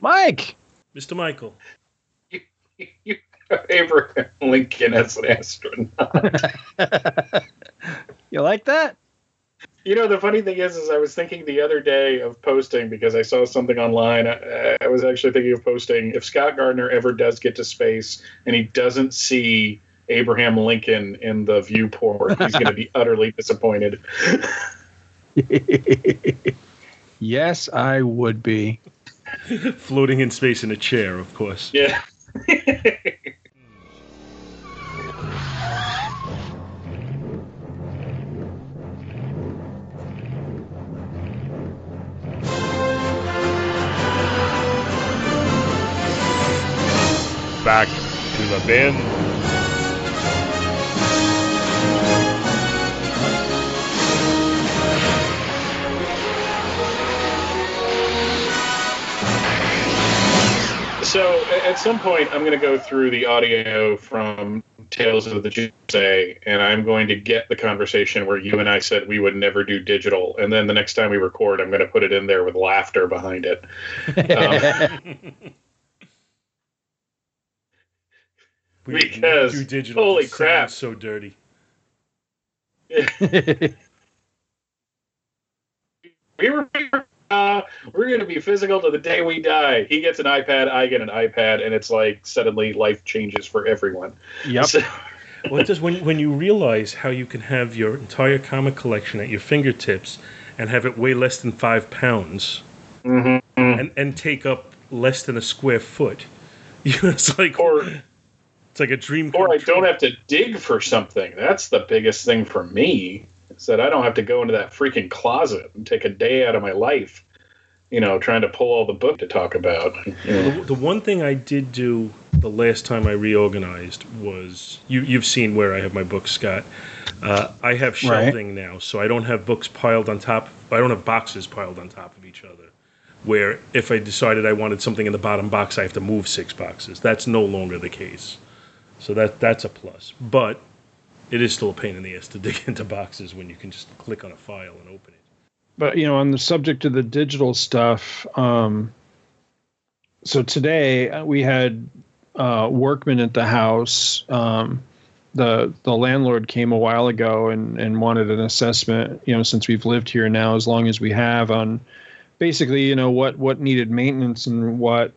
Mike. Mr. Michael. You, you Abraham Lincoln as an astronaut. you like that? You know, the funny thing is, is I was thinking the other day of posting because I saw something online. I, I was actually thinking of posting if Scott Gardner ever does get to space and he doesn't see Abraham Lincoln in the viewport, he's going to be utterly disappointed. yes, I would be. Floating in space in a chair, of course. Yeah. back to the bin. So at some point, I'm going to go through the audio from Tales of the Jedi, and I'm going to get the conversation where you and I said we would never do digital, and then the next time we record, I'm going to put it in there with laughter behind it. Um, We Because, do digital. holy crap. So dirty. we were uh, we're going to be physical to the day we die. He gets an iPad, I get an iPad, and it's like suddenly life changes for everyone. Yep. So- Well, it does when when you realize how you can have your entire comic collection at your fingertips and have it weigh less than five pounds Mhm. and and take up less than a square foot. It's like Or it's like a dream. or I don't have to dig for something. That's the biggest thing for me. Is that I don't have to go into that freaking closet and take a day out of my life, you know, trying to pull all the book to talk about. You know. The, the one thing I did do the last time I reorganized was you, you've seen where I have my books, Scott. Uh, I have shelving now, so I don't have books piled on top. I don't have boxes piled on top of each other. Where if I decided I wanted something in the bottom box, I have to move six boxes. That's no longer the case. So that that's a plus. But it is still a pain in the ass to dig into boxes when you can just click on a file and open it. but you know on the subject of the digital stuff um so today uh, we had uh workmen at the house um the the landlord came a while ago and and wanted an assessment you know since we've lived here now as long as we have on basically you know what what needed maintenance and what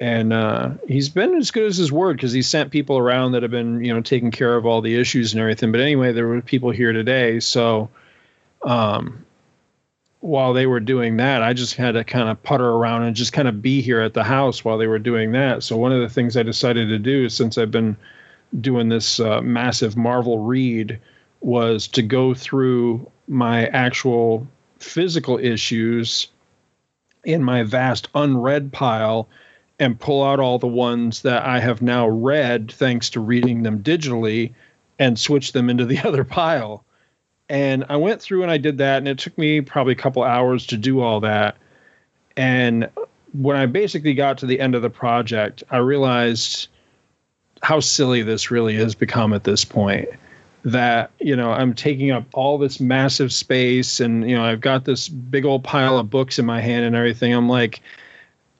and uh, he's been as good as his word because he sent people around that have been you know taking care of all the issues and everything but anyway there were people here today so um while they were doing that, I just had to kind of putter around and just kind of be here at the house while they were doing that. So one of the things I decided to do since I've been doing this uh, massive Marvel read was to go through my actual physical issues in my vast unread pile and pull out all the ones that I have now read thanks to reading them digitally and switch them into the other pile and I went through and I did that, and it took me probably a couple hours to do all that. And when I basically got to the end of the project, I realized how silly this really has become at this point. That you know, I'm taking up all this massive space, and you know, I've got this big old pile of books in my hand and everything. I'm like,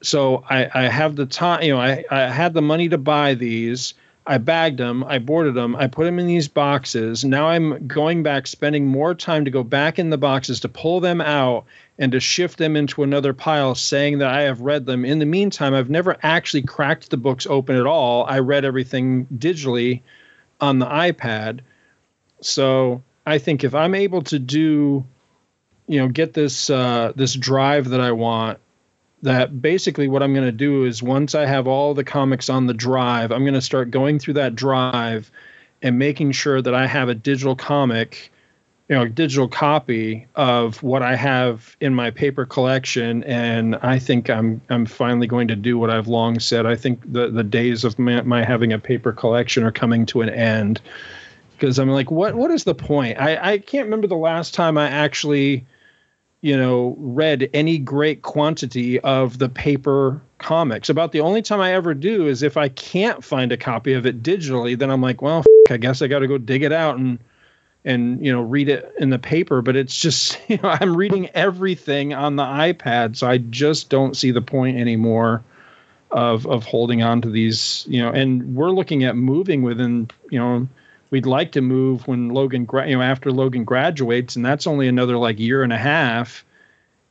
so I, I have the time, you know, I, I had the money to buy these. I bagged them, I boarded them, I put them in these boxes. Now I'm going back, spending more time to go back in the boxes to pull them out and to shift them into another pile, saying that I have read them. In the meantime, I've never actually cracked the books open at all. I read everything digitally on the iPad. So I think if I'm able to do, you know, get this uh, this drive that I want that basically what I'm going to do is once I have all the comics on the drive, I'm going to start going through that drive and making sure that I have a digital comic, you know, a digital copy of what I have in my paper collection. And I think I'm I'm finally going to do what I've long said. I think the the days of my, my having a paper collection are coming to an end because I'm like, what what is the point? I I can't remember the last time I actually you know, read any great quantity of the paper comics. About the only time I ever do is if I can't find a copy of it digitally, then I'm like, well, f- I guess I got to go dig it out and and you know read it in the paper but it's just you know i'm reading everything on the ipad so i just don't see the point anymore of of holding on to these you know and we're looking at moving within you know we'd like to move when logan gra- you know after logan graduates and that's only another like year and a half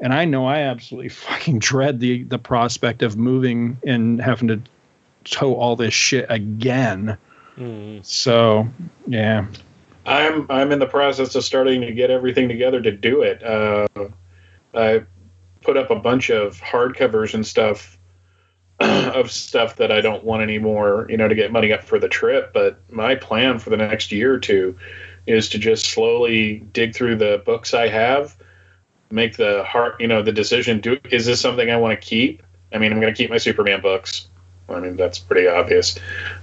and i know i absolutely fucking dread the the prospect of moving and having to tow all this shit again Mm. so yeah I'm I'm in the process of starting to get everything together to do it. Uh, I put up a bunch of hardcovers and stuff of stuff that I don't want anymore, you know, to get money up for the trip. But my plan for the next year or two is to just slowly dig through the books I have, make the heart, you know, the decision. Do is this something I want to keep? I mean, I'm going to keep my Superman books. I mean, that's pretty obvious.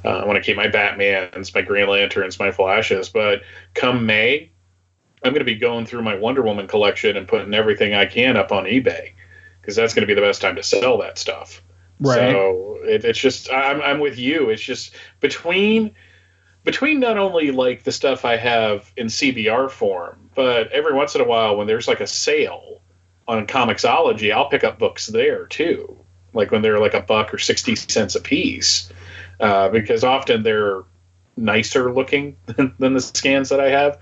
Uh, I want to keep my Batmans, my Green Lanterns, my Flashes. But come May, I'm going to be going through my Wonder Woman collection and putting everything I can up on eBay because that's going to be the best time to sell that stuff. Right. So it, it's just I'm I'm with you. It's just between between not only like the stuff I have in CBR form, but every once in a while when there's like a sale on Comixology, I'll pick up books there too. Like when they're like a buck or sixty cents a piece, uh, because often they're nicer looking than, the scans that I have.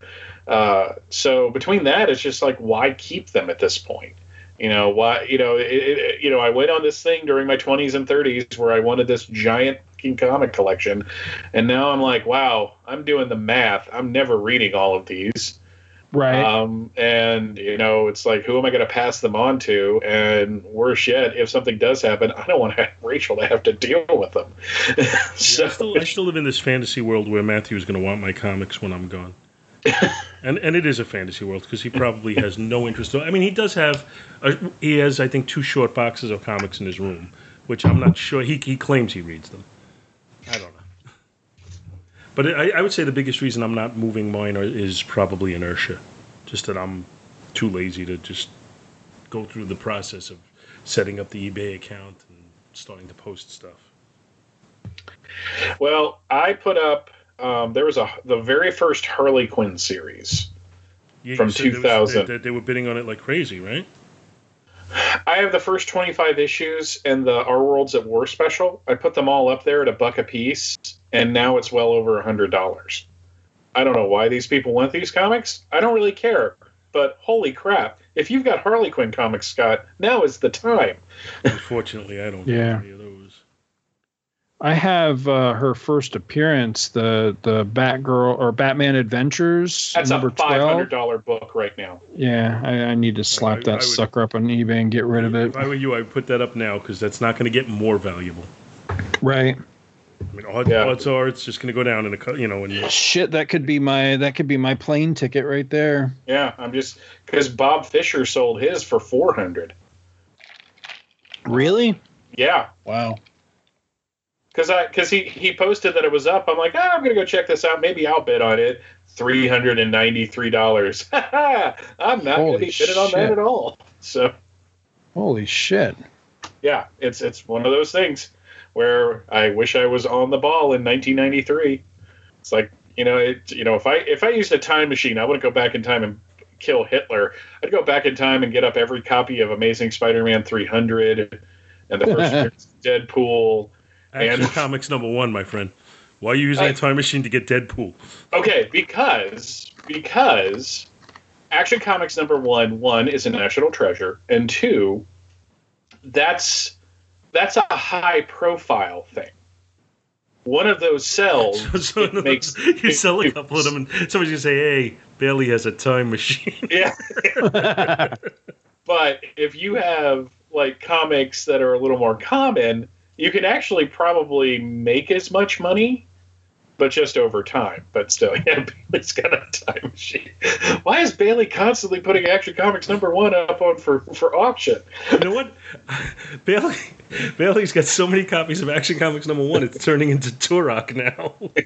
Uh, so between that, it's just like why keep them at this point? You know why? You know, it, it, you know, I went on this thing during my 20s and 30s where I wanted this giant fucking comic collection, and now I'm like, wow, I'm doing the math. I'm never reading all of these. right Um, and you know, it's like, who am I going to pass them on to? And worse yet, if something does happen, I don't want to have Rachel to have to deal with them. so I, still, I still live in this fantasy world where matthew is going to want my comics when I'm gone. And and it is a fantasy world because he probably has no interest. I mean, he does have, a, he has I think two short boxes of comics in his room, which I'm not sure he he claims he reads them. I don't know. But I, I would say the biggest reason I'm not moving mine is probably inertia, just that I'm too lazy to just go through the process of setting up the eBay account and starting to post stuff. Well, I put up. Um, there was a the very first Harley Quinn series. Yeah, you From said there was- 2000. they, they were bidding on it like crazy, right? I have the first 25 issues and the Our Worlds at War special. I put them all up there at a buck a piece, and now it's well over a hundred dollars. I don't know why these people want these comics. I don't really care. But holy crap! If you've got Harley Quinn comics, Scott, now is the time. Unfortunately, I don't Yeah. have any of those. I have uh, her first appearance, the the Batgirl or Batman Adventures That's number a five hundred dollar book right now. Yeah, I, I need to slap I- that I would- sucker up on eBay and get rid of it. If I were you, I'd put that up now because that's not going to get more valuable. Right. I mean, odds, Yeah. odds are it's just going to go down in a cou- you know. And Shit, that could be my that could be my plane ticket right there. Yeah, I'm just because Bob Fisher sold his for four hundred. Really? Yeah, Wow. Because I because he he posted that it was up. I'm like, ah, I'm gonna go check this out. Maybe I'll bid on it. Three hundred and ninety three dollars. I'm not Holy gonna be bidding on that at all. So Holy shit. yeah, it's it's one of those things where I wish I was on the ball in 1993. It's like you know it you know if I if I used a time machine, I wouldn't go back in time and kill Hitler. I'd go back in time and get up every copy of Amazing Spider-Man 300 and the first Deadpool. Action And- Comics number one, my friend. Why are you using I- a time machine to get Deadpool? Okay, because because Action Comics number one one is a national treasure, and two, that's that's a high profile thing. One of those cells So makes you sell a couple of them, and somebody's gonna say, "Hey, Bailey has a time machine." yeah. But if you have like comics that are a little more common, you can actually probably make as much money, but just over time. But still, yeah, Bailey's got a time machine. Why is Bailey constantly putting Action Comics number one up on for for auction? You know what? Bailey Bailey's got so many copies of Action Comics number one, it's turning into Turok now.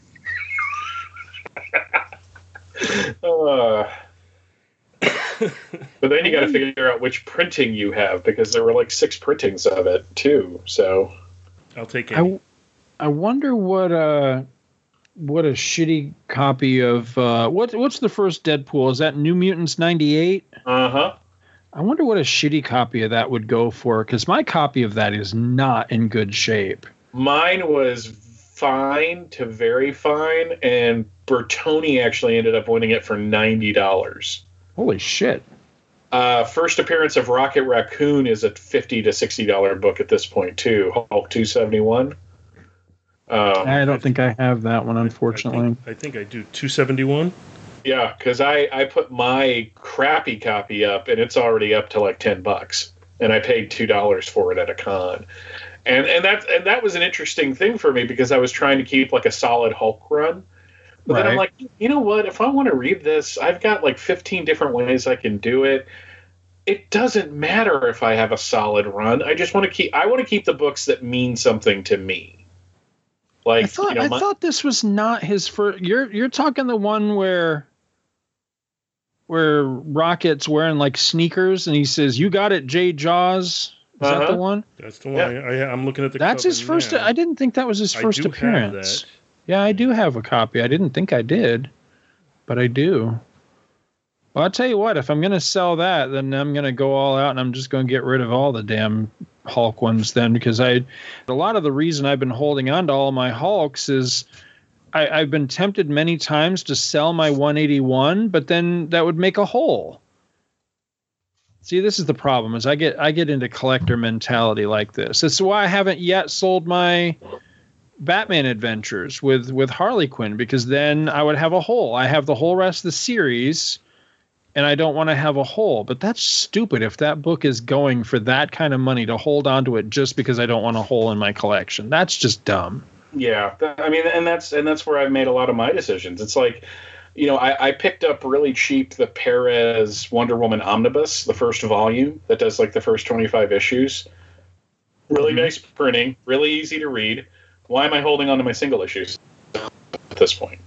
Uh, but then you got to figure out which printing you have because there were like six printings of it too. So I'll take any. I I wonder what uh what a shitty copy of uh, what what's the first Deadpool? Is that New Mutants '98? Uh huh. I wonder what a shitty copy of that would go for because my copy of that is not in good shape. Mine was fine to very fine, and Bertoni actually ended up winning it for ninety dollars. Holy shit! Uh, first appearance of Rocket Raccoon is a fifty to sixty dollar book at this point too. Hulk two seventy one. Um, I don't think I have that one, unfortunately. I think I, think I do 271. yeah, because I I put my crappy copy up, and it's already up to like ten bucks, and I paid two dollars for it at a con, and and that and that was an interesting thing for me because I was trying to keep like a solid Hulk run. But then I'm like, you know what? If I want to read this, I've got like 15 different ways I can do it. It doesn't matter if I have a solid run. I just want to keep. I want to keep the books that mean something to me. Like I thought you know, I my- thought this was not his first. You're you're talking the one where where Rocket's wearing like sneakers and he says, "You got it, Jay Jaws." Is that Uh-huh. the one? That's the one. I, I, I'm looking at the. That's cover his first. now. I didn't think that was his I first do have appearance. Yeah, I do have a copy. I didn't think I did, but I do. Well, I'll tell you what. If I'm going to sell that, then I'm going to go all out and I'm just going to get rid of all the damn Hulk ones then, because I, a lot of the reason I've been holding on to all my Hulks is. I, I've been tempted many times to sell my 181, but then that would make a hole. See, this is the problem: is I get I get into collector mentality like this. Is why I haven't yet sold my Batman adventures with with Harley Quinn because then I would have a hole. I have the whole rest of the series and I don't want to have a hole. But that's stupid if that book is going for that kind of money to hold on to it just because I don't want a hole in my collection. That's just dumb. Yeah, I mean, and that's and that's where I've made a lot of my decisions. It's like, you know, I, I picked up really cheap the Perez Wonder Woman omnibus, the first volume that does like the first twenty five issues. Really Mhm. nice printing, really easy to read. Why am I holding on to my single issues at this point?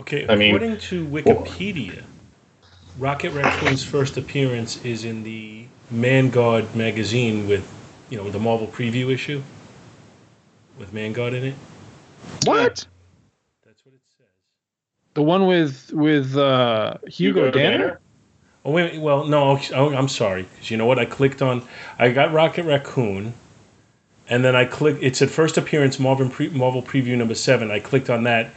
Okay, I mean- according to Wikipedia, Rocket Raccoon's first appearance is in the Vanguard magazine with, you know, the Marvel preview issue with Vanguard in it. What? That's what it says. The one with with uh, Hugo, Danner? Oh wait, well no, I'm sorry. 'cause you know what? I clicked on, I got Rocket Raccoon, and then I clicked. It said first appearance Marvel pre, Marvel preview number seven. I clicked on that,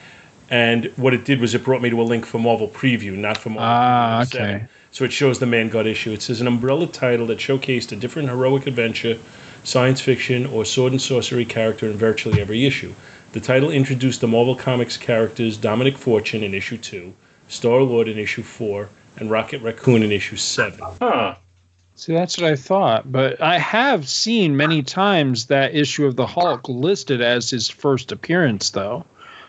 and what it did was it brought me to a link for Marvel preview, not for Marvel. Ah, preview okay. seven. So it shows the Man God issue. It says an umbrella title that showcased a different heroic adventure, science fiction, or sword and sorcery character in virtually every issue. The title introduced the Marvel Comics characters Dominic Fortune in issue two, Star Lord in issue four, and Rocket Raccoon in issue seven. Huh? See, that's what I thought. But I have seen many times that issue of the Hulk listed as his first appearance, though.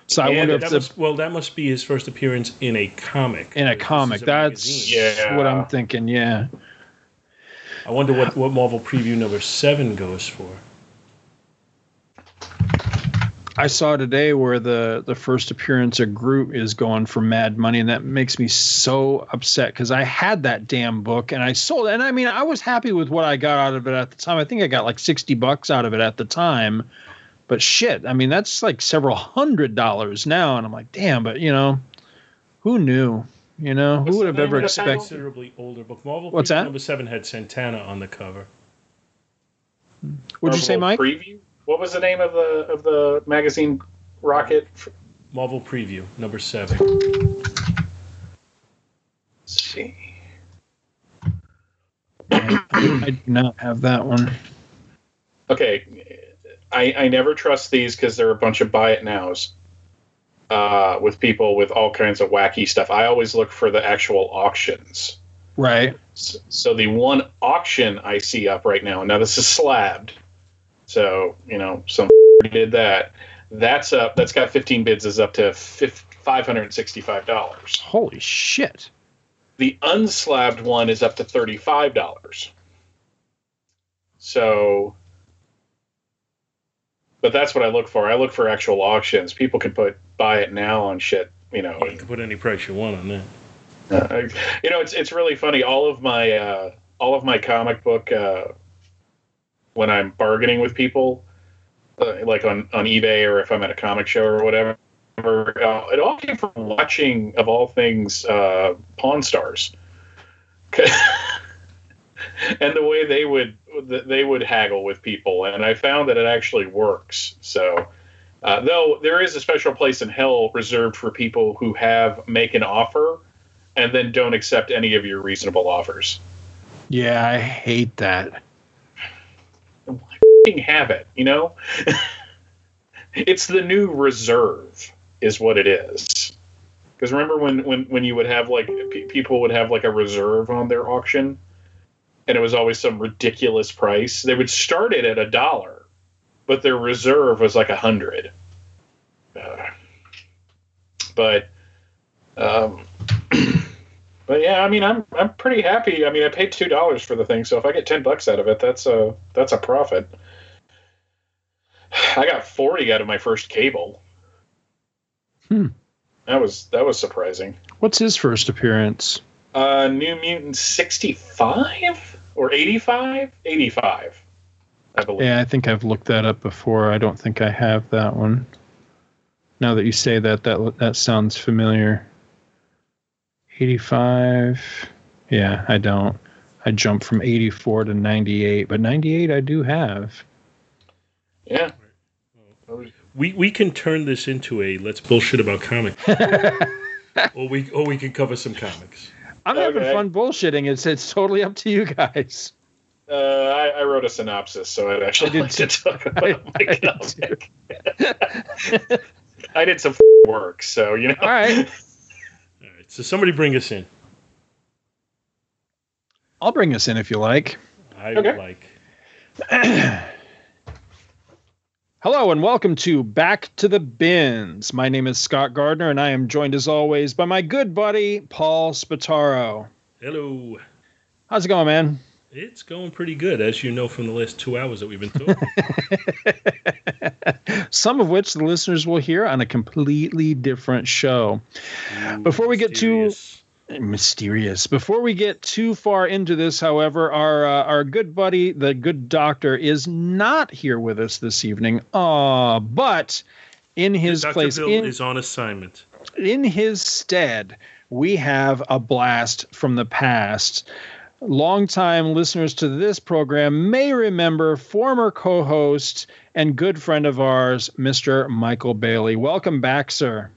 So I And wonder if That the must, well, that must be his first appearance in a comic. in a This is comic. That's magazine. Yeah. what I'm thinking. Yeah. I wonder what, what Marvel preview number seven goes for. I saw today where the the first appearance of Groot is going for mad money, and that makes me so upset because I had that damn book and I sold it. And I mean, I was happy with what I got out of it at the time. I think I got like sixty bucks out of it at the time. But shit, I mean, that's like several hundred dollars now, and I'm like, damn. But you know, who knew? You know, who would have ever of the title? expected? Considerably older book. Marvel What's that? number seven had Satana on the cover. What'd you say, Mike? Preview. What was the name of the of the magazine? Rocket. Marvel preview number seven. Let's see. I, I do not have that one. okay, I, I never trust these because they're a bunch of buy it nows uh, with people with all kinds of wacky stuff. I always look for the actual auctions. Right. So, so the one auction I see up right now, now this is slabbed, so you know some did that. That's up. That's got 15 bids. Is up to five hundred sixty-five dollars. Holy shit. The unslabbed one is up to thirty-five dollars. So, but that's what I look for. I look for actual auctions. People can put buy it now on shit. You know, You can put any price you want on that. uh, you know, it's it's really funny. All of my uh, all of my comic book uh, when I'm bargaining with people, uh, like on on eBay or if I'm at a comic show or whatever, uh, it all came from watching, of all things, uh, Pawn Stars, and the way they would they would haggle with people, and I found that it actually works. So, uh, though there is a special place in hell reserved for people who have make an offer and then don't accept any of your reasonable offers. Yeah, I hate that. Have it, you know. it's the new reserve, is what it is. Because remember when, when when you would have like p- people would have like a reserve on their auction, and it was always some ridiculous price. They would start it at a dollar, but their reserve was like a hundred. Uh, but um, but yeah, I mean, I'm I'm pretty happy. I mean, I paid two dollars for the thing, so if I get ten bucks out of it, that's a that's a profit. I got forty out of my first cable. Hmm. That was that was surprising. What's his first appearance? Uh, New Mutant sixty five or 85? 85, I believe. Yeah, I think I've looked that up before. I don't think I have that one. Now that you say that, that that sounds familiar. 85. Yeah, I don't. I jumped from 84 to 98, but 98 I do have. Yeah. We we can turn this into a let's bullshit about comics. or we or we can cover some comics. I'm having Okay. fun bullshitting. It's it's totally up to you guys. Uh, I, I wrote a synopsis, so I'd actually I did like to talk about I- my I did comic. I did some f- work, so you know. All right. All right, so somebody bring us in. I'll bring us in if you like. I Okay. would like. Hello and welcome to Back to the Bins. My name is Scott Gardner and I am joined as always by my good buddy Paul Spataro. Hello. How's it going, man? It's going pretty good, as you know from the last two hours that we've been talking. Some of which the listeners will hear on a completely different show. Before we get Mysterious. Mysterious. Before we get too far into this, however, our uh, our good buddy, the good doctor, is not here with us this evening. Uh, but in his Dr. place, Bill in, is on assignment. in his stead, we have a blast from the past. Longtime listeners to this program may remember former co host and good friend of ours, Mr. Michael Bailey. Welcome back, sir.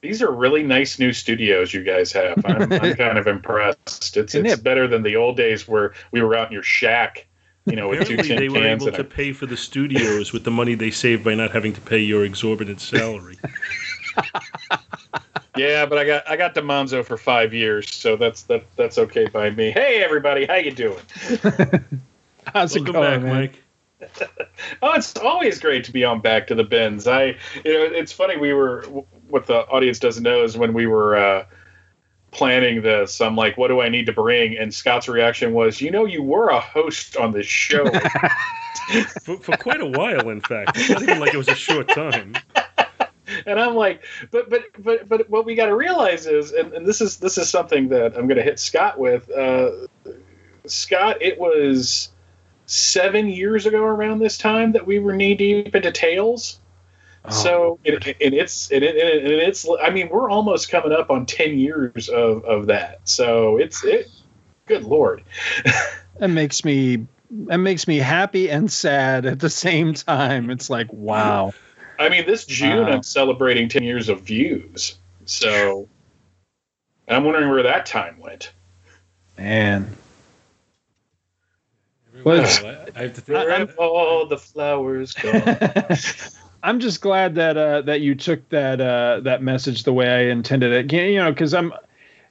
These are really nice new studios you guys have. I'm, I'm kind of impressed. It's, Isn't it's it? better than the old days where we were out in your shack, you know, with two Apparently, they tin were cans able to a pay for the studios with the money they saved by not having to pay your exorbitant salary. Yeah, but I got I got DeMonzo for five years, so that's that that's okay by me. Hey everybody, how you doing? How's Welcome it going, back, man? Mike. Oh, it's always great to be on Back to the Bins. I, you know, it's funny. We were what the audience doesn't know is when we were uh, planning this, I'm like, what do I need to bring? And Scott's reaction was, you know, you were a host on this show. For, for quite a while, in fact. It's not even like it was a short time. and I'm like, but but but but what we got to realize is, and, and this is this is something that I'm going to hit Scott with. Uh, Scott, it was seven years ago around this time that we were knee deep into Tales. Oh, so and, and it's and, it, and it's I mean we're almost coming up on ten years of, of that. So it's it. Good lord. that makes me that makes me happy and sad at the same time. It's like, wow. I mean, this June Wow. I'm celebrating 10 years of views. So I'm wondering where that time went. Man. Well, I, I have to think. I- Where I'm- have all the flowers gone? I'm just glad that uh, that you took that uh, that message the way I intended it. You know, because I'm,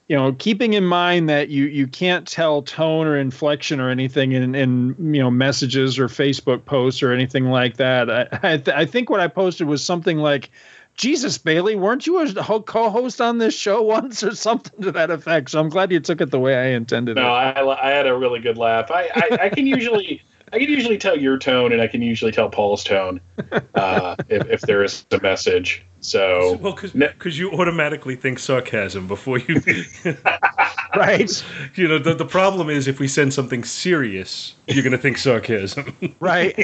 you know, keeping in mind that you you can't tell tone or inflection or anything in in you know messages or Facebook posts or anything like that. I I, th- I think what I posted was something like. Jesus, Bailey, weren't you a co-host on this show once or something to that effect? So I'm glad you took it the way I intended no. I, I had a really good laugh. I, I, I can usually I can usually tell your tone and I can usually tell Paul's tone uh, if, if there is a message. So Well, because Ne- you automatically think sarcasm before you. Right, you know, the, the problem is if we send something serious, you're going to think sarcasm. right.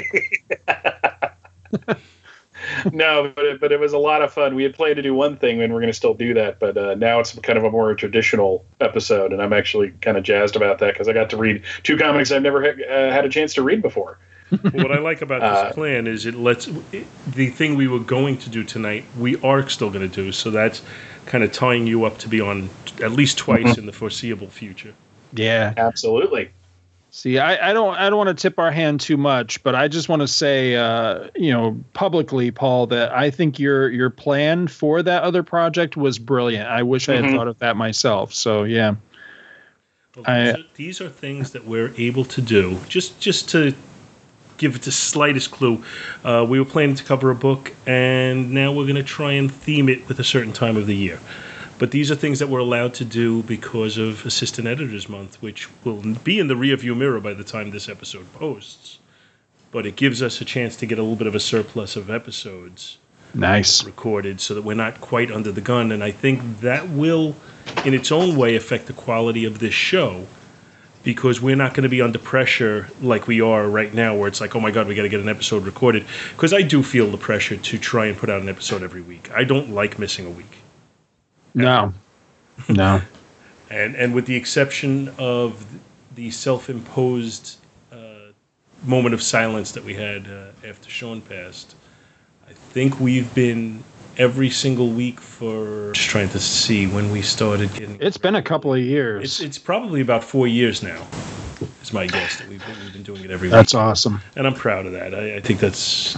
no, but it, but it was a lot of fun. We had planned to do one thing, and we're going to still do that. But uh, now it's kind of a more traditional episode, and I'm actually kind of jazzed about that because I got to read two comics I've never ha- uh, had a chance to read before. what I like about this Uh, plan is it lets it, the thing we were going to do tonight, we are still going to do. So that's kind of tying you up to be on at least twice in the foreseeable future. Yeah. Absolutely. See, I, I don't I don't want to tip our hand too much, but I just want to say, uh, you know, publicly, Paul, that I think your your plan for that other project was brilliant. I wish I had Mhm. thought of that myself. So yeah, Well, I- these, are, these are things that we're able to do. Just just to give it the slightest clue, uh, we were planning to cover a book, and now we're going to try and theme it with a certain time of the year. But these are things that we're allowed to do because of Assistant Editors Month, which will be in the rearview mirror by the time this episode posts. But it gives us a chance to get a little bit of a surplus of episodes nice. recorded so that we're not quite under the gun. And I think that will, in its own way, affect the quality of this show because we're not going to be under pressure like we are right now, where it's like, oh my God, we got to get an episode recorded. Because I do feel the pressure to try and put out an episode every week. I don't like missing a week. No, no. And, and with the exception of the self imposed uh, moment of silence that we had uh, after Sean passed, I think we've been every single week for just trying to see when we started getting. It's been a couple of years. it's probably about four years now. Is my guess that we've been, we've been doing it every week. That's week, awesome. and I'm proud of that. I, I think that's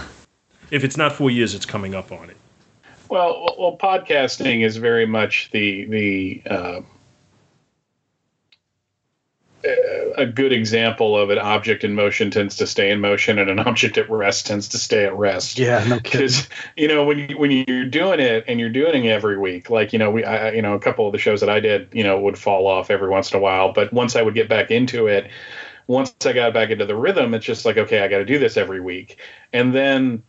if it's not four years, it's coming up on it. Well, well, podcasting is very much the the uh, a good example of an object in motion tends to stay in motion, and an object at rest tends to stay at rest. Yeah, no because you know when you when you're doing it and you're doing it every week like you know we I, you know a couple of the shows that i did you know would fall off every once in a while. But once i would get back into it once i got back into the rhythm it's just like okay i got to do this every week. And then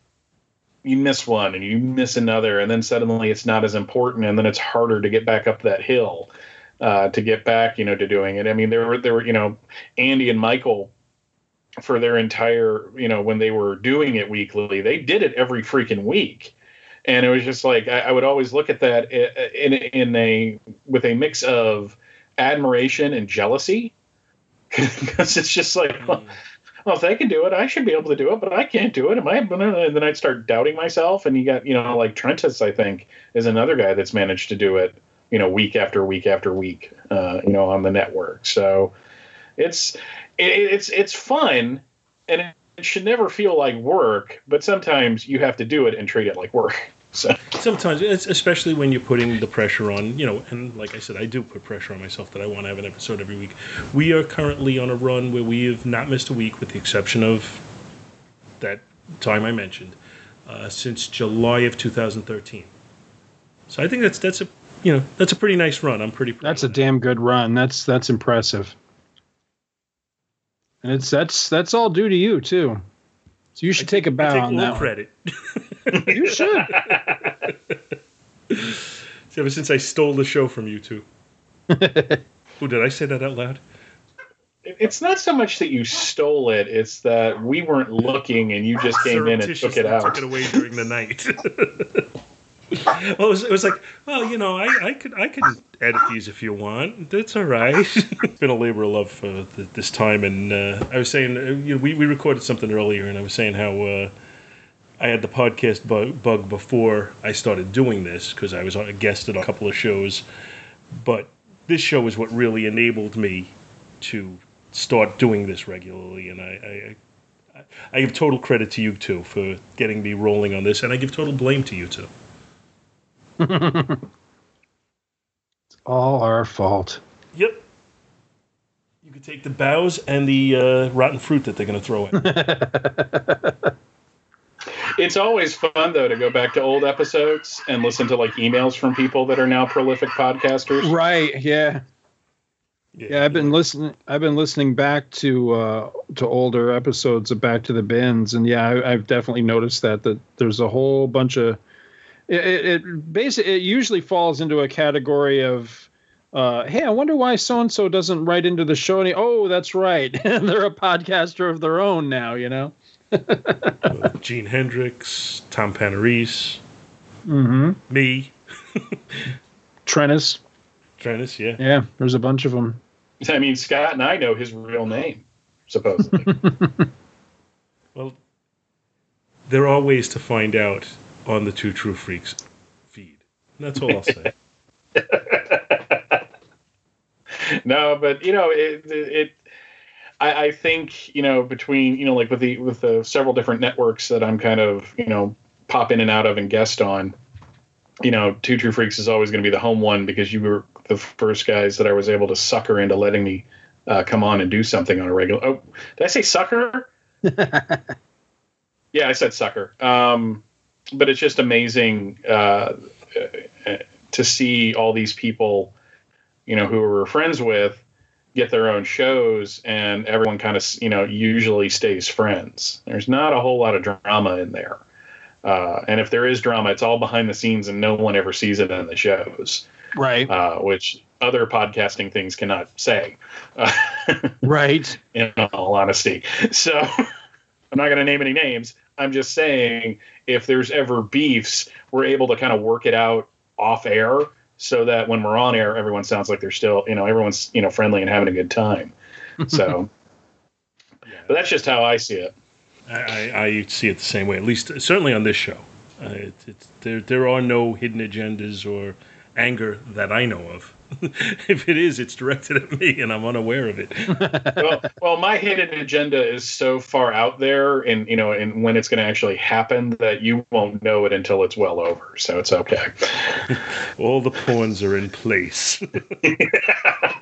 you miss one and you miss another and then suddenly it's not as important and then it's harder to get back up that hill uh, to get back you know to doing it. I mean there were there were you know andy and michael for their entire, you know, when they were doing it weekly, they did it every freaking week. And it was just like I, I would always look at that eh, eh, in in a with a mix of admiration and jealousy, because it's just like, well, well, if they can do it, I should be able to do it, but I can't do it. Am I? And then I'd start doubting myself. And you got, you know, like Trentus, I think, is another guy that's managed to do it, you know, week after week after week, uh, you know, on the network. So it's it, it's it's fun, and it should never feel like work. But sometimes you have to do it and treat it like work. So Sometimes, especially when you're putting the pressure on, you know, and like I said, I do put pressure on myself that I want to have an episode every week. We are currently on a run where we have not missed a week, with the exception of that time I mentioned, uh, since July of 2013. So I think that's that's a you know that's a pretty nice run. I'm pretty. That's a that. damn good run. That's that's impressive. And it's that's that's all due to you too. So you should take a bow take on little that. credit. one. You should. See, Ever since I stole the show from you two. Who did I say that out loud? it's not so much that you stole it; it's that we weren't looking and you just came in and took it out. Took it away during the night. Well, it was, it was like, well, you know, I, I could I could edit these if you want. That's all right. it's been a labor of love for th- this time, and uh, I was saying, uh, you know, we we recorded something earlier, and I was saying how. Uh, I had the podcast bug, bug before I started doing this because I was a guest at a couple of shows, but this show is what really enabled me to start doing this regularly, and I, I, I give total credit to you two for getting me rolling on this, and I give total blame to you two. all our fault. Yep. You could take the bows and the uh, rotten fruit that they're going to throw at. It's always fun though to go back to old episodes and listen to like emails from people that are now prolific podcasters. Right. Yeah. Yeah, I've been listening. I've been listening back to uh, to older episodes of Back to the Bins, and yeah, I, I've definitely noticed that that there's a whole bunch of it. It, it basically it usually falls into a category of, uh, hey, I wonder why so and so doesn't write into the show. Any? Oh, that's right, they're a podcaster of their own now. You know. Uh, Gene Hendricks, Tom Panarese, Mm-hmm. me, Trennis. Trennis, yeah. Yeah, there's a bunch of them. I mean, Scott and I know his real name, supposedly. Well, there are ways to find out on the Two True Freaks feed. That's all I'll say. no, but you know, it, it I, I think you know between you know like with the with the several different networks that I'm kind of you know pop in and out of and guest on. You know, Two True Freaks is always going to be the home one because you were the first guys that I was able to sucker into letting me uh, come on and do something on a regular. Oh, did I say sucker? yeah, I said sucker. Um, but it's just amazing uh, to see all these people, you know, who we were friends with get their own shows and everyone kind of, you know, usually stays friends. There's not a whole lot of drama in there. Uh, and if there is drama, it's all behind the scenes and no one ever sees it in the shows, Right. uh, which other podcasting things cannot say, uh, right. in all honesty. So I'm not going to name any names. I'm just saying if there's ever beefs, we're able to kind of work it out off air so that when we're on air, everyone sounds like they're still, you know, everyone's, you know, friendly and having a good time. So, yeah. but that's just how I see it. I, I, I see it the same way, at least certainly on this show. Uh, it, it's, there, there are no hidden agendas or anger that I know of. if it is, it's directed at me, and I'm unaware of it. well, well, my hidden agenda is so far out there, and you know, and when it's going to actually happen, that you won't know it until it's well over. So it's okay. All the pawns are in place. uh,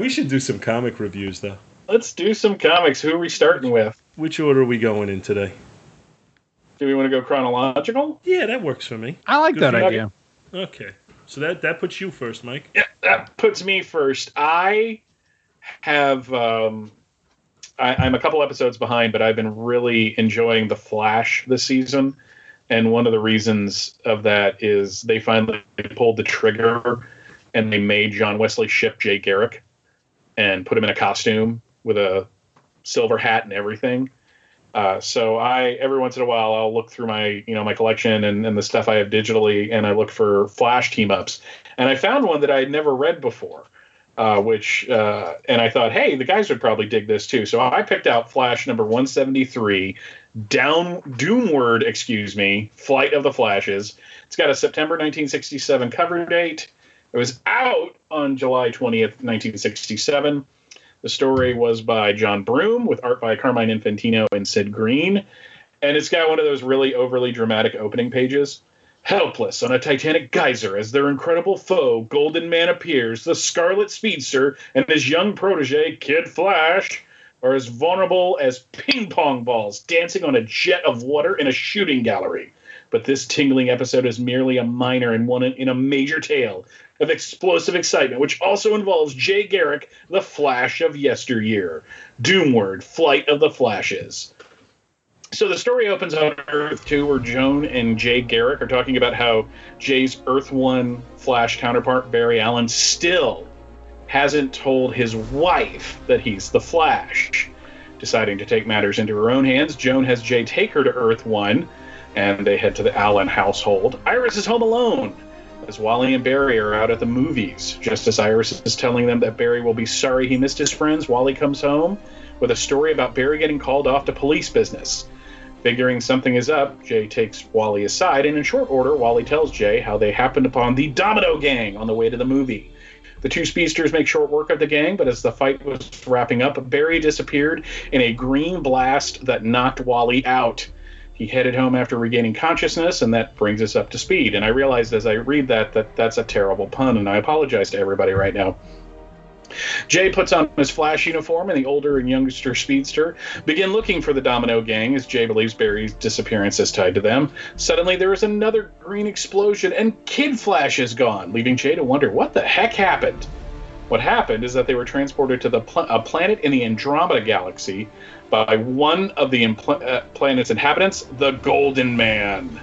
we should do some comic reviews, though. Let's do some comics. Who are we starting with? Which order are we going in today? Do we want to go chronological? Yeah, that works for me. I like Good that for idea. Okay, so that that puts you first, Mike. Yeah, that puts me first. I have. Um, I, I'm a couple episodes behind, but I've been really enjoying the Flash this season, and one of the reasons of that is they finally pulled the trigger and they made John Wesley Shipp Jay Garrick and put him in a costume with a silver hat and everything. Uh, so I every once in a while I'll look through my you know my collection and, and the stuff I have digitally and I look for Flash team ups and I found one that I had never read before, uh, which uh, and I thought hey the guys would probably dig this too. So I picked out Flash number 173 down Doomward excuse me Flight of the Flashes. It's got a September 1967 cover date. It was out on July 20th 1967 the story was by John Broome with art by Carmine Infantino and Sid Greene. And it's got one of those really overly dramatic opening pages. Helpless on a titanic geyser as their incredible foe, Golden Man, appears, the Scarlet Speedster and his young protege, Kid Flash, are as vulnerable as ping pong balls dancing on a jet of water in a shooting gallery. But this tingling episode is merely a minor and one in a major tale of explosive excitement, which also involves Jay Garrick, the Flash of yesteryear. Doomward, Flight of the Flashes. So the story opens on Earth 2, where Joan and Jay Garrick are talking about how Jay's Earth 1 Flash counterpart, Barry Allen, still hasn't told his wife that he's the Flash. Deciding to take matters into her own hands, Joan has Jay take her to Earth 1, and they head to the Allen household. Iris is home alone as Wally and Barry are out at the movies. Just as Iris is telling them that Barry will be sorry he missed his friends, Wally comes home with a story about Barry getting called off to police business. Figuring something is up, Jay takes Wally aside, and in short order, Wally tells Jay how they happened upon the Domino Gang on the way to the movie. The two speedsters make short work of the gang, but as the fight was wrapping up, Barry disappeared in a green blast that knocked Wally out. He headed home after regaining consciousness, and that brings us up to speed. And I realized as I read that that that's a terrible pun, and I apologize to everybody right now. Jay puts on his Flash uniform, and the older and youngster speedster begin looking for the Domino Gang as Jay believes Barry's disappearance is tied to them. Suddenly, there is another green explosion, and Kid Flash is gone, leaving Jay to wonder what the heck happened. What happened is that they were transported to the pl- a planet in the Andromeda Galaxy by one of the impl- uh, planet's inhabitants, the Golden Man.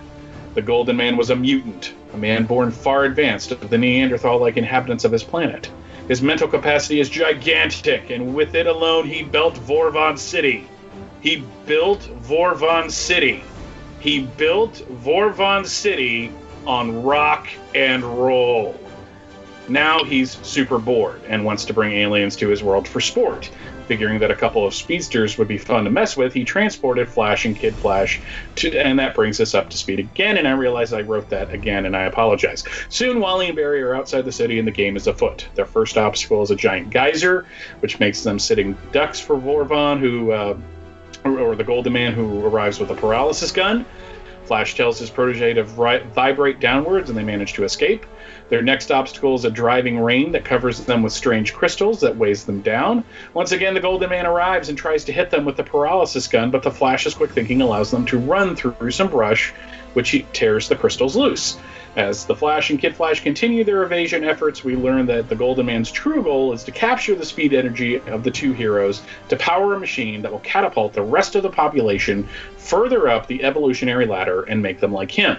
The Golden Man was a mutant, a man born far advanced of the Neanderthal like inhabitants of his planet. His mental capacity is gigantic, and with it alone, he built Vorvon City. He built Vorvon City. He built Vorvon City on rock and roll. Now he's super bored and wants to bring aliens to his world for sport. Figuring that a couple of speedsters would be fun to mess with, he transported Flash and Kid Flash, to, and that brings us up to speed again. And I realize I wrote that again, and I apologize. Soon, Wally and Barry are outside the city, and the game is afoot. Their first obstacle is a giant geyser, which makes them sitting ducks for Vorvon, who, uh, or, the Golden Man, who arrives with a paralysis gun. Flash tells his protege to vibrate downwards, and they manage to escape. Their next obstacle is a driving rain that covers them with strange crystals that weighs them down. Once again, the Golden Man arrives and tries to hit them with the paralysis gun, but the Flash's quick thinking allows them to run through some brush, which he tears the crystals loose. As the Flash and Kid Flash continue their evasion efforts, we learn that the Golden Man's true goal is to capture the speed energy of the two heroes to power a machine that will catapult the rest of the population further up the evolutionary ladder and make them like him.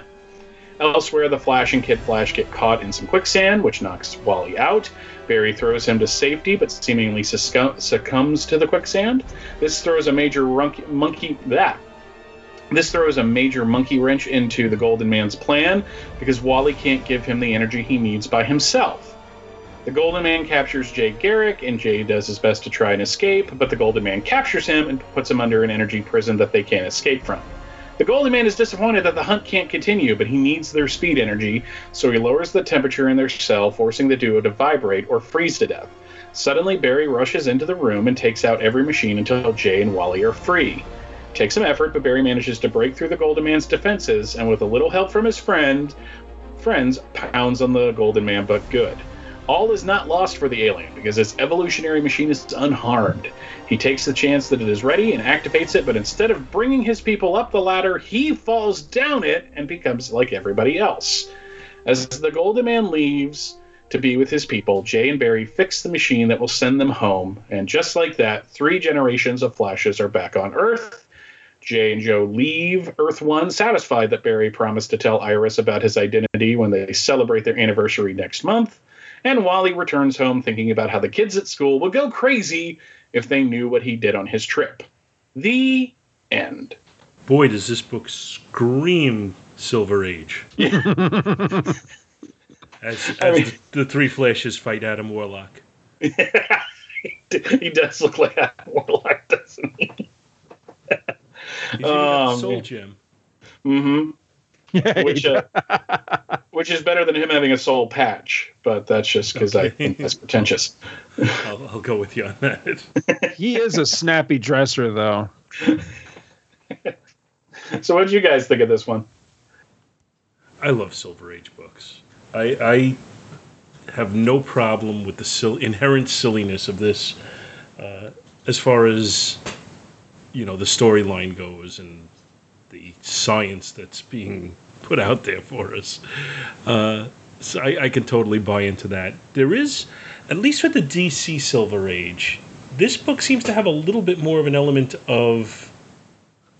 Elsewhere, the Flash and Kid Flash get caught in some quicksand, which knocks Wally out. Barry throws him to safety, but seemingly succumbs to the quicksand. This throws a major runk- monkey that. This throws a major monkey wrench into the Golden Man's plan because Wally can't give him the energy he needs by himself. The Golden Man captures Jay Garrick, and Jay does his best to try and escape, but the Golden Man captures him and puts him under an energy prison that they can't escape from. The Golden Man is disappointed that the hunt can't continue, but he needs their speed energy, so he lowers the temperature in their cell, forcing the duo to vibrate or freeze to death. Suddenly, Barry rushes into the room and takes out every machine until Jay and Wally are free. Takes some effort, but Barry manages to break through the Golden Man's defenses, and with a little help from his friend, friends, pounds on the Golden Man, but good. All is not lost for the alien because its evolutionary machine is unharmed. He takes the chance that it is ready and activates it, but instead of bringing his people up the ladder, he falls down it and becomes like everybody else. As the Golden Man leaves to be with his people, Jay and Barry fix the machine that will send them home, and just like that, three generations of Flashes are back on Earth. Jay and Joe leave Earth One, satisfied that Barry promised to tell Iris about his identity when they celebrate their anniversary next month and Wally returns home thinking about how the kids at school would go crazy if they knew what he did on his trip. The end. Boy, does this book scream Silver Age. as, as I mean, the, the, three flashes fight Adam Warlock. he does look like Adam Warlock, doesn't he? He's um, Soul Gem. Mm-hmm. which uh, which is better than him having a soul patch, but that's just because okay. I think that's pretentious. I'll, I'll, go with you on that. he is a snappy dresser, though. so, what did you guys think of this one? I love Silver Age books. I, I have no problem with the sil- inherent silliness of this, uh, as far as you know the storyline goes and the science that's being put out there for us. Uh, so I, I, can totally buy into that. There is, at least with the DC Silver Age, this book seems to have a little bit more of an element of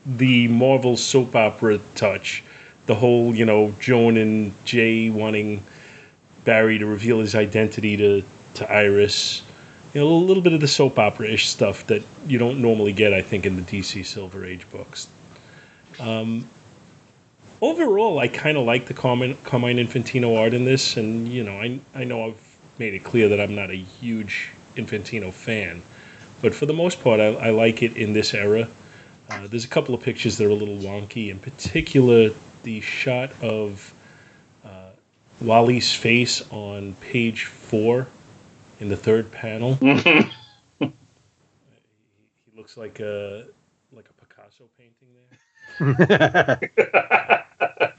the Marvel soap opera touch. The whole, you know, Joan and Jay wanting Barry to reveal his identity to, to Iris. You know, a little bit of the soap opera ish stuff that you don't normally get, I think, in the DC Silver Age books. Um, overall, I kind of like the Carmine, Carmine Infantino art in this, and you know, I I know I've made it clear that I'm not a huge Infantino fan, but for the most part, I, I like it in this era. Uh, there's a couple of pictures that are a little wonky, in particular, the shot of uh, Wally's face on page four in the third panel. he looks like a like a Picasso painting there.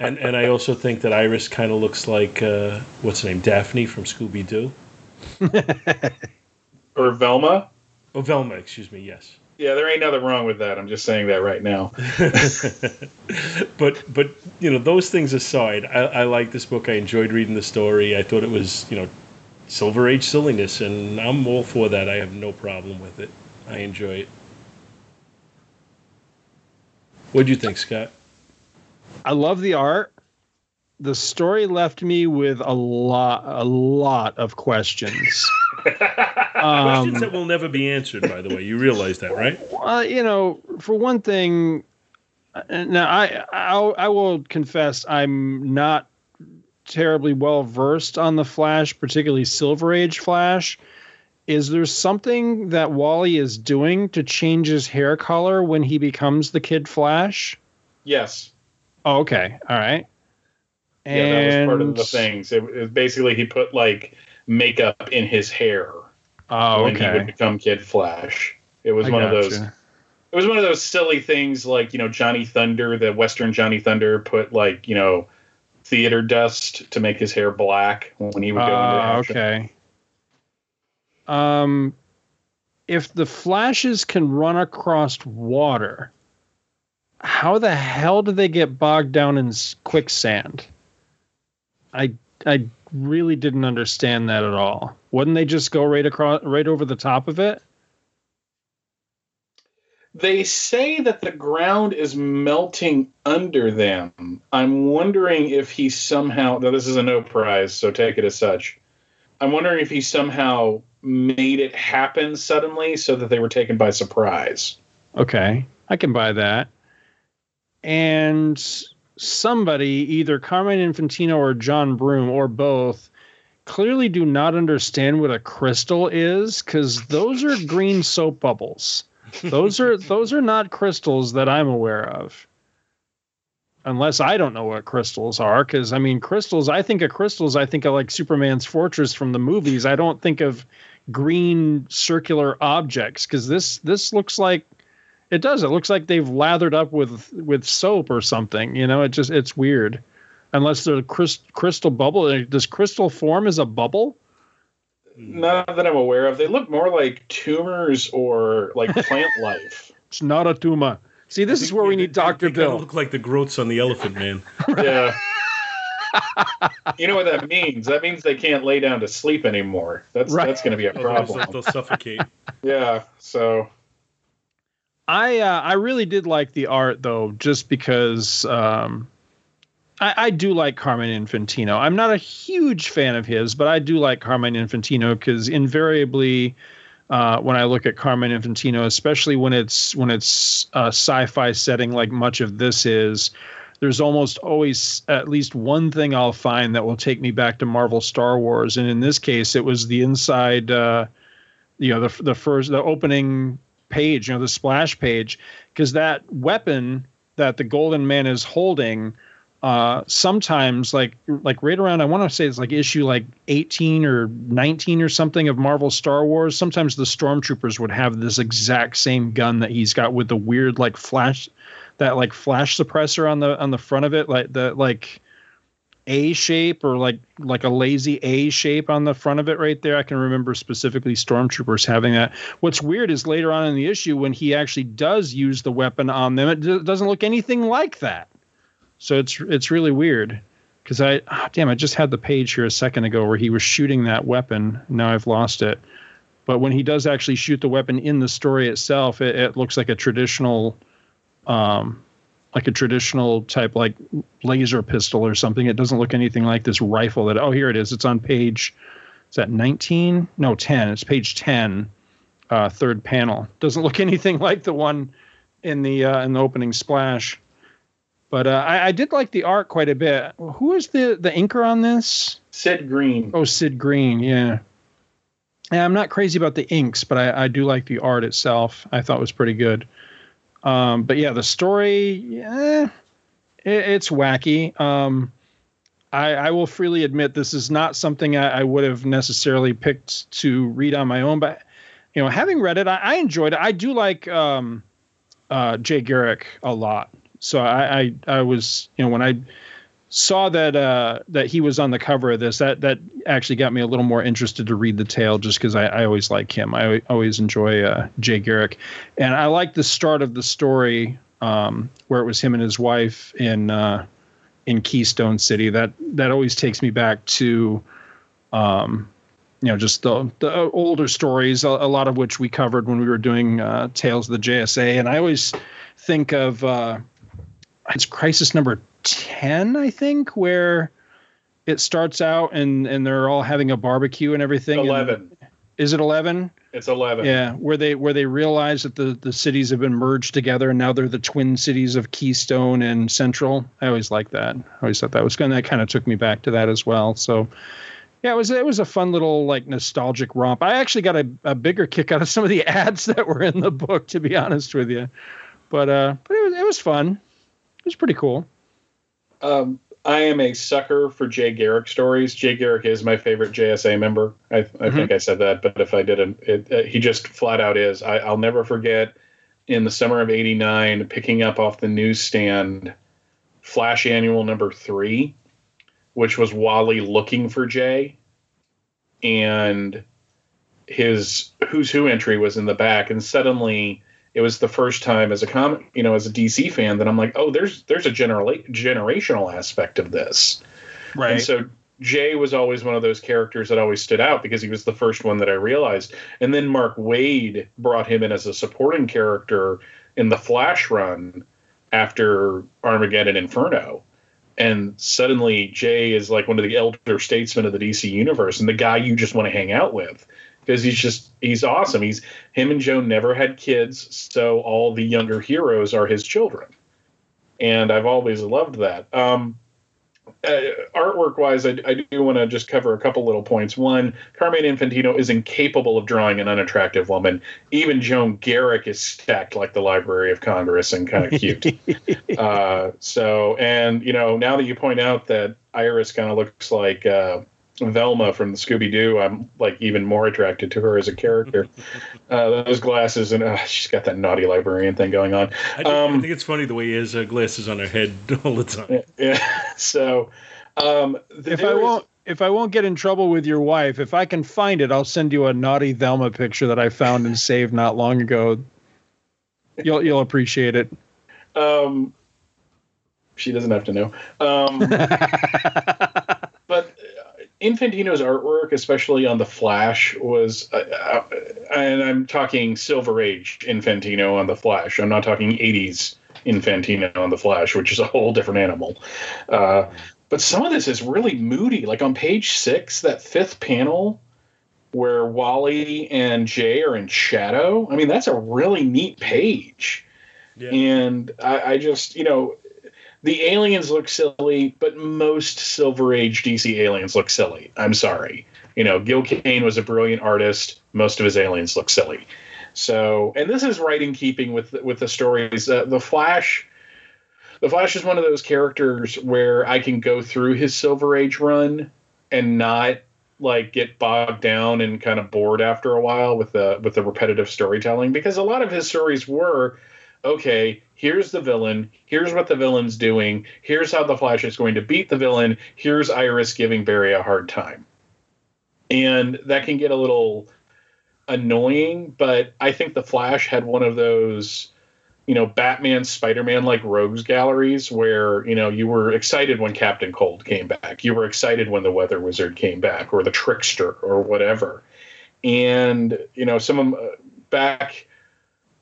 and and I also think that Iris kind of looks like uh, what's her name, Daphne from Scooby Doo, or Velma. Oh, Velma, excuse me. Yes. Yeah, there ain't nothing wrong with that. I'm just saying that right now. but but you know those things aside, I, I like this book. I enjoyed reading the story. I thought it was you know Silver Age silliness, and I'm all for that. I have no problem with it. I enjoy it. What do you think, Scott? I love the art. The story left me with a lot, a lot of questions. Questions that will never be answered. By the way, you realize that, right? Well, you know, for one thing, uh, now I I'll, I will confess I'm not terribly well versed on the Flash, particularly Silver Age Flash. Is there something that Wally is doing to change his hair color when he becomes the Kid Flash? Yes. Oh, okay. All right. And yeah, that was part of the things. It, it basically he put like makeup in his hair. Oh, when okay. he would become Kid Flash. It was I one of those. It was one of those silly things like you know Johnny Thunder, the Western Johnny Thunder, put like you know theater dust to make his hair black when he would go uh, into action. Okay. Um, if the flashes can run across water, how the hell do they get bogged down in quicksand? I I really didn't understand that at all. Wouldn't they just go right across right over the top of it? They say that the ground is melting under them. I'm wondering if he somehow now this is a no prize, so take it as such. I'm wondering if he somehow made it happen suddenly so that they were taken by surprise. Okay, I can buy that. And somebody, either Carmine Infantino or John Broome or both, clearly do not understand what a crystal is because those are green soap bubbles. Those are those are not crystals that I'm aware of. Unless I don't know what crystals are, because I mean crystals. I think of crystals. I think of like Superman's fortress from the movies. I don't think of green circular objects because this this looks like it does. It looks like they've lathered up with with soap or something. You know, it just it's weird. Unless the crystal bubble does crystal form as a bubble? Not that I'm aware of. They look more like tumors or like plant life. It's not a tumor. See, this is where we need Doctor Bill. Look like the growths on the Elephant Man. yeah. you know what that means? That means they can't lay down to sleep anymore. That's right. that's going to be a oh, problem. Oh, they'll, they'll suffocate. yeah. So I uh, I really did like the art though, just because um, I, I, do like Carmine Infantino. I'm not a huge fan of his, but I do like Carmine Infantino because invariably, uh, when I look at Carmine Infantino, especially when it's when it's a sci-fi setting like much of this is, there's almost always at least one thing I'll find that will take me back to Marvel Star Wars, and in this case, it was the inside. Uh, you know the the first the opening page, you know, the splash page, because that weapon that the Golden Man is holding, uh, sometimes like like right around I want to say it's like issue like 18 or 19 or something of Marvel Star Wars. Sometimes the stormtroopers would have this exact same gun that he's got with the weird like flash that like flash suppressor on the on the front of it, like the like a shape or like like a lazy A shape on the front of it right there. I can remember specifically stormtroopers having that. What's weird is later on in the issue when he actually does use the weapon on them, it d- doesn't look anything like that. So it's it's really weird because I oh, damn I just had the page here a second ago where he was shooting that weapon. Now I've lost it. But when he does actually shoot the weapon in the story itself, it, it looks like a traditional um, like a traditional type like laser pistol or something. It doesn't look anything like this rifle that oh here it is. It's on page is that 19? No, 10. It's page 10, uh, third panel. Doesn't look anything like the one in the uh, in the opening splash. But uh, I, I, did like the art quite a bit. Who is the the inker on this? Sid Greene. Oh, Sid Greene. Yeah. Yeah, I'm not crazy about the inks, but I, I do like the art itself. I thought was pretty good. Um, but yeah, the story, yeah, it, it's wacky. Um, I, I, will freely admit this is not something I, I, would have necessarily picked to read on my own, but you know, having read it, I, I enjoyed it. I do like um, uh, Jay Garrick a lot, so I, I was you know when I saw that uh, that he was on the cover of this, that that actually got me a little more interested to read the tale, just because I, I, always like him. I always enjoy uh, Jay Garrick, and I like the start of the story um, where it was him and his wife in uh, in Keystone City. That that always takes me back to. Um, you know, just the, the older stories, a, a, lot of which we covered when we were doing uh, Tales of the JSA. And I always think of uh, it's Crisis number 10, I think, where it starts out and and they're all having a barbecue and everything. 11. And Is it eleven? It's eleven. Yeah, where they where they realize that the the cities have been merged together and now they're the twin cities of Keystone and Central. I always liked that. I always thought that was good. That kind of took me back to that as well. So yeah, it was it was a fun little like nostalgic romp. I actually got a, a bigger kick out of some of the ads that were in the book, to be honest with you. But uh, but it was it was fun. It was pretty cool. Um, I am a sucker for Jay Garrick stories. Jay Garrick is my favorite JSA member. I, I mm-hmm. think I said that, but if I didn't, it, it, he just flat out is. I, I'll never forget in the summer of '89 picking up off the newsstand Flash Annual number three which was Wally looking for Jay, and his Who's Who entry was in the back, and suddenly it was the first time as a com you know as a DC fan that I'm like, oh, there's there's a general generational aspect of this, right? And so Jay was always one of those characters that always stood out because he was the first one that I realized, and then Mark Waid brought him in as a supporting character in the Flash run after Armageddon Inferno. And suddenly Jay is like one of the elder statesmen of the DC universe and the guy you just want to hang out with because he's just he's awesome. He's him and Joe never had kids, so all the younger heroes are his children, and I've always loved that. Um, uh, artwork wise, I, I do want to just cover a couple little points. One, Carmine Infantino is incapable of drawing an unattractive woman. Even Joan Garrick is stacked like the Library of Congress and kind of cute. uh, so, and you know, now that you point out that Iris kind of looks like uh, Velma from the Scooby Doo, I'm like even more attracted to her as a character. uh, those glasses and uh, she's got that naughty librarian thing going on. I, um, I think it's funny the way he has uh, glasses on her head all the time. Yeah. So, um, if I won't. If I won't get in trouble with your wife, if I can find it, I'll send you a naughty Velma picture that I found and saved not long ago. You'll you'll appreciate it. Um, she doesn't have to know. Um, but Infantino's artwork, especially on the Flash, was, uh, uh, and I'm talking Silver Age Infantino on the Flash. I'm not talking 80s Infantino on the Flash, which is a whole different animal. Uh, but some of this is really moody. Like on page six, that fifth panel where Wally and Jay are in shadow. I mean, that's a really neat page. Yeah. And I, I just, you know, the aliens look silly, but most Silver Age DC aliens look silly. I'm sorry. You know, Gil Kane was a brilliant artist. Most of his aliens look silly. So, and this is right in keeping with with the stories. Uh, the Flash, the Flash is one of those characters where I can go through his Silver Age run and not like get bogged down and kind of bored after a while with the with the repetitive storytelling because a lot of his stories were okay, here's the villain, here's what the villain's doing, here's how the Flash is going to beat the villain, here's Iris giving Barry a hard time. And that can get a little annoying, but I think the Flash had one of those you know, Batman, Spider Man like rogues galleries where, you know, you were excited when Captain Cold came back. You were excited when the Weather Wizard came back or the Trickster or whatever. And, you know, some of them uh, back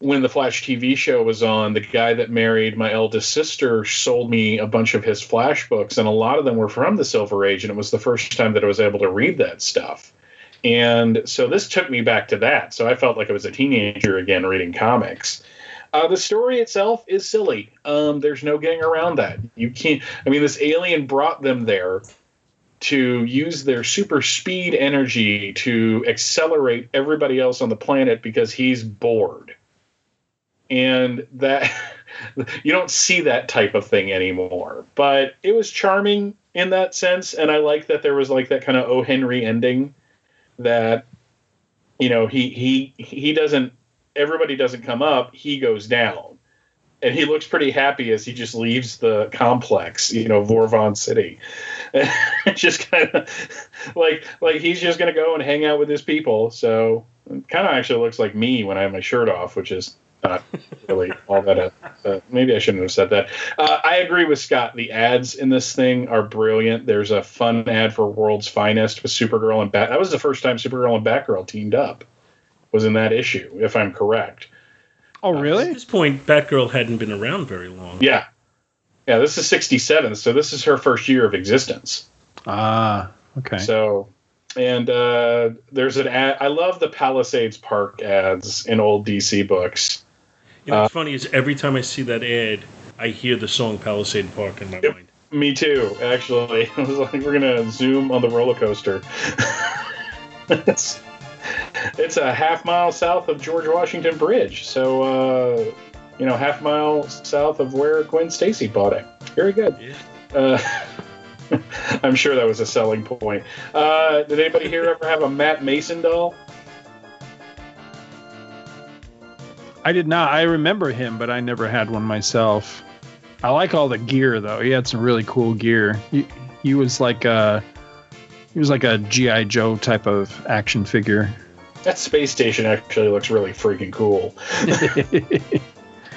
when the Flash TV show was on, the guy that married my eldest sister sold me a bunch of his Flash books, and a lot of them were from the Silver Age, and it was the first time that I was able to read that stuff. And so this took me back to that. So I felt like I was a teenager again reading comics. Uh, the story itself is silly. Um, there's no getting around that. You can't. I mean, this alien brought them there to use their super speed energy to accelerate everybody else on the planet because he's bored and that you don't see that type of thing anymore. But it was charming in that sense, and I like that there was like that kind of O. Henry ending that you know he he he doesn't everybody doesn't come up, he goes down. And he looks pretty happy as he just leaves the complex, you know, Vorvon City. just kind of like like he's just gonna go and hang out with his people. So kind of actually looks like me when I have my shirt off, which is not really all that. Uh, maybe I shouldn't have said that. Uh, I agree with Scott. The ads in this thing are brilliant. There's a fun ad for World's Finest with Supergirl and Bat. That was the first time Supergirl and Batgirl teamed up. Was in that issue, if I'm correct. Oh, really? Uh, at this point, Batgirl hadn't been around very long. Yeah, yeah. This is '67, so this is her first year of existence. Ah, okay. So and uh, there's an ad. I love the Palisades Park ads in old DC books. You know, what's funny is every time I see that ad, I hear the song Palisade Park in my Yep. mind. Me too, actually. I was like, we're gonna zoom on the roller coaster. it's, it's a half mile south of George Washington Bridge, so uh, you know, half mile south of where Gwen Stacy bought it. Very good. Yeah. Uh, I'm sure that was a selling point. Uh, did anybody here ever have a Matt Mason doll? I did not. I remember him, but I never had one myself. I like all the gear though. He had some really cool gear. He, he was like a he was like a GI Joe type of action figure. That space station actually looks really freaking cool.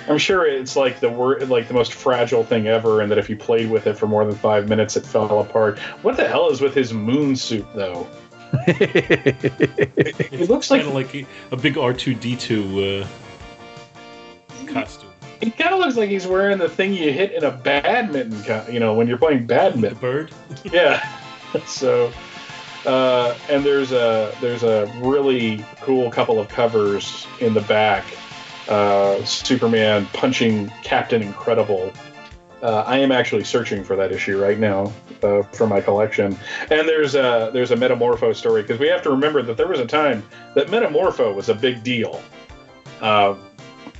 I'm sure it's like the wor- like the most fragile thing ever, and that if you played with it for more than five minutes, it fell apart. What the hell is with his moon suit, though? It looks like like a, a big R2D2 uh, costume. he kind of looks like he's wearing the thing you hit in a badminton, co- you know, when you're playing badminton. The bird. yeah. So, uh, and there's a there's a really cool couple of covers in the back. Uh, Superman punching Captain Incredible. Uh, I am actually searching for that issue right now uh, for my collection. And there's a there's a Metamorpho story because we have to remember that there was a time that Metamorpho was a big deal. Uh,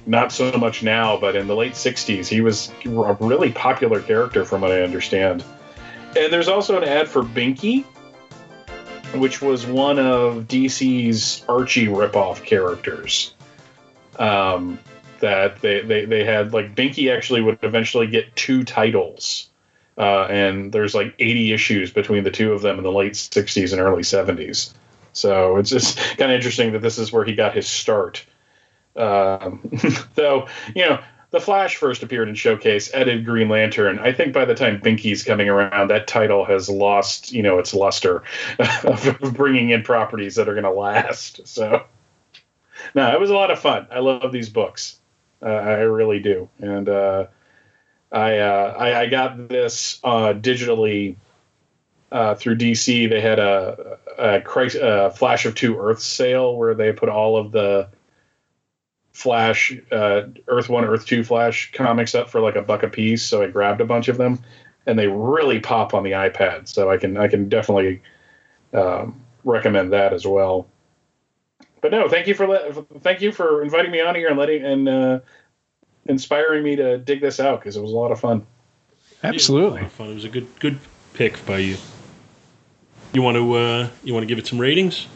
not so much now, but in the late '60s, he was a really popular character, from what I understand. And there's also an ad for Binky, which was one of DC's Archie ripoff characters. Um, that they, they, they had like Binky actually would eventually get two titles. Uh, and there's like 80 issues between the two of them in the late 60s and early 70s. So it's just kind of interesting that this is where he got his start. Um, though, you know, the Flash first appeared in Showcase, edited Green Lantern. I think by the time Binky's coming around, that title has lost, you know, its luster of bringing in properties that are going to last. So, no, it was a lot of fun. I love these books. Uh, I really do. And uh, I, uh, I I got this uh, digitally uh, through DC. They had a, a, a Flash of Two Earths sale where they put all of the Flash, uh, Earth One, Earth Two Flash comics up for like a buck a piece. So I grabbed a bunch of them, and they really pop on the iPad. So I can I can definitely um, recommend that as well. But no, thank you for let, thank you for inviting me on here and letting and uh, inspiring me to dig this out because it was a lot of fun. Absolutely. It was, a lot of fun. It was a good good pick by you. You want to uh, you want to give it some ratings?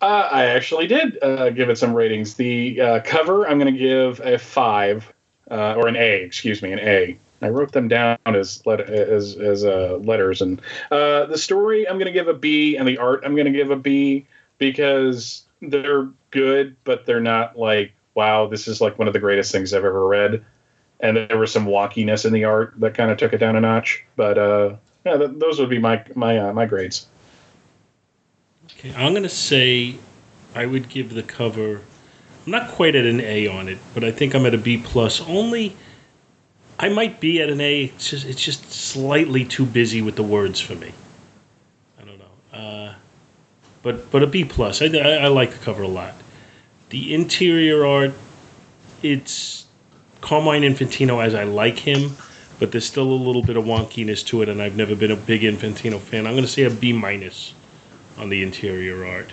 Uh, I actually did uh, give it some ratings. The uh, cover, I'm going to give a five, uh, or an A, excuse me, an A. I wrote them down as let- as as uh, letters, and uh, the story, I'm going to give a B, and the art, I'm going to give a B because they're good, but they're not like wow, this is like one of the greatest things I've ever read. And there was some wonkiness in the art that kind of took it down a notch, but yeah, th- those would be my my my grades. Okay, I'm gonna say I would give the cover. I'm not quite at an A on it, but I think I'm at a B plus. Only I might be at an A. It's just it's just slightly too busy with the words for me. I don't know, uh, but but a B plus. I, I, I like the cover a lot. The interior art, it's Carmine Infantino as I like him, but there's still a little bit of wonkiness to it, and I've never been a big Infantino fan. I'm gonna say a B minus on the interior art.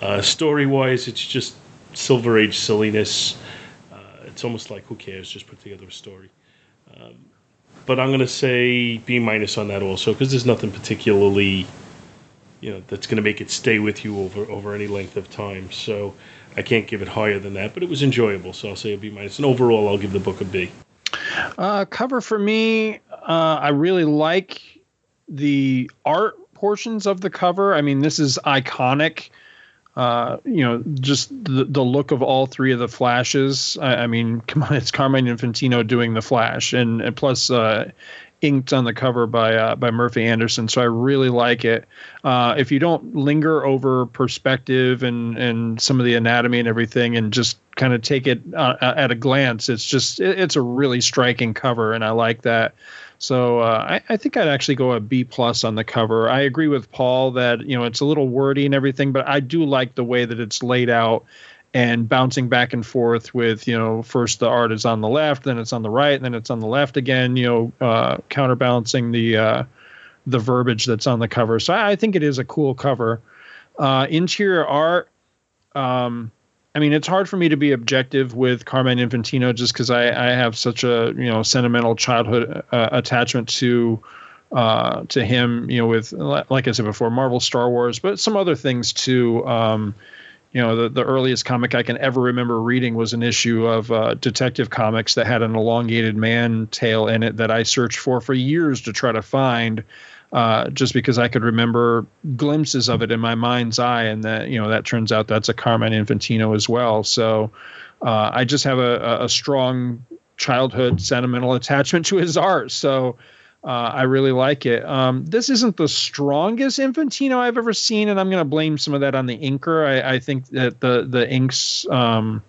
Uh, story wise, it's just Silver Age silliness. Uh, it's almost like who cares? Just put together a story. Um, but I'm gonna say B minus on that also because there's nothing particularly, you know, that's gonna make it stay with you over over any length of time. So I can't give it higher than that, but it was enjoyable. So I'll say a B minus. And overall, I'll give the book a B. Uh, cover for me, uh, I really like the art portions of the cover. I mean, this is iconic. Uh, you know, just the, the look of all three of the flashes. I, I mean, come on, it's Carmine Infantino doing the flash, and, and plus uh, inked on the cover by uh, by Murphy Anderson. So I really like it. Uh, if you don't linger over perspective and and some of the anatomy and everything, and just kind of take it uh, at a glance, it's just it, it's a really striking cover, and I like that. So uh, I, I, think I'd actually go a B plus on the cover. I agree with Paul that you know it's a little wordy and everything, but I do like the way that it's laid out and bouncing back and forth with you know first the art is on the left, then it's on the right, and then it's on the left again. You know, uh, counterbalancing the uh, the verbiage that's on the cover. So I, I think it is a cool cover. Uh, interior art. Um, I mean, it's hard for me to be objective with Carmine Infantino just because I, I have such a you know sentimental childhood uh, attachment to uh, to him. You know, with like I said before, Marvel, Star Wars, but some other things too. Um, you know, the, the earliest comic I can ever remember reading was an issue of uh, Detective Comics that had an elongated man tail in it that I searched for for years to try to find uh, just because I could remember glimpses of it in my mind's eye, and that you know that turns out that's a Carmine Infantino as well. So uh, I just have a, a, strong childhood sentimental attachment to his art. So uh, I really like it. Um, this isn't the strongest Infantino I've ever seen, and I'm going to blame some of that on the inker. I, I think that the the inks um,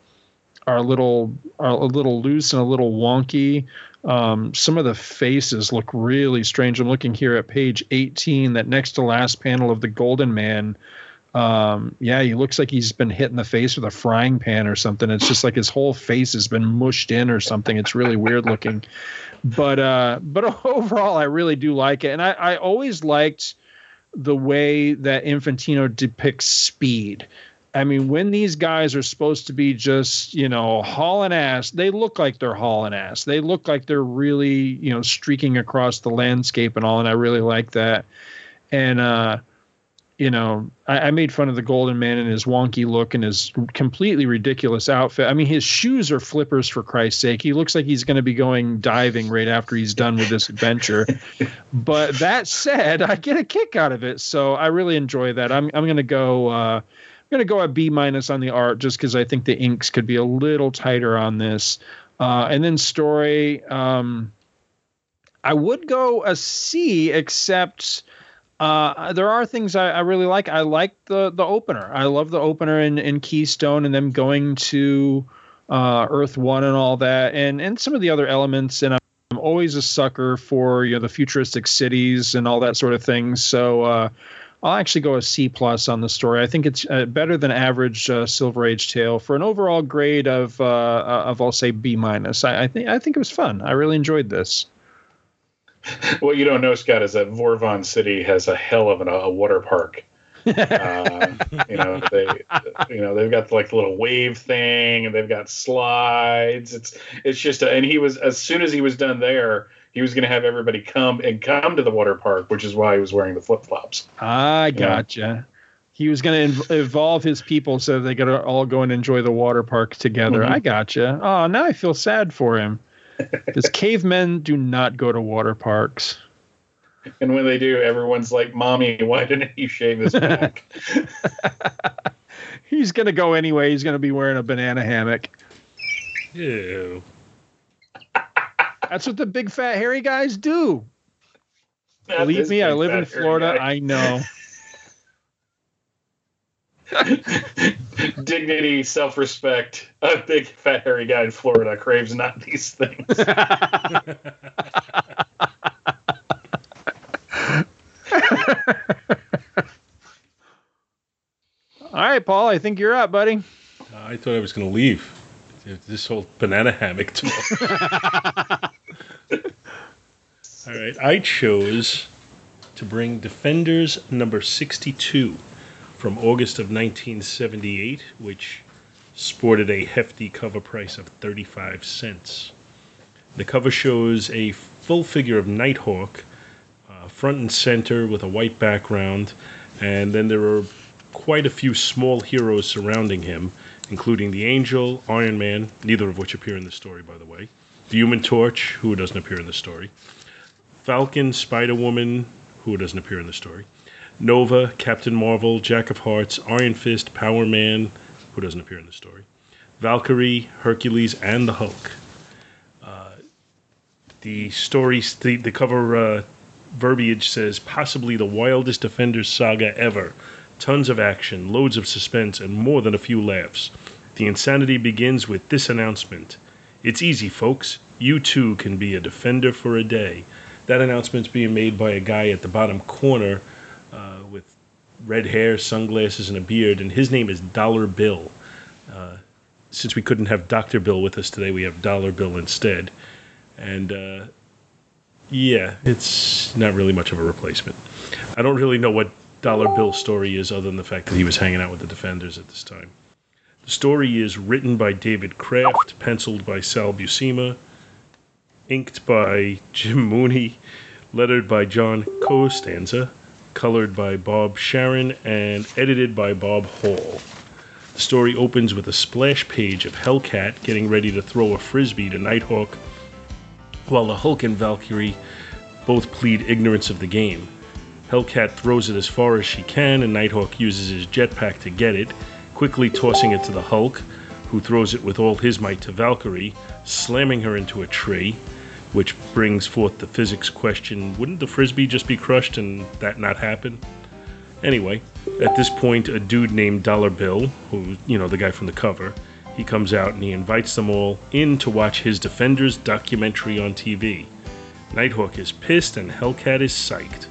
are a little are a little loose and a little wonky. Um, some of the faces look really strange. I'm looking here at page 18, that next to last panel of the Golden Man. Um, yeah, he looks like he's been hit in the face with a frying pan or something. It's just like his whole face has been mushed in or something. It's really weird looking. But uh, but overall, I really do like it, and I, I always liked the way that Infantino depicts speed. I mean, when these guys are supposed to be just, you know, hauling ass, they look like they're hauling ass. They look like they're really, you know, streaking across the landscape and all. And I really like that. And, uh, you know, I, I, made fun of the Golden Man and his wonky look and his completely ridiculous outfit. I mean, his shoes are flippers for Christ's sake. He looks like he's going to be going diving right after he's done with this adventure. but that said, I get a kick out of it, so I really enjoy that. I'm I'm going to go. Uh, going to go a B minus on the art just because I think the inks could be a little tighter on this. Uh, and then story, um, I would go a C, except uh, there are things I, I, really like. I like the the opener. I love the opener in, in Keystone and them going to uh, Earth One and all that, and and some of the other elements. And I'm always a sucker for you know the futuristic cities and all that sort of thing. So uh, I'll actually go a C plus on the story. I think it's uh, better than average uh, Silver Age tale for an overall grade of uh, uh of I'll say B minus. I, I, think I think it was fun. I really enjoyed this. What you don't know, Scott, is that Vorvon City has a hell of an, a water park. uh, you know they you know they've got like the little wave thing and they've got slides it's it's just a, and he was as soon as he was done there he was going to have everybody come and come to the water park, which is why he was wearing the flip flops. I gotcha. Yeah. He was going to inv- evolve his people so they could all go and enjoy the water park together. Mm-hmm. I gotcha. Oh, now I feel sad for him. Because cavemen do not go to water parks. And when they do, everyone's like, "Mommy, why didn't you shave his back?" He's gonna go anyway. He's gonna be wearing a banana hammock. Ew. That's what the big fat hairy guys do. That Believe me, I live in Florida. I know. Dignity, self respect. A big fat hairy guy in Florida craves not these things. All right, Paul, I think you're up, buddy. I thought I was going to leave. This whole banana hammock tomorrow. All right, I chose to bring Defenders number 62 from August of 1978, which sported a hefty cover price of 35 cents. The cover shows a full figure of Nighthawk, uh, front and center with a white background, and then there are quite a few small heroes surrounding him, including the Angel, Iron Man, neither of which appear in the story, by the way, the Human Torch, who doesn't appear in the story, Falcon, Spider Woman, who doesn't appear in the story, Nova, Captain Marvel, Jack of Hearts, Iron Fist, Power Man, who doesn't appear in the story, Valkyrie, Hercules, and the Hulk. Uh, the story, the, the cover uh, verbiage says possibly the wildest Defenders saga ever. Tons of action, loads of suspense, and more than a few laughs. The insanity begins with this announcement It's easy, folks. You too can be a defender for a day. That announcement's being made by a guy at the bottom corner uh, with red hair, sunglasses, and a beard, and his name is Dollar Bill. Uh, since we couldn't have Dr. Bill with us today, we have Dollar Bill instead. And uh, yeah, it's not really much of a replacement. I don't really know what Dollar Bill's story is other than the fact that he was hanging out with the Defenders at this time. The story is written by David Kraft, penciled by Sal Buscema, inked by Jim Mooney, lettered by John Costanza, colored by Bob Sharen, and edited by Bob Hall. The story opens with a splash page of Hellcat getting ready to throw a frisbee to Nighthawk, while the Hulk and Valkyrie both plead ignorance of the game. Hellcat throws it as far as she can, and Nighthawk uses his jetpack to get it, quickly tossing it to the Hulk, who throws it with all his might to Valkyrie, slamming her into a tree, which brings forth the physics question wouldn't the frisbee just be crushed and that not happen? Anyway, at this point, a dude named Dollar Bill, who, you know, the guy from the cover, he comes out and he invites them all in to watch his Defenders documentary on TV. Nighthawk is pissed and Hellcat is psyched.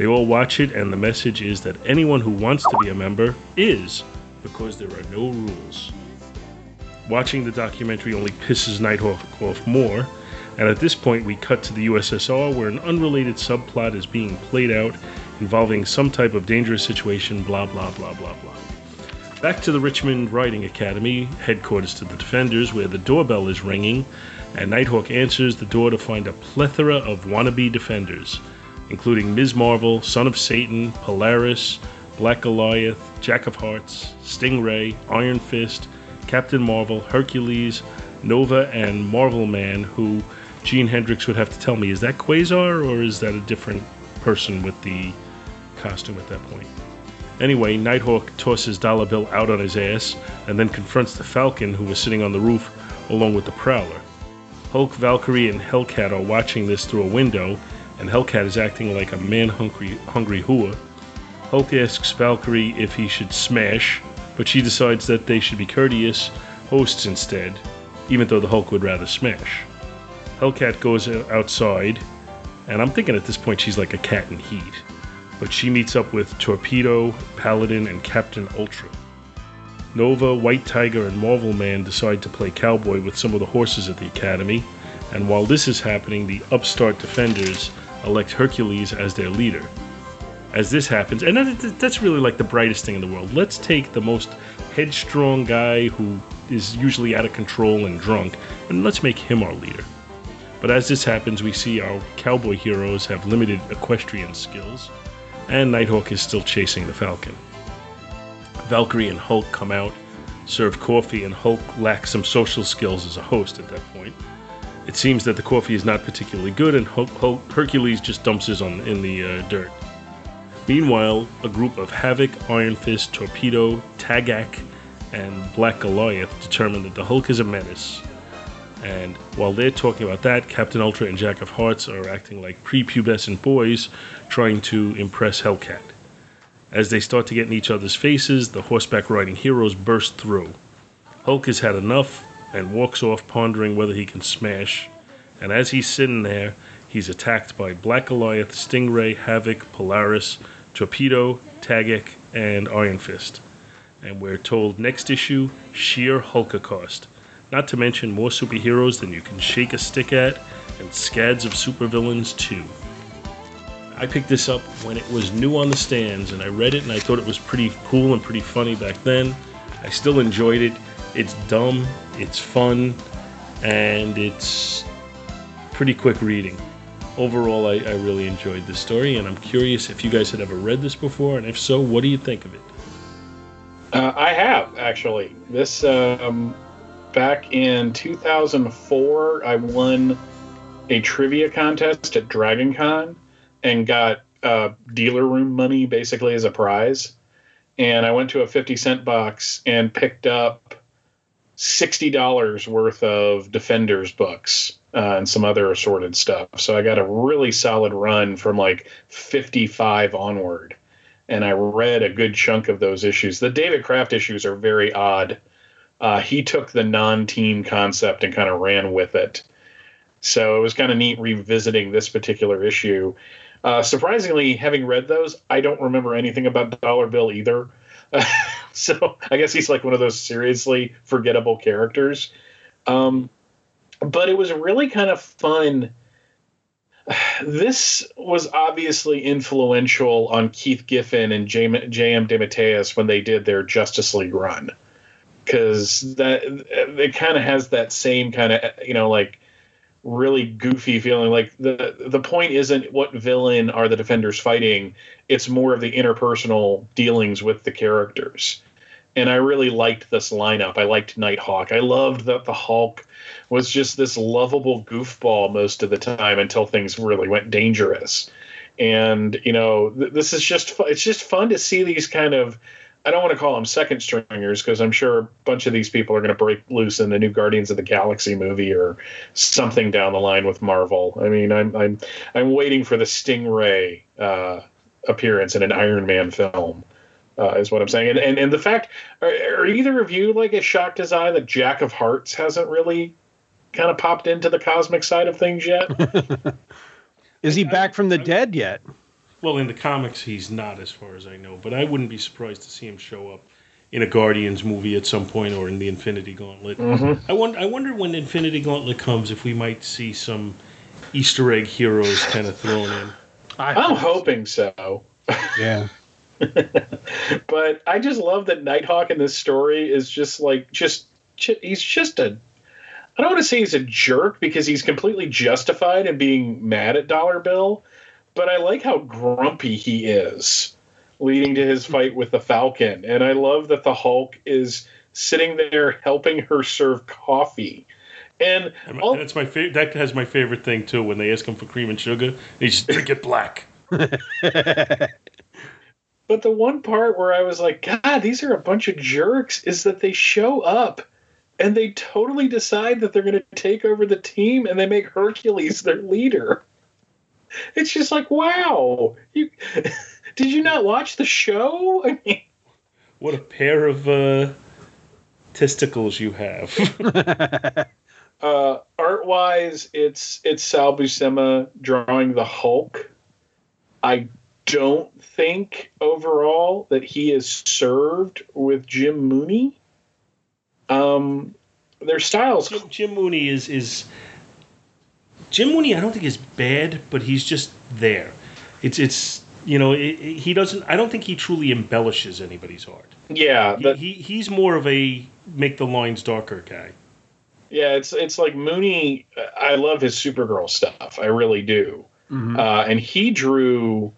They all watch it, and the message is that anyone who wants to be a member is, because there are no rules. Watching the documentary only pisses Nighthawk off more, and at this point we cut to the USSR where an unrelated subplot is being played out involving some type of dangerous situation, blah, blah, blah, blah, blah. Back to the Richmond Riding Academy, headquarters to the Defenders, where the doorbell is ringing, and Nighthawk answers the door to find a plethora of wannabe Defenders, including Ms. Marvel, Son of Satan, Polaris, Black Goliath, Jack of Hearts, Stingray, Iron Fist, Captain Marvel, Hercules, Nova, and Marvel Man, who Gene Hendricks would have to tell me is that Quasar or is that a different person with the costume at that point? Anyway, Nighthawk tosses Dollar Bill out on his ass and then confronts the Falcon who was sitting on the roof along with the Prowler. Hulk, Valkyrie, and Hellcat are watching this through a window, and Hellcat is acting like a man hungry, hua. Hulk asks Valkyrie if he should smash, but she decides that they should be courteous hosts instead, even though the Hulk would rather smash. Hellcat goes outside, and I'm thinking at this point she's like a cat in heat. But she meets up with Torpedo, Paladin, and Captain Ultra. Nova, White Tiger, and Marvel Man decide to play cowboy with some of the horses at the Academy, and while this is happening, the upstart Defenders elect Hercules as their leader. As this happens, and that, that's really like the brightest thing in the world. Let's take the most headstrong guy who is usually out of control and drunk, and let's make him our leader. But as this happens, we see our cowboy heroes have limited equestrian skills, and Nighthawk is still chasing the Falcon. Valkyrie and Hulk come out, serve coffee, and Hulk lacks some social skills as a host at that point. It seems that the coffee is not particularly good, and Hercules just dumps his on in the uh, dirt. Meanwhile, a group of Havok, Iron Fist, Torpedo, Tagak, and Black Goliath determine that the Hulk is a menace. And while they're talking about that, Captain Ultra and Jack of Hearts are acting like prepubescent boys trying to impress Hellcat. As they start to get in each other's faces, the horseback riding heroes burst through. Hulk has had enough and walks off pondering whether he can smash. And as he's sitting there, he's attacked by Black Goliath, Stingray, Havok, Polaris, Torpedo, Tagak, and Iron Fist. And we're told next issue, sheer Hulkacost. Not to mention more superheroes than you can shake a stick at, and scads of supervillains too. I picked this up when it was new on the stands, and I read it and I thought it was pretty cool and pretty funny back then. I still enjoyed it. It's dumb, it's fun, and it's pretty quick reading. Overall, I, I really enjoyed this story, and I'm curious if you guys had ever read this before, and if so, what do you think of it? Uh, I have actually. This um, back in 2004, I won a trivia contest at Dragon Con and got uh, dealer room money basically as a prize. And I went to a 50 cent box and picked up $60 worth of Defenders books uh, and some other assorted stuff. So I got a really solid run from like 55 onward. And I read a good chunk of those issues. The David Kraft issues are very odd. Uh, he took the non team concept and kind of ran with it. So it was kind of neat revisiting this particular issue. Uh, surprisingly, having read those, I don't remember anything about Dollar Bill either. so I guess he's like one of those seriously forgettable characters. Um, but it was really kind of fun. This was obviously influential on Keith Giffen and J.M. DeMatteis when they did their Justice League run, because that it kind of has that same kind of you know like really goofy feeling. Like the the point isn't what villain are the defenders fighting; it's more of the interpersonal dealings with the characters. And I really liked this lineup. I liked Nighthawk. I loved that the Hulk was just this lovable goofball most of the time until things really went dangerous. And you know, th- this is just fu- it's just fun to see these kind of I don't want to call them second stringers because I'm sure a bunch of these people are going to break loose in the new Guardians of the Galaxy movie or something down the line with Marvel. I mean, I'm I'm I'm waiting for the Stingray uh, appearance in an Iron Man film. Uh, is what I'm saying, and and, and the fact are, are either of you like as shocked as I that Jack of Hearts hasn't really kind of popped into the cosmic side of things yet? is he back from the dead yet? Well, in the comics, he's not, as far as I know. But I wouldn't be surprised to see him show up in a Guardians movie at some point or in the Infinity Gauntlet. Mm-hmm. I wonder. I wonder when Infinity Gauntlet comes if we might see some Easter egg heroes kind of thrown in. I'm hoping so. Yeah. but I just love that Nighthawk in this story is just like just he's just a I don't want to say he's a jerk because he's completely justified in being mad at Dollar Bill, but I like how grumpy he is leading to his fight with the Falcon. And I love that the Hulk is sitting there helping her serve coffee. And, and all, that's my favorite. That has my favorite thing too. When they ask him for cream and sugar, he just drink it black. But the one part where I was like, God, these are a bunch of jerks, is that they show up and they totally decide that they're going to take over the team and they make Hercules their leader. It's just like, wow. You did you not watch the show? I mean, what a pair of uh, testicles you have. uh, art wise, it's it's Sal Buscema drawing the Hulk. I don't think overall that he is served with Jim Mooney. Um, their styles. Jim, Jim, Mooney is is Jim Mooney. I don't think is bad, but he's just there. It's it's you know it, it, he doesn't. I don't think he truly embellishes anybody's art. Yeah, he, he he's more of a make the lines darker guy. Yeah, it's it's like Mooney. I love his Supergirl stuff. I really do. Mm-hmm. Uh, and he drew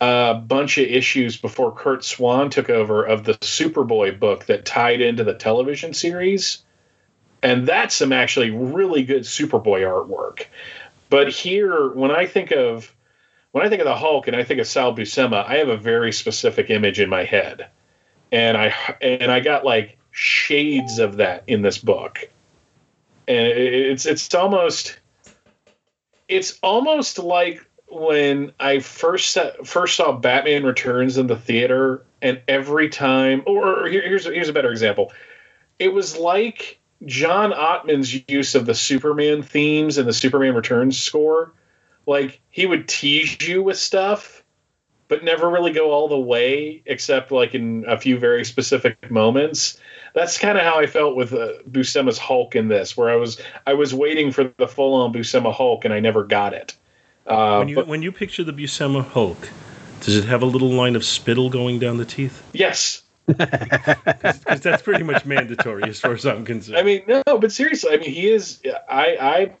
a bunch of issues before Curt Swan took over of the Superboy book that tied into the television series. And that's some actually really good Superboy artwork. But here, when I think of when I think of the Hulk and I think of Sal Buscema, I have a very specific image in my head, and I and I got like shades of that in this book, and it's it's almost it's almost like when I first set, first saw Batman Returns in the theater, and every time, or, or here, here's here's a better example, it was like John Ottman's use of the Superman themes and the Superman Returns score. Like he would tease you with stuff, but never really go all the way, except like in a few very specific moments. That's kind of how I felt with uh, Buscema's Hulk in this, where I was I was waiting for the full on Buscema Hulk, and I never got it. Uh, when you but, when you picture the Buscema Hulk, does it have a little line of spittle going down the teeth? Yes. Because that's pretty much mandatory as far as I'm concerned. I mean, no, but seriously, I mean, he is. I I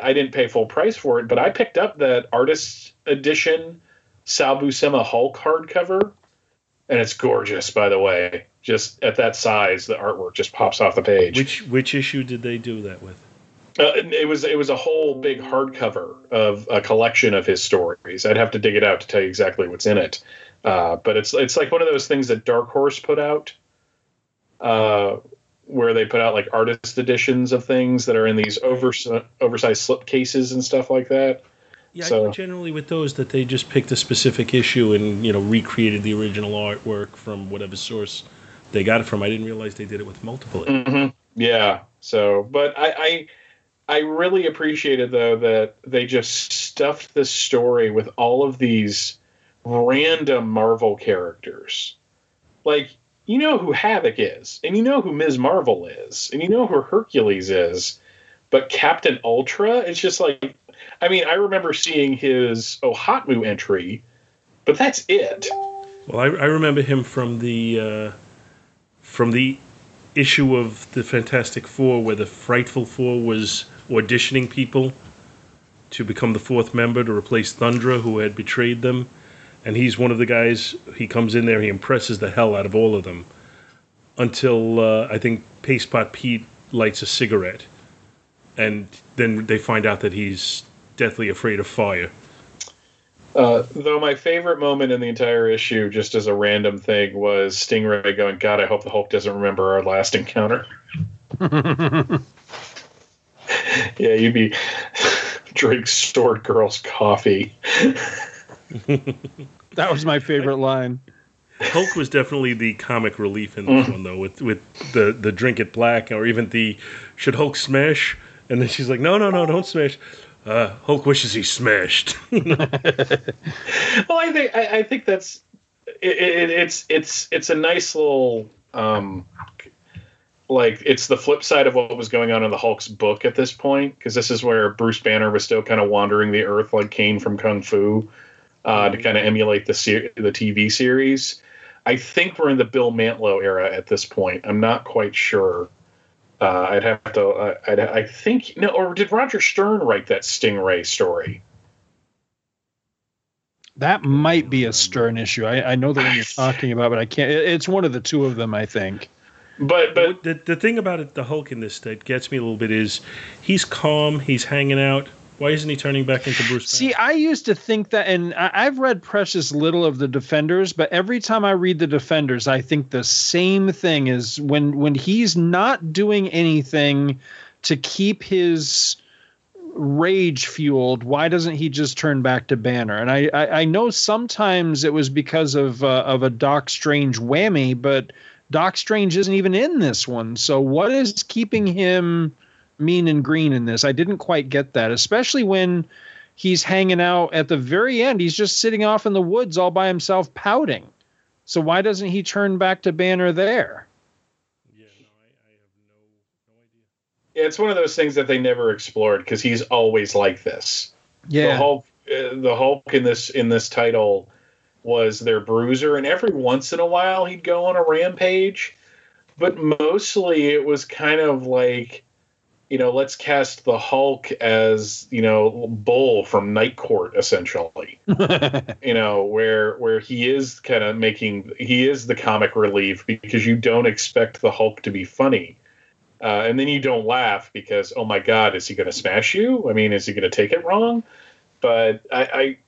I didn't pay full price for it, but I picked up that artist edition Sal Buscema Hulk hardcover, and it's gorgeous. By the way, just at that size, the artwork just pops off the page. Which which issue did they do that with? Uh, it was it was a whole big hardcover of a collection of his stories. I'd have to dig it out to tell you exactly what's in it, uh, but it's it's like one of those things that Dark Horse put out, uh, where they put out like artist editions of things that are in these overs- oversized slip cases and stuff like that. Yeah, so, generally with those that they just picked a specific issue and you know recreated the original artwork from whatever source they got it from. I didn't realize they did it with multiple. Mm-hmm. Yeah. So, but I, I I really appreciated though that they just stuffed this story with all of these random Marvel characters. Like you know who Havok is, and you know who Ms. Marvel is, and you know who Hercules is, but Captain Ultra, it's just like I mean, I remember seeing his OHOTMU entry, but that's it. Well, I, I remember him from the uh, from the issue of the Fantastic Four where the Frightful Four was auditioning people to become the fourth member to replace Thundra, who had betrayed them. And he's one of the guys. He comes in there, he impresses the hell out of all of them, until uh, I think Pastepot Pete lights a cigarette, and then they find out that he's deathly afraid of fire. Uh, though my favorite moment in the entire issue, just as a random thing, was Stingray going, "God, I hope the Hulk doesn't remember our last encounter." yeah, you'd be drink stored Girl's coffee. That was my favorite line. Hulk was definitely the comic relief in this mm. one, though, with with the the drink it black, or even the should Hulk smash, and then she's like, "No, no, no, don't smash." Uh, Hulk wishes he smashed. well, I think I, I think that's it, it, it's it's it's a nice little um, like it's the flip side of what was going on in the Hulk's book at this point because this is where Bruce Banner was still kind of wandering the earth like Caine from Kung Fu uh, to kind of emulate the ser- the TV series. I think we're in the Bill Mantlo era at this point. I'm not quite sure. Uh, I'd have to. Uh, I'd, I think no, or did Roger Stern write that Stingray story? That might be a Stern issue. I, I know the one you're talking about, but I can't. It's one of the two of them, I think. But but the the thing about it, the Hulk in this that gets me a little bit is he's calm, he's hanging out, why isn't he turning back into Bruce? See, I used to think that, and I've read precious little of the Defenders, but every time I read the Defenders, I think the same thing is when when he's not doing anything to keep his rage fueled why doesn't he just turn back to banner and i i, I know sometimes it was because of uh, of a doc strange whammy but doc strange isn't even in this one so what is keeping him mean and green in this. I didn't quite get that, especially when he's hanging out at the very end. He's just sitting off in the woods all by himself pouting. So why doesn't he turn back to Banner there? Yeah, no, I, I have no, no idea. Yeah, it's one of those things that they never explored because he's always like this. Yeah, the Hulk, uh, the Hulk in this in this title was their bruiser, and every once in a while he'd go on a rampage, but mostly it was kind of like you know, let's cast the Hulk as you know Bull from Night Court, essentially. you know, where where he is kind of making he is the comic relief because you don't expect the Hulk to be funny, uh, and then you don't laugh because oh my God, is he going to smash you? I mean, is he going to take it wrong? But I, I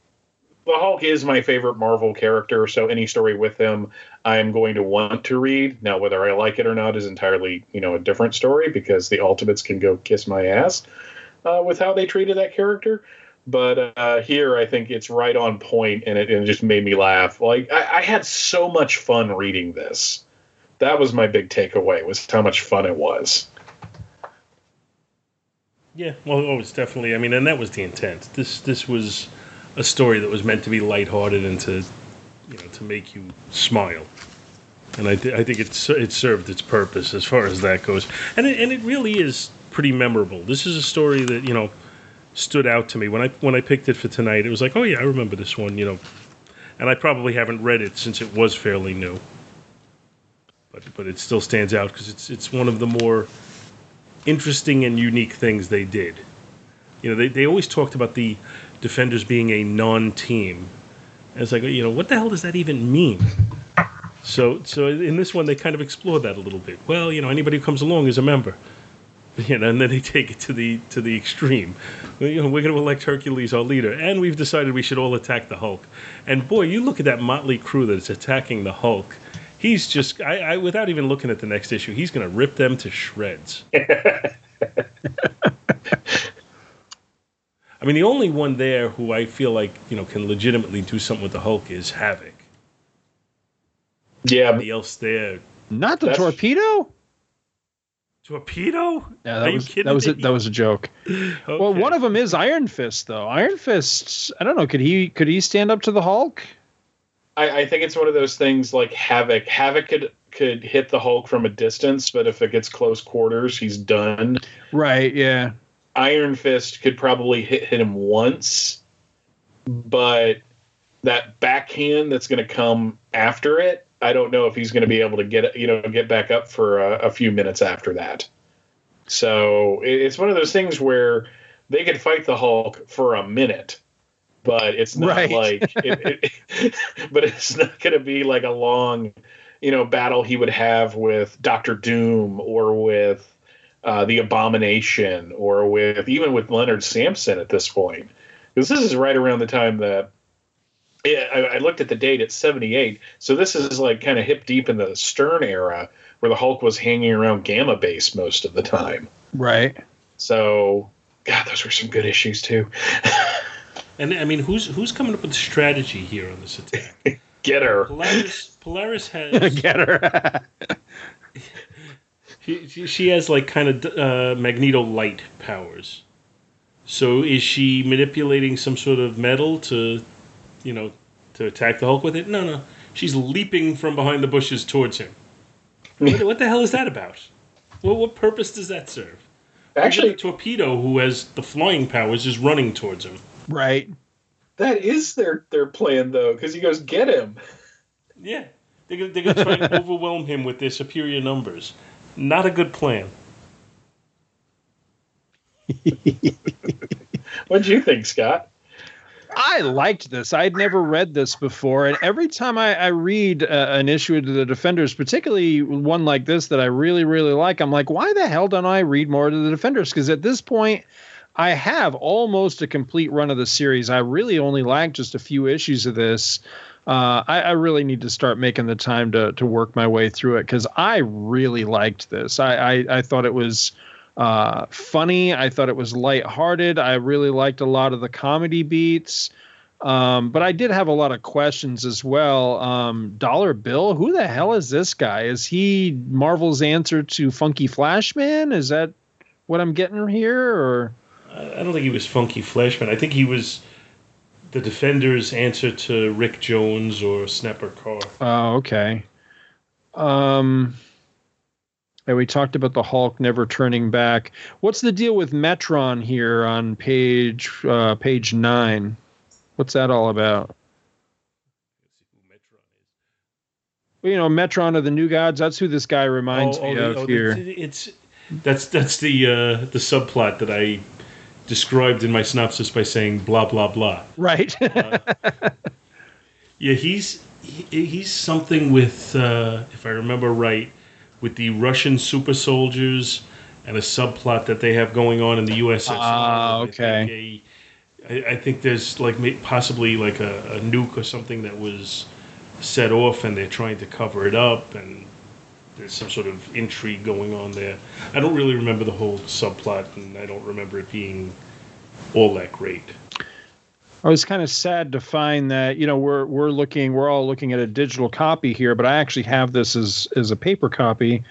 the Hulk is my favorite Marvel character, so any story with him, I'm going to want to read. Now, whether I like it or not is entirely, you know, a different story because the Ultimates can go kiss my ass uh, with how they treated that character. But uh, here, I think it's right on point, and it, it just made me laugh. Like I, I had so much fun reading this. That was my big takeaway: was how much fun it was. Yeah, well, it was definitely. I mean, and that was the intent. This this was a story that was meant to be lighthearted and to, you know, to make you smile. And I, th- I think it's it served its purpose as far as that goes. And it, and it really is pretty memorable. This is a story that you know stood out to me when I when I picked it for tonight. It was like, oh yeah, I remember this one. You know, and I probably haven't read it since it was fairly new. But but it still stands out because it's it's one of the more interesting and unique things they did. You know, they, they always talked about the defenders being a non-team. And it's like, you know, what the hell does that even mean? So, so in this one, they kind of explore that a little bit. Well, you know, anybody who comes along is a member. You know, and then they take it to the to the extreme. You know, we're going to elect Hercules our leader, and we've decided we should all attack the Hulk. And boy, you look at that motley crew that's attacking the Hulk. He's just, I, I without even looking at the next issue, he's going to rip them to shreds. I mean, the only one there who I feel like you know can legitimately do something with the Hulk is Havok. Yeah, Nobody else there. Not the torpedo. Torpedo? Yeah, Are that you was kidding that was a, me? that was a joke. Well, one of them is Iron Fist, though. Iron Fist, I don't know. Could he could he stand up to the Hulk? I, I think it's one of those things like Havok. Havok could could hit the Hulk from a distance, but if it gets close quarters, he's done. Right. Yeah. Iron Fist could probably hit, hit him once, but that backhand that's going to come after it, I don't know if he's going to be able to get you know get back up for a, a few minutes after that. So it- it's one of those things where they could fight the Hulk for a minute, but it's not Right. like it, it, but it's not going to be like a long you know battle he would have with Doctor Doom or with uh, the Abomination or with even with Leonard Samson at this point because this is right around the time that yeah, I, I looked at the date. It's seventy eight, so this is like kind of hip deep in the Stern era where the Hulk was hanging around Gamma Base most of the time. Right. So, God, those were some good issues too. And I mean, who's who's coming up with the strategy here on this attack? Get her. Polaris Polaris has Get her. She, she, she has like kind of uh, Magneto light powers. So is she manipulating some sort of metal to, you know, to attack the Hulk with it? No, no. She's leaping from behind the bushes towards him. What, what the hell is that about? Well, what purpose does that serve? Actually, the torpedo, who has the flying powers, is running towards him. right. that is their their plan though, because he goes get him. Yeah, they're gonna, they're gonna try and overwhelm him with their superior numbers. Not a good plan. What'd you think, Scott? I liked this. I'd never read this before, and every time I, I read uh, an issue of the Defenders, particularly one like this that I really, really like, I'm like, why the hell don't I read more to the Defenders? Because at this point, I have almost a complete run of the series. I really only like just a few issues of this. Uh, I, I really need to start making the time to to work my way through it because I really liked this. I, I I thought it was uh, funny. I thought it was lighthearted. I really liked a lot of the comedy beats. Um, but I did have a lot of questions as well. Um, Dollar Bill, who the hell is this guy? Is he Marvel's answer to Funky Flashman? Is that what I'm getting here? Or I I don't think he was Funky Flashman. I think he was the Defender's answer to Rick Jones or Snapper Carr. oh, okay. Um, and we talked about the Hulk never turning back. What's the deal with Metron here on page uh, page nine? What's that all about? Well, you know, Metron of the New Gods. That's who this guy reminds me the- of oh, here. the- It's that's that's the uh, the subplot that I described in my synopsis by saying blah blah blah. right. Yeah, he's he, he's something with, uh, if I remember right, with the Russian super soldiers and a subplot that they have going on in the USSR. Ah, okay. I think a- I, I think there's like possibly like a, a nuke or something that was set off, and they're trying to cover it up, and there's some sort of intrigue going on there. I don't really remember the whole subplot, and I don't remember it being all that great. I was kind of sad to find that you know we're we're looking we're all looking at a digital copy here, but I actually have this as as a paper copy.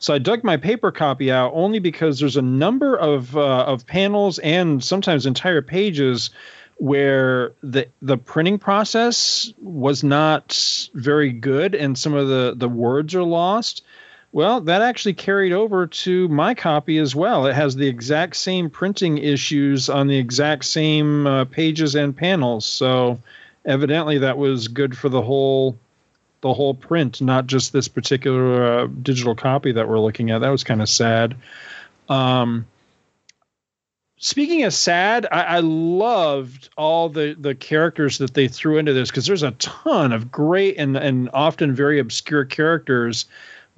So I dug my paper copy out only because there's a number of uh, of panels and sometimes entire pages where the the printing process was not very good and some of the the words are lost. Well, that actually carried over to my copy as well. It has the exact same printing issues on the exact same uh, pages and panels. So, evidently, that was good for the whole the whole print, not just this particular uh, digital copy that we're looking at. That was kind of sad. Um, speaking of sad, I, I loved all the the characters that they threw into this because there's a ton of great and and often very obscure characters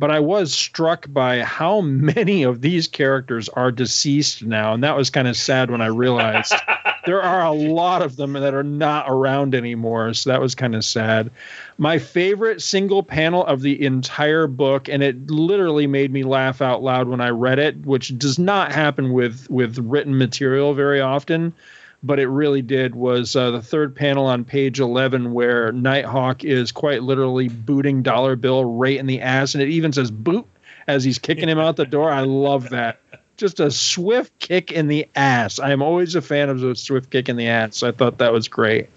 but I was struck by how many of these characters are deceased now, and that was kind of sad when I realized there are a lot of them that are not around anymore. So that was kind of sad. My favorite single panel of the entire book, and it literally made me laugh out loud when I read it, which does not happen with with written material very often but it really did was uh, the third panel on page 11 where nighthawk is quite literally booting dollar bill right in the ass and it even says boot as he's kicking him out the door. I love that. Just a swift kick in the ass. I am always a fan of a swift kick in the ass. I thought that was great.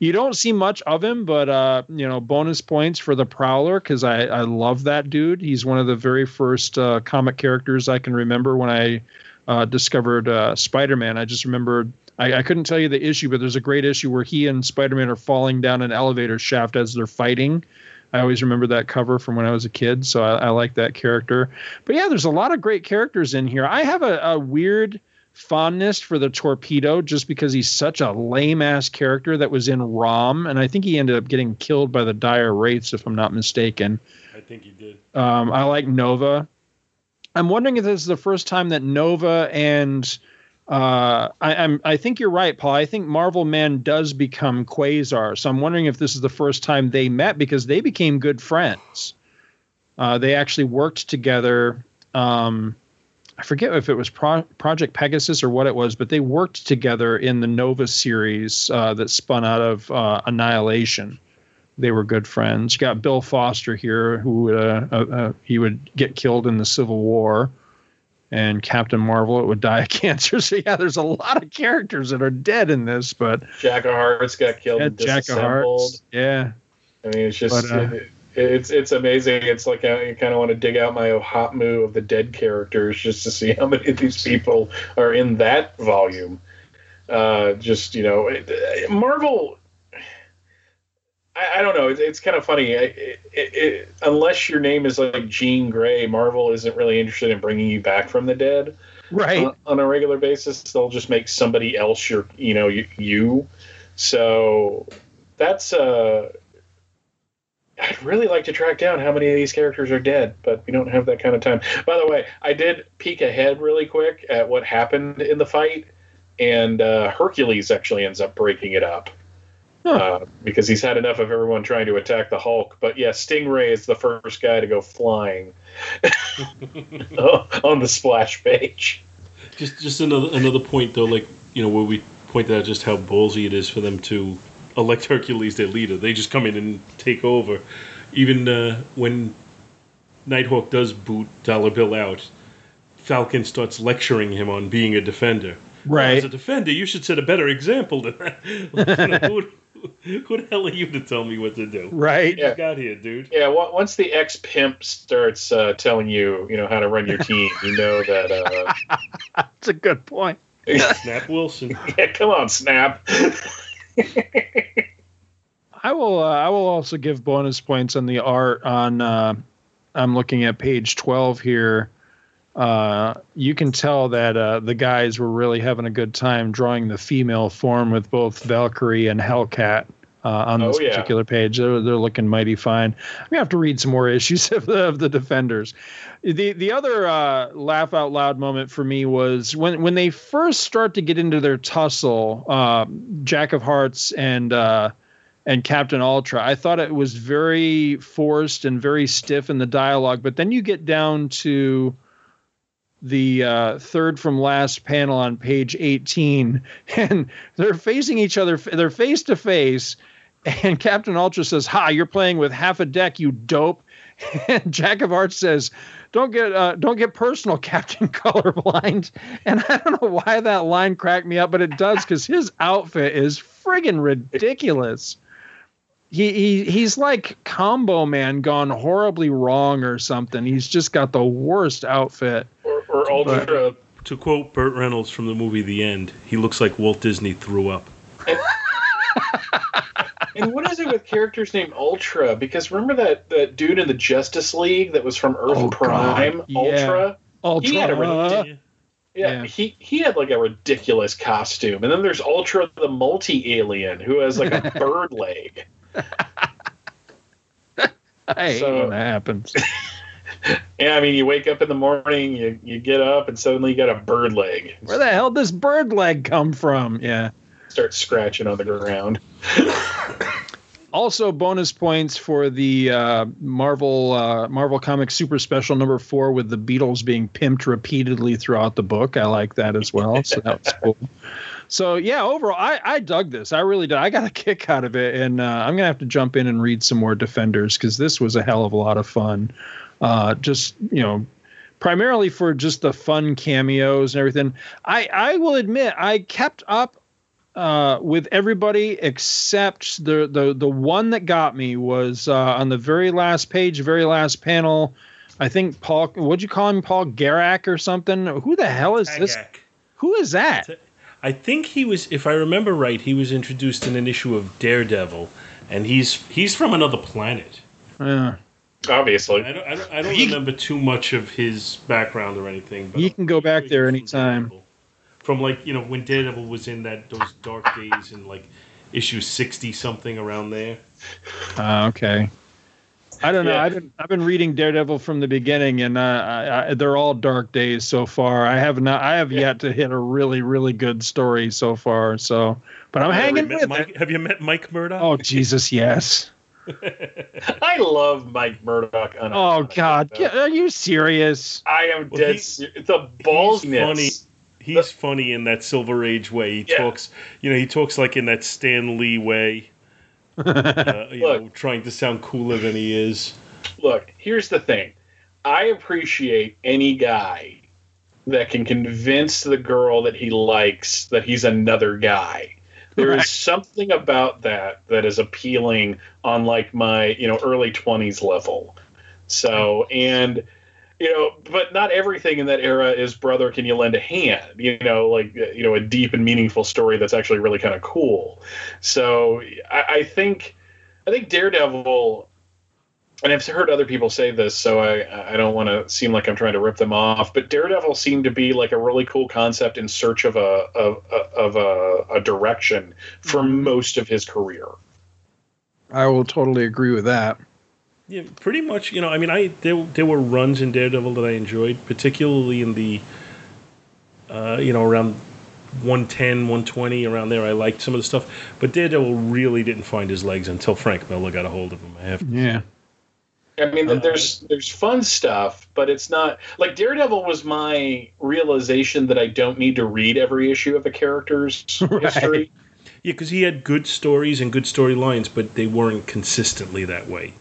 You don't see much of him, but uh, you know, bonus points for the Prowler because I I love that dude. He's one of the very first uh, comic characters I can remember when I uh, discovered uh, Spider-Man. I just remembered I, I, couldn't tell you the issue, but there's a great issue where he and Spider-Man are falling down an elevator shaft as they're fighting. I always remember that cover from when I was a kid, so I, I like that character. But yeah, there's a lot of great characters in here. I have a, a weird fondness for the torpedo just because he's such a lame ass character that was in Rom, and I think he ended up getting killed by the dire wraiths, if I'm not mistaken. I think he did. Um, I like Nova. I'm wondering if this is the first time that Nova and uh, I, am I think you're right, Paul. I think Marvel Man does become Quasar. So I'm wondering if this is the first time they met because they became good friends. Uh, they actually worked together. Um, I forget if it was Pro- Project Pegasus or what it was, but they worked together in the Nova series uh, that spun out of uh, Annihilation. They were good friends. You got Bill Foster here, who uh, he would get killed in the Civil War and Captain Marvel it would die of cancer. So yeah, there's a lot of characters that are dead in this, but Jack of Hearts got killed yeah, and Jack of Hearts. Yeah. I mean, it's just but, uh, it, it's it's amazing. It's like I, you kind of want to dig out my OHOTMU of the dead characters just to see how many of these people are in that volume. Uh, just you know, Marvel I, I don't know. It's, it's kind of funny. It, it, unless your name is like Jean Grey, Marvel isn't really interested in bringing you back from the dead, right? On, on a regular basis, they'll just make somebody else your, you know, you. you. So that's uh. I'd really like to track down how many of these characters are dead, but we don't have that kind of time. By the way, I did peek ahead really quick at what happened in the fight, and uh, Hercules actually ends up breaking it up uh, because he's had enough of everyone trying to attack the Hulk. But yeah, Stingray is the first guy to go flying on the splash page. Just just another another point though, like you know where we pointed out just how ballsy it is for them to elect Hercules their leader. They just come in and take over. Even uh, when Nighthawk does boot Dollar Bill out, Falcon starts lecturing him on being a defender. Right. Well, as a defender, you should set a better example than that. Who the hell are you to tell me what to do? Right. Yeah. got here, dude. Yeah. Once the ex pimp starts uh, telling you, you know, how to run your team, you know that. Uh, That's a good point. Snap Wilson. Yeah. Come on, Snap. I will. Uh, I will also give bonus points on the art on. Uh, I'm looking at page 12 here uh, you can tell that uh, the guys were really having a good time drawing the female form with both Valkyrie and Hellcat uh, on this oh, yeah. particular page. They're, they're looking mighty fine. I'm gonna have to read some more issues of the, of the Defenders. The the other uh, laugh out loud moment for me was when when they first start to get into their tussle, uh, Jack of Hearts and uh, and Captain Ultra. I thought it was very forced and very stiff in the dialogue, but then you get down to the uh, third from last panel on page 18 and they're facing each other they're face to face and captain ultra says ha you're playing with half a deck you dope. And jack of hearts says don't get uh, don't get personal captain colorblind. And i don't know why that line cracked me up but it does because his outfit is friggin ridiculous. He, he he's like combo man gone horribly wrong or something. He's just got the worst outfit or Ultra. To quote Burt Reynolds from the movie The End, he looks like Walt Disney threw up. And, and what is it with characters named Ultra? Because remember that, that dude in the Justice League that was from Earth oh, Prime, God. Ultra? Yeah. Ultra. He had a yeah, yeah, he he had like a ridiculous costume, and then there's Ultra the multi alien who has like a bird leg. I hate so, when that happens. yeah, I mean, you wake up in the morning, you, you get up, and suddenly you got a bird leg. Where the hell does bird leg come from? Yeah. Start scratching on the ground. also, bonus points for the uh, Marvel uh, Marvel Comics Super Special number four with the Beatles being pimped repeatedly throughout the book. I like that as well. So that was cool. So yeah, overall, I, I dug this. I really did. I got a kick out of it, and uh, I'm gonna have to jump in and read some more Defenders because this was a hell of a lot of fun. Uh, just you know, primarily for just the fun cameos and everything. I I will admit I kept up uh, with everybody except the the the one that got me was uh, on the very last page, very last panel. I think Paul, what'd you call him, Paul Garak or something? Who the hell is this? Tagak. Who is that? I think he was, if I remember right, he was introduced in an issue of Daredevil, and he's he's from another planet. Uh, Obviously. I don't, I don't, I don't He- remember too much of his background or anything. But You can go back there anytime. From like you know when Daredevil was in that those dark days in like issue sixty something around there. uh, okay. I don't know. Yeah. I've been I've been reading Daredevil from the beginning, and uh, I, I, they're all dark days so far. I have not. I have Yeah. yet to hit a really really good story so far. So, but I'm Have hanging with Mike, it. Have you met Mike Murdock? Oh Jesus, yes. I love Mike Murdock. Oh God, unironically, are you serious? I am Well, dead he- serious. The He's funny. He's funny in that Silver Age way. He Yeah. talks, you know, he talks like in that Stan Lee way, uh, you Look. know, trying to sound cooler than he is. Look, here's the thing. I appreciate any guy that can convince the girl that he likes that he's another guy. There is Right. something about that that is appealing on like my, you know, early 20s level. So, and you know, but not everything in that era is brother can you lend a hand, you know, like you know, a deep and meaningful story that's actually really kind of cool. So, I, I think I think Daredevil and I've heard other people say this, so I, I don't want to seem like I'm trying to rip them off. But Daredevil seemed to be like a really cool concept in search of a of, of a, a direction for most of his career. I will totally agree with that. Yeah, pretty much. You know, I mean, I there there were runs in Daredevil that I enjoyed, particularly in the, uh, you know, around 110, 120, around there. I liked some of the stuff, but Daredevil really didn't find his legs until Frank Miller got a hold of him. I have Yeah. I mean, Uh, there's there's fun stuff, but it's not like Daredevil was my realization that I don't need to read every issue of a character's Right. history. Yeah, because he had good stories and good storylines, but they weren't consistently that way.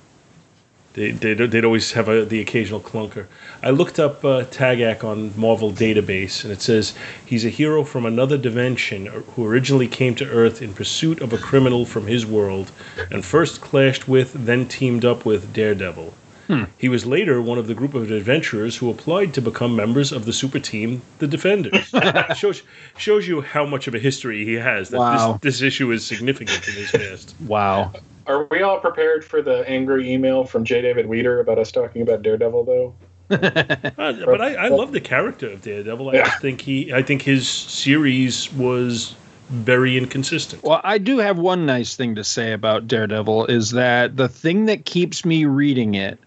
They, they'd, they'd always have a, the occasional clunker. I looked up uh, Tagak on Marvel Database, and it says he's a hero from another dimension who originally came to Earth in pursuit of a criminal from his world, and first clashed with, then teamed up with Daredevil. He was later one of the group of adventurers who applied to become members of the super team, the Defenders. shows shows you how much of a history he has. That Wow. this, this issue is significant in his past. Wow. Are we all prepared for the angry email from J. David Weeder about us talking about Daredevil, though? Uh, but I, I love the character of Daredevil. I Yeah. just think he, I think his series was very inconsistent. Well, I do have one nice thing to say about Daredevil is that the thing that keeps me reading it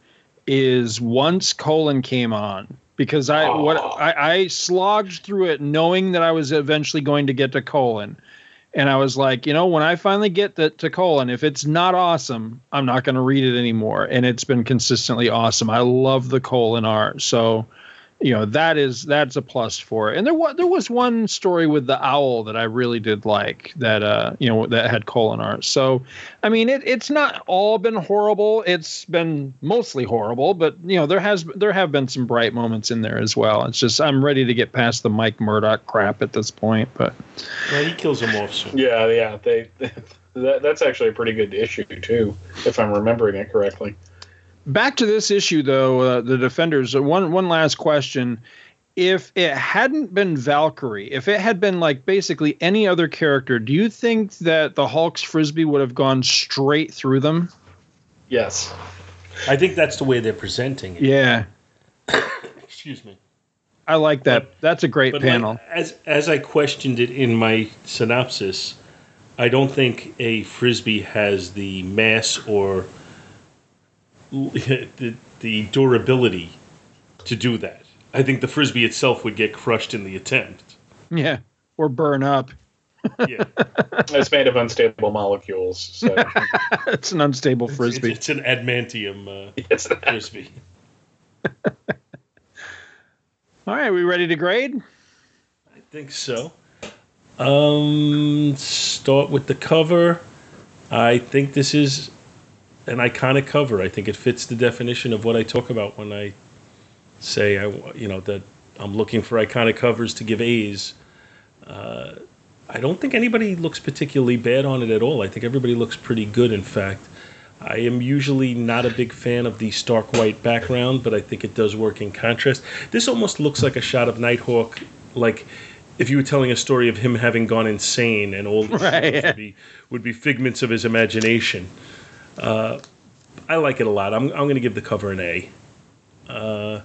is once Colan came on because I what I, I slogged through it knowing that I was eventually going to get to Colan. And I was like, you know, when I finally get the, to Colan, if it's not awesome, I'm not going to read it anymore. And it's been consistently awesome. I love the Colan art. So, you know, that is that's a plus for it. And there was there was one story with the owl that I really did like that uh, you know, that had Colan art. So, I mean, it, it's not all been horrible. It's been mostly horrible, but you know, there has there have been some bright moments in there as well. It's just I'm ready to get past the Mike Murdock crap at this point, but Well, he kills him off soon. Yeah, yeah. They that, that's actually a pretty good issue too, if I'm remembering it correctly. Back to this issue though uh, the defenders uh, one one last question if it hadn't been valkyrie if it had been like basically any other character do you think that the hulk's frisbee would have gone straight through them Yes. I think that's the way they're presenting it. yeah Excuse me. i like that that's a great But panel like, as as I questioned it in my synopsis, I don't think a frisbee has the mass or the, the durability to do that. I think the frisbee itself would get crushed in the attempt. yeah or burn up Yeah, It's made of unstable molecules, so it's an unstable it's, frisbee it's an adamantium uh, it's frisbee. all right we ready to grade I think so. Um, start with the cover. I think this is an iconic cover. I think it fits the definition of what I talk about when I say I, you know, that I'm looking for iconic covers to give A's. Uh, I don't think anybody looks particularly bad on it at all. I think everybody looks pretty good. In fact, I am usually not a big fan of the stark white background, but I think it does work in contrast. This almost looks like a shot of Nighthawk, like if you were telling a story of him having gone insane and all the Right. would be would be figments of his imagination. Uh, I like it a lot. I'm I'm going to give the cover an A. Uh,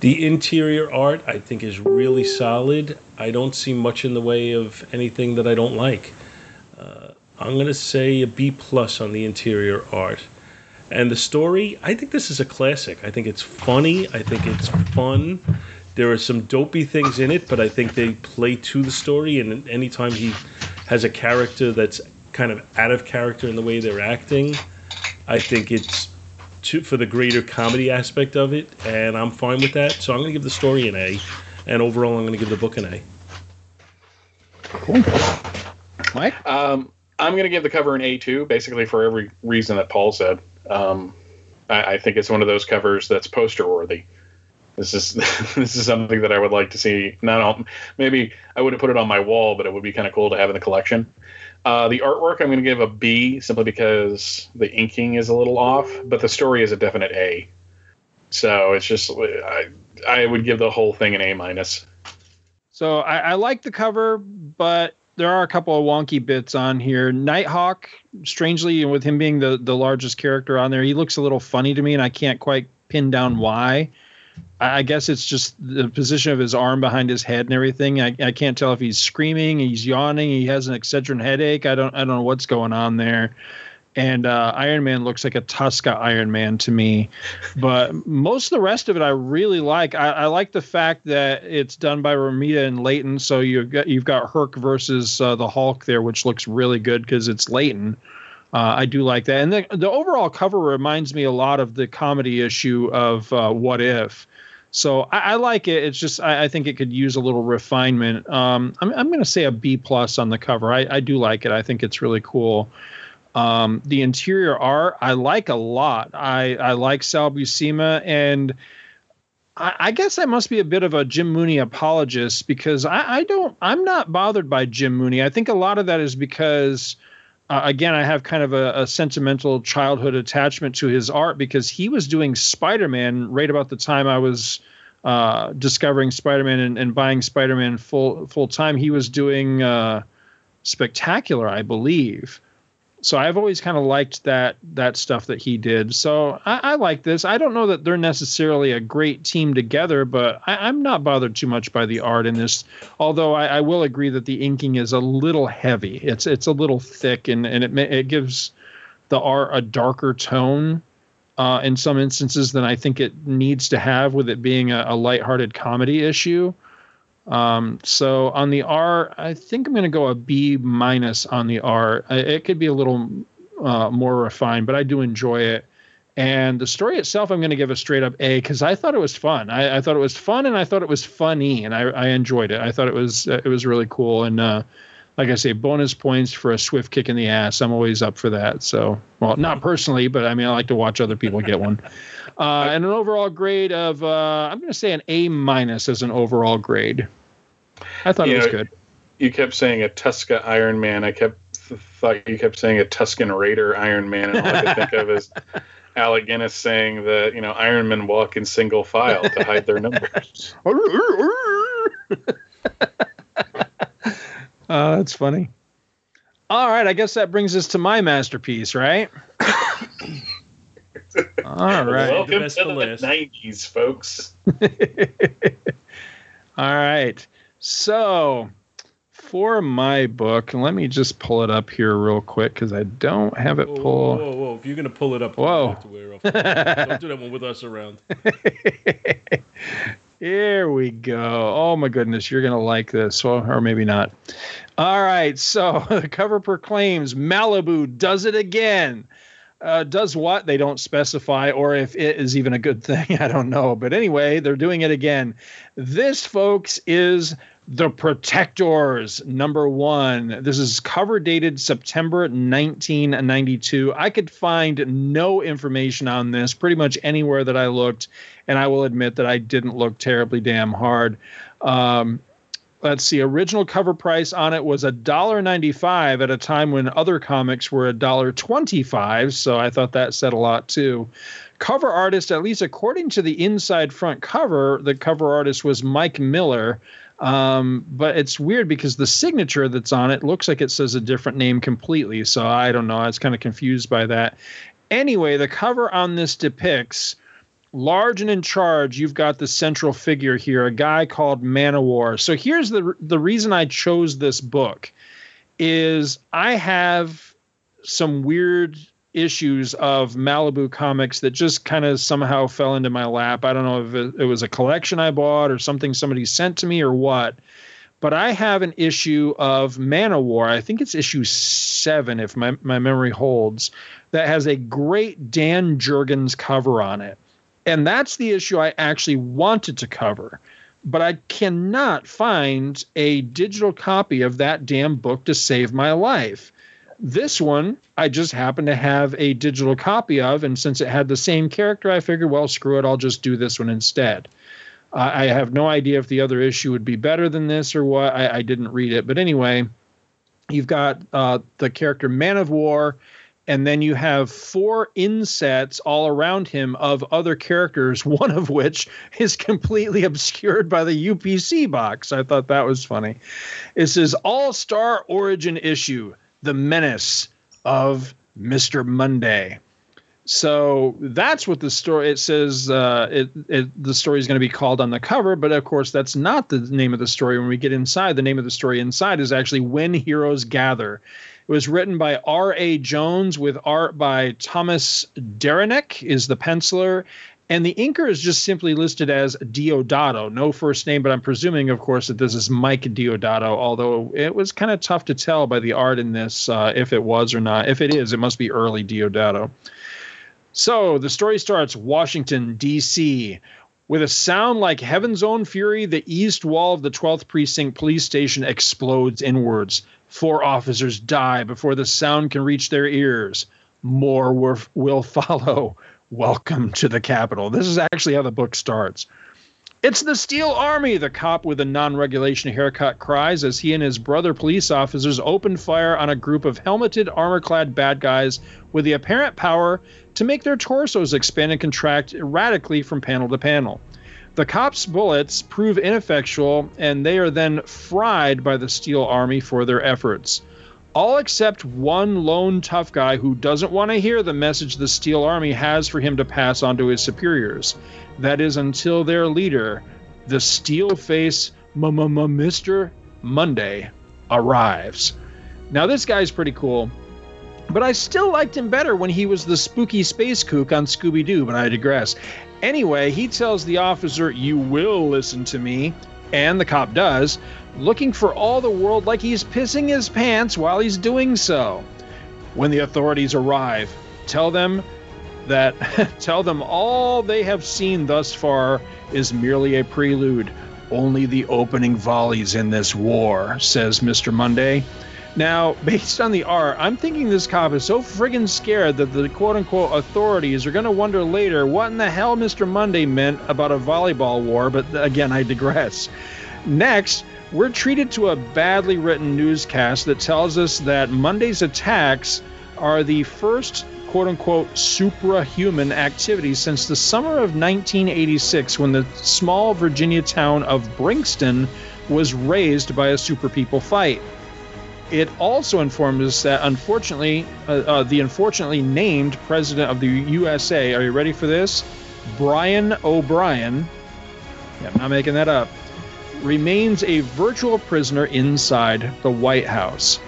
the interior art I think is really solid. I don't see much in the way of anything that I don't like. Uh, I'm going to say a B plus on the interior art. And the story, I think this is a classic. I think it's funny. I think it's fun. There are some dopey things in it, but I think they play to the story. And anytime he has a character that's kind of out of character in the way they're acting, I think it's to, for the greater comedy aspect of it. And I'm fine with that. So I'm going to give the story an A. And overall, I'm going to give the book an A. Mike? Um, I'm going to give the cover an A2, basically for every reason that Paul said. Um, I, I think it's one of those covers that's poster worthy. This is this is something that I would like to see. Not on, maybe I wouldn't put it on my wall, but it would be kind of cool to have in the collection. Uh, the artwork I'm going to give a B simply because the inking is a little off, but the story is a definite A. So it's just I I would give the whole thing an A minus. So I, I like the cover, but there are a couple of wonky bits on here. Nighthawk, strangely, with him being the the largest character on there, he looks a little funny to me, and I can't quite pin down why. I guess it's just the position of his arm behind his head and everything. I, I can't tell if he's screaming, he's yawning, he has an Excedrin headache. I don't I don't know what's going on there. And uh, Iron Man looks like a Tuska Iron Man to me, but most of the rest of it I really like. I, I like the fact that it's done by Romita and Layton, so you've got you've got Herc versus uh, the Hulk there, which looks really good because it's Layton. Uh, I do like that, and the the overall cover reminds me a lot of the comedy issue of uh, What If. So I, I like it. It's just I, I think it could use a little refinement. Um, I'm I'm going to say a B plus on the cover. I, I do like it. I think it's really cool. Um, the interior art I like a lot. I I like Sal Buscema and. I, I guess I must be a bit of a Jim Mooney apologist because I, I don't I'm not bothered by Jim Mooney. I think a lot of that is because uh, again, I have kind of a, a, sentimental childhood attachment to his art because he was doing Spider Man right about the time I was uh, discovering Spider Man and, and, buying Spider Man full full time. He was doing uh, Spectacular, I believe. So I've always kind of liked that that stuff that he did. So I, I, like this. I don't know that they're necessarily a great team together, but I, am not bothered too much by the art in this. Although I, I, will agree that the inking is a little heavy. It's it's a little thick, and and it it gives the art a darker tone uh, in some instances than I think it needs to have, with it being a, a lighthearted comedy issue. Um, so on the R, I think I'm going to go a B minus on the R. It could be a little uh, more refined, but I do enjoy it. And the story itself, I'm going to give a straight up A because I thought it was fun. I, I, thought it was fun, and I thought it was funny, and I, I enjoyed it. I thought it was uh, it was really cool. And uh, like I say, bonus points for a swift kick in the ass. I'm always up for that. So, well, not personally, but I mean, I like to watch other people get one. Uh, and an overall grade of uh, I'm going to say an A minus as an overall grade. I thought you it was know, good. You kept saying a Tuska Iron Man. I kept th- thought you kept saying a Tusken Raider Iron Man, and all I could think of is Alec Guinness saying that you know Iron Men walk in single file to hide their numbers. uh, that's funny. All right, I guess that brings us to my masterpiece, right? All right. Welcome to the '90s, folks. All right. So, for my book, let me just pull it up here real quick because I don't have it pulled. Whoa, whoa, whoa! If you're gonna pull it up, whoa! don't do that one with us around. Here we go. Oh my goodness, you're gonna like this, well, or maybe not. All right, so the cover proclaims Malibu does it again. Uh, does what they don't specify, or if it is even a good thing, I don't know. But anyway, they're doing it again. This, folks, is The Protectors, number one. This is cover dated September 1992. I could find no information on this pretty much anywhere that I looked, and I will admit that I didn't look terribly damn hard. Um, let's see original cover price on it was a dollar 95 at a time when other comics were a dollar 25 so i thought that said a lot too cover artist at least according to the inside front cover the cover artist was mike miller um, but it's weird because the signature that's on it looks like it says a different name completely. So I don't know. I was kind of confused by that. Anyway, the cover on this depicts large and in charge. You've got the central figure here, a guy called Manowar. So here's the the reason I chose this book is I have some weird issues of Malibu comics that just kind of somehow fell into my lap. I don't know if it, it, was a collection I bought or something somebody sent to me or what. But I have an issue of Manowar. I think it's issue seven, if my, my memory holds, that has a great Dan Jurgens cover on it. And that's the issue I actually wanted to cover. But I cannot find a digital copy of that damn book to save my life. This one, I just happen to have a digital copy of, and since it had the same character, I figured, well, screw it, I'll just do this one instead. Uh, I have no idea if the other issue would be better than this or what. I, I didn't read it, but anyway, you've got uh, the character Man of War, and then you have four insets all around him of other characters, one of which is completely obscured by the UPC box. I thought that was funny. It says All Star Origin issue the menace of Mr. Monday. So that's what the story. It says uh, it, it, the story is going to be called on the cover, but of course that's not the name of the story. When we get inside, the name of the story inside is actually "When Heroes Gather." It was written by R. A. Jones with art by Thomas Derenick is the penciler, and the inker is just simply listed as Deodato, no first name, but I'm presuming, of course, that this is Mike Deodato, although it was kind of tough to tell by the art in this uh, if it was or not. If it is, it must be early Deodato. So the story starts Washington, D.C. With a sound like heaven's own fury, the east wall of the 12th Precinct police station explodes inwards. Four officers die before the sound can reach their ears. More will follow. Welcome to the Capitol. This is actually how the book starts. It's the Steel Army, the cop with a non regulation haircut cries as he and his brother police officers open fire on a group of helmeted, armor clad bad guys with the apparent power to make their torsos expand and contract erratically from panel to panel. The cops' bullets prove ineffectual, and they are then fried by the Steel Army for their efforts all except one lone tough guy who doesn't want to hear the message the Steel Army has for him to pass on to his superiors. That is until their leader, the Steel Face Mr. Monday, arrives. Now, this guy's pretty cool, but I still liked him better when he was the spooky space kook on Scooby Doo, but I digress. Anyway, he tells the officer, You will listen to me, and the cop does looking for all the world like he's pissing his pants while he's doing so. When the authorities arrive, tell them that tell them all they have seen thus far is merely a prelude. Only the opening volleys in this war, says Mr. Monday. Now, based on the art, I'm thinking this cop is so friggin' scared that the quote unquote authorities are going to wonder later what in the hell Mr. Monday meant about a volleyball war, but again, I digress. Next, we're treated to a badly written newscast that tells us that Monday's attacks are the first quote unquote suprahuman activity since the summer of 1986 when the small Virginia town of Brinkston was razed by a super people fight. It also informs us that unfortunately, uh, uh, the unfortunately named president of the USA, are you ready for this? Brian O'Brien, yeah, I'm not making that up, remains a virtual prisoner inside the White House.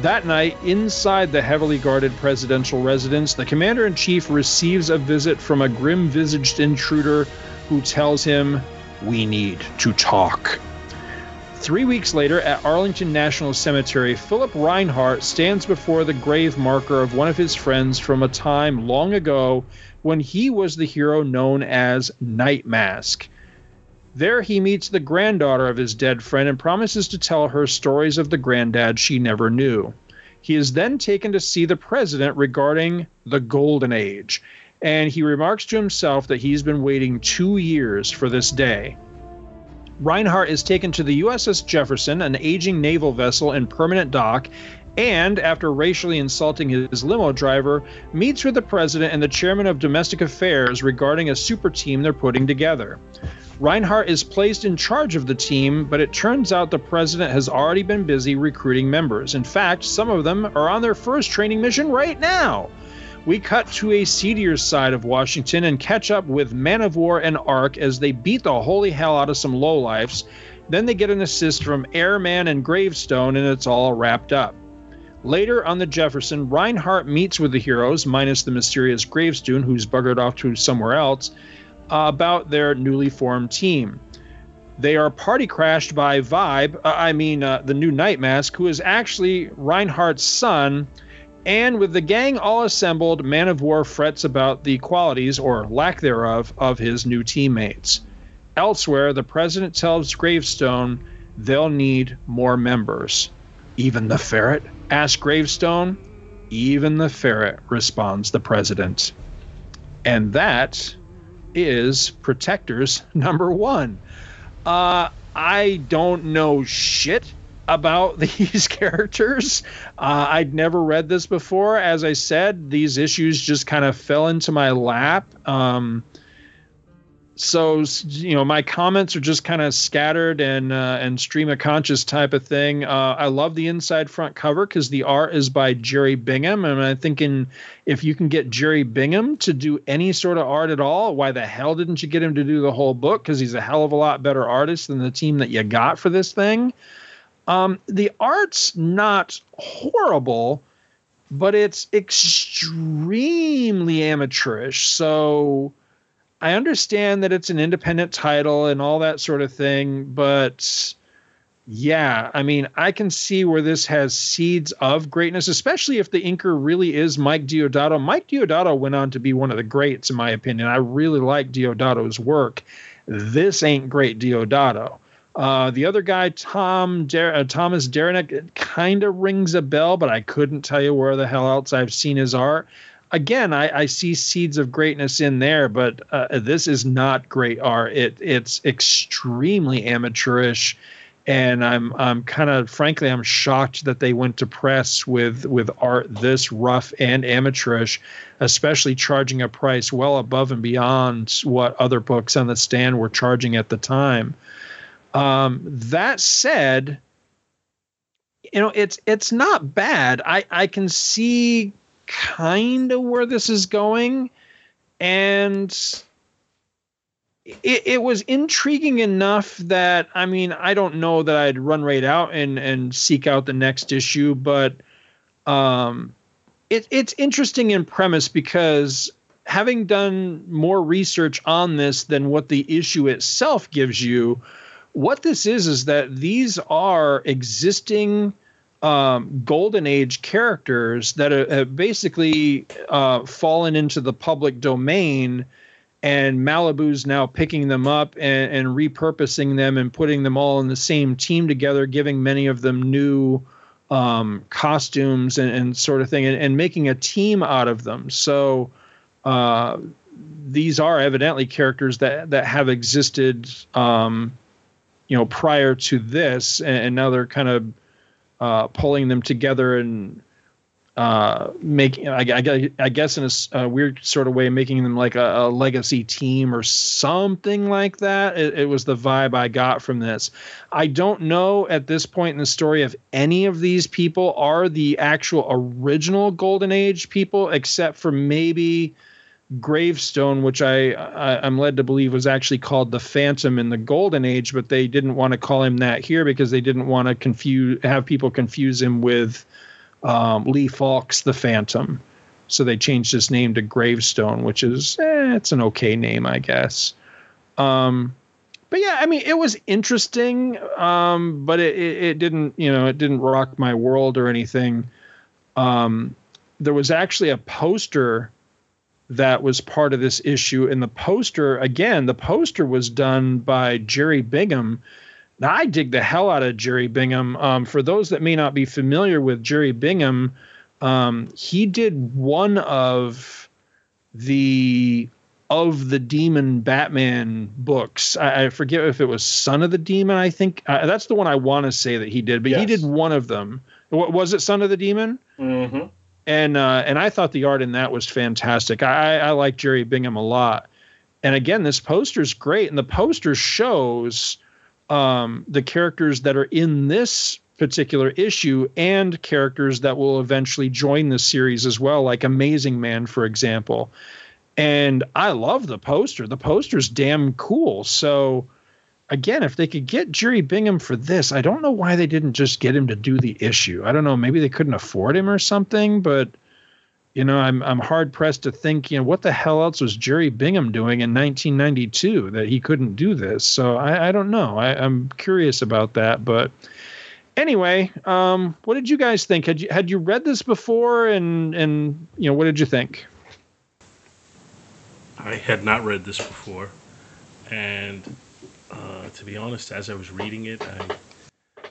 That night, inside the heavily guarded presidential residence, the commander in chief receives a visit from a grim visaged intruder who tells him, We need to talk. Three weeks later, at Arlington National Cemetery, Philip Reinhardt stands before the grave marker of one of his friends from a time long ago when he was the hero known as Night Mask There, he meets the granddaughter of his dead friend and promises to tell her stories of the granddad she never knew. He is then taken to see the president regarding the Golden Age, and he remarks to himself that he's been waiting two years for this day. Reinhardt is taken to the USS Jefferson, an aging naval vessel in permanent dock, and after racially insulting his limo driver, meets with the president and the chairman of domestic affairs regarding a super team they're putting together. Reinhardt is placed in charge of the team, but it turns out the president has already been busy recruiting members. In fact, some of them are on their first training mission right now. We cut to a seedier side of Washington and catch up with Man of War and Ark as they beat the holy hell out of some lowlifes. Then they get an assist from Airman and Gravestone, and it's all wrapped up. Later on the Jefferson, Reinhardt meets with the heroes, minus the mysterious Gravestone, who's buggered off to somewhere else, uh, about their newly formed team. They are party crashed by Vibe, uh, I mean, uh, the new Night Mask, who is actually Reinhardt's son and with the gang all assembled, Man of War frets about the qualities, or lack thereof, of his new teammates. Elsewhere, the president tells Gravestone they'll need more members. Even the ferret? asks Gravestone. Even the ferret, responds the president. And that is Protectors number one. Uh, I don't know shit about these characters. Uh, I'd never read this before. As I said, these issues just kind of fell into my lap. Um, so you know, my comments are just kind of scattered and uh, and stream of conscious type of thing. Uh, I love the inside front cover because the art is by Jerry Bingham, and I'm thinking if you can get Jerry Bingham to do any sort of art at all, why the hell didn't you get him to do the whole book? Because he's a hell of a lot better artist than the team that you got for this thing. Um, the art's not horrible, but it's extremely amateurish. So I understand that it's an independent title and all that sort of thing, but yeah, I mean, I can see where this has seeds of greatness, especially if the inker really is Mike Deodato. Mike Deodato went on to be one of the greats, in my opinion. I really like Deodato's work. This ain't great Deodato. Uh, the other guy, Tom Dar- uh, Thomas Derenick, kind of rings a bell, but I couldn't tell you where the hell else I've seen his art. Again, I, I see seeds of greatness in there, but uh, this is not great art. It it's extremely amateurish, and I'm I'm kind of frankly I'm shocked that they went to press with with art this rough and amateurish, especially charging a price well above and beyond what other books on the stand were charging at the time. Um, that said, you know, it's it's not bad. I I can see kind of where this is going, and it, it was intriguing enough that I mean I don't know that I'd run right out and and seek out the next issue, but um, it, it's interesting in premise because having done more research on this than what the issue itself gives you what this is is that these are existing um, golden age characters that have basically uh, fallen into the public domain and malibu's now picking them up and, and, repurposing them and putting them all in the same team together giving many of them new um, costumes and, and, sort of thing and, and, making a team out of them. So uh, these are evidently characters that that have existed um, you know prior to this and, and now they're kind of uh, pulling them together and uh, making I, I, I, guess in a, a, weird sort of way making them like a, a legacy team or something like that. It, it, was the vibe i got from this. I don't know at this point in the story if any of these people are the actual original golden age people except for maybe gravestone, which I, I am led to believe was actually called the Phantom in the Golden Age, but they didn't want to call him that here because they didn't want to confuse have people confuse him with um, Lee Falk's the Phantom. So they changed his name to Gravestone, which is eh, it's an okay name, I guess. Um, but yeah, I mean, it was interesting, um, but it, it, it, didn't, you know, it didn't rock my world or anything. Um, there was actually a poster that was part of this issue. And the poster, again, the poster was done by Jerry Bingham. Now, I dig the hell out of Jerry Bingham. Um, for those that may not be familiar with Jerry Bingham, um, he did one of the of the demon Batman books. I, I, forget if it was Son of the Demon. I think uh, that's the one I want to say that he did, but yes. he did one of them. Was it? Son of the Demon. Mm-hmm. And uh, and I thought the art in that was fantastic. I, I like Jerry Bingham a lot. And again, this poster is great, and the poster shows um, the characters that are in this particular issue and characters that will eventually join the series as well, like Amazing Man, for example. And I love the poster. The poster's damn cool. So again, if they could get Jerry Bingham for this, I don't know why they didn't just get him to do the issue. I don't know, maybe they couldn't afford him or something, but you know, I'm I'm hard pressed to think, you know, what the hell else was Jerry Bingham doing in 1992 that he couldn't do this? So I, I don't know. I, I'm curious about that, but anyway, um, what did you guys think? Had you had you read this before, and and you know, what did you think? I had not read this before, and uh, to be honest, as I was reading it, I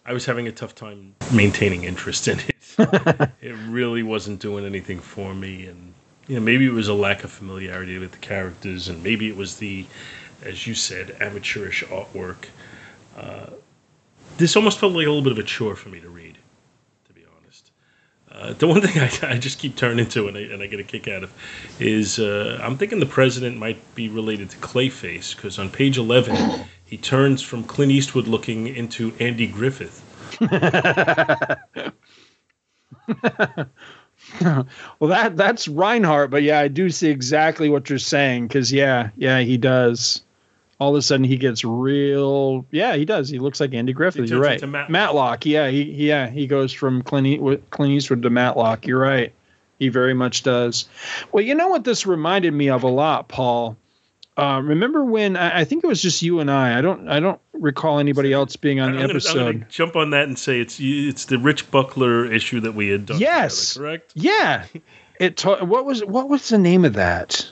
I was having a tough time maintaining interest in it. it really wasn't doing anything for me, and you know maybe it was a lack of familiarity with the characters, and maybe it was the, as you said, amateurish artwork. Uh, this almost felt like a little bit of a chore for me to read. To be honest. Uh, the one thing I, I, just keep turning to and I, and I get a kick out of is uh, I'm thinking the president might be related to Clayface because on page 11 he turns from Clint Eastwood looking into Andy Griffith. well, that that's Reinhardt, but yeah, I do see exactly what you're saying because yeah, yeah, he does all of a sudden he gets real. Yeah, he does. He looks like Andy Griffith. You're right. Matt- Matlock. Yeah, he yeah he goes from Clint, Clint Eastwood to Matlock. You're right. He very much does. Well, you know what this reminded me of a lot, Paul. Uh, remember when I, I, think it was just you and I. I don't I don't recall anybody else being on I'm the gonna, episode. jump on that and say it's it's the Rich Buckler issue that we had done. Yes, together, correct. Yeah. It ta- what was what was the name of that?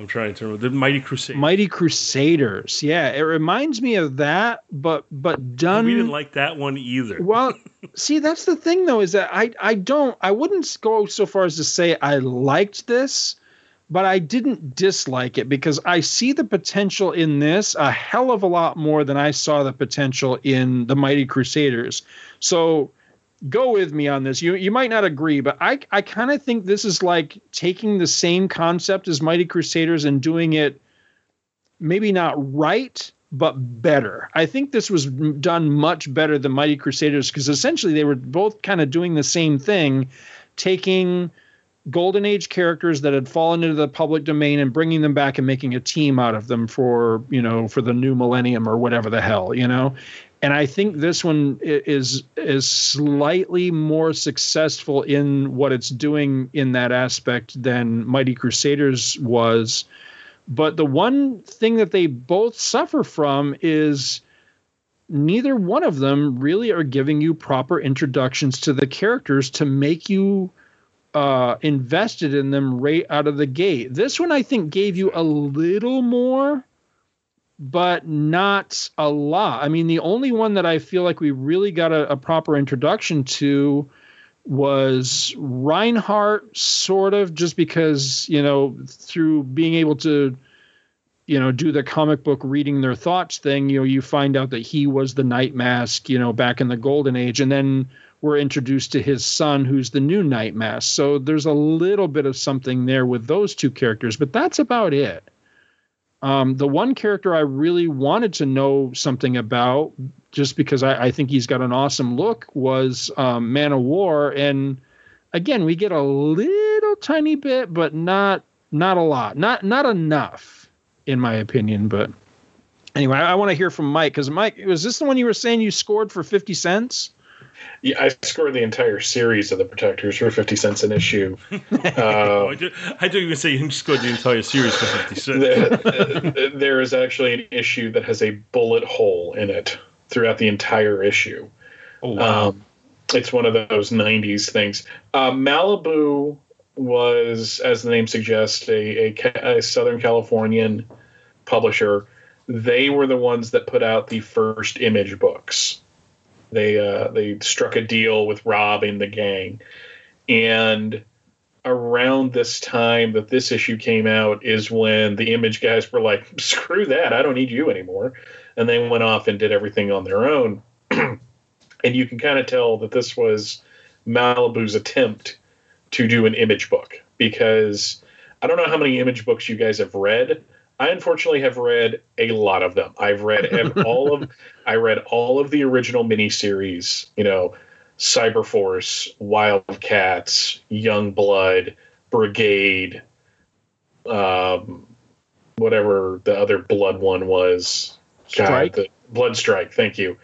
I'm trying to remember the Mighty Crusaders. Mighty Crusaders. Yeah, it reminds me of that, but but done. We didn't like that one either. well, see, that's the thing though, is that I I don't I wouldn't go so far as to say I liked this, but I didn't dislike it because I see the potential in this a hell of a lot more than I saw the potential in the Mighty Crusaders. So go with me on this. You you might not agree, but I I kind of think this is like taking the same concept as Mighty Crusaders and doing it maybe not right, but better. I think this was done much better than Mighty Crusaders because essentially they were both kind of doing the same thing, taking golden age characters that had fallen into the public domain and bringing them back and making a team out of them for you know for the new millennium or whatever the hell you know and I think this one is is slightly more successful in what it's doing in that aspect than Mighty Crusaders was. But the one thing that they both suffer from is neither one of them really are giving you proper introductions to the characters to make you uh, invested in them right out of the gate. This one I think gave you a little more but not a lot. I mean, the only one that I feel like we really got a, a proper introduction to was Reinhardt, sort of, just because, you know, through being able to, you know, do the comic book reading their thoughts thing, you know, you find out that he was the Night Mask, you know, back in the Golden Age. And then we're introduced to his son, who's the new Night Mask. So there's a little bit of something there with those two characters, but that's about it. Um, the one character I really wanted to know something about, just because I, I think he's got an awesome look, was um, Man of War. And again, we get a little tiny bit, but not not a lot, not not enough, in my opinion. But anyway, I, I want to hear from Mike because Mike, was this the one you were saying you scored for fifty cents? Yeah, I scored the entire series of the Protectors for fifty cents an issue. Uh, I, do, I don't even say you scored the entire series for fifty cents. there is actually an issue that has a bullet hole in it throughout the entire issue. Oh wow! Um, it's one of those '90s things. Uh, Malibu was, as the name suggests, a, a, a Southern Californian publisher. They were the ones that put out the first image books. They uh, they struck a deal with Rob and the gang, and around this time that this issue came out is when the image guys were like, "Screw that! I don't need you anymore," and they went off and did everything on their own. and you can kind of tell that this was Malibu's attempt to do an image book because I don't know how many image books you guys have read. I unfortunately have read a lot of them. I've read all of I read all of the original miniseries, you know, Cyberforce, Wildcats, Youngblood, Brigade, um, whatever the other Blood one was. God, Strike? the- Blood Strike, thank you.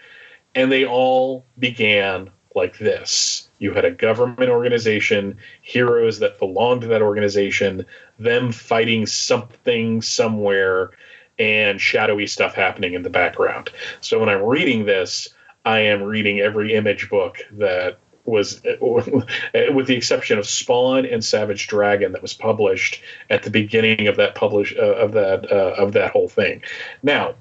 And they all began like this. You had a government organization, heroes that belonged to that organization, them fighting something somewhere, and shadowy stuff happening in the background. So when I'm reading this, I am reading every image book that was, with the exception of Spawn and Savage Dragon, that was published at the beginning of that publish uh, of that uh, of that whole thing. Now,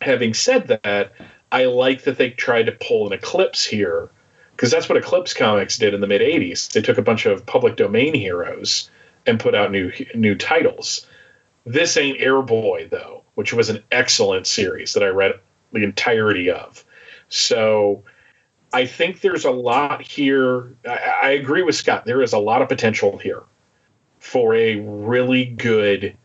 having said that, I like that they tried to pull an eclipse here because that's what Eclipse Comics did in the mid '80s. They took a bunch of public domain heroes and put out new new titles. This ain't Airboy though, which was an excellent series that I read the entirety of. So I think there's a lot here. I, I agree with Scott. There is a lot of potential here for a really good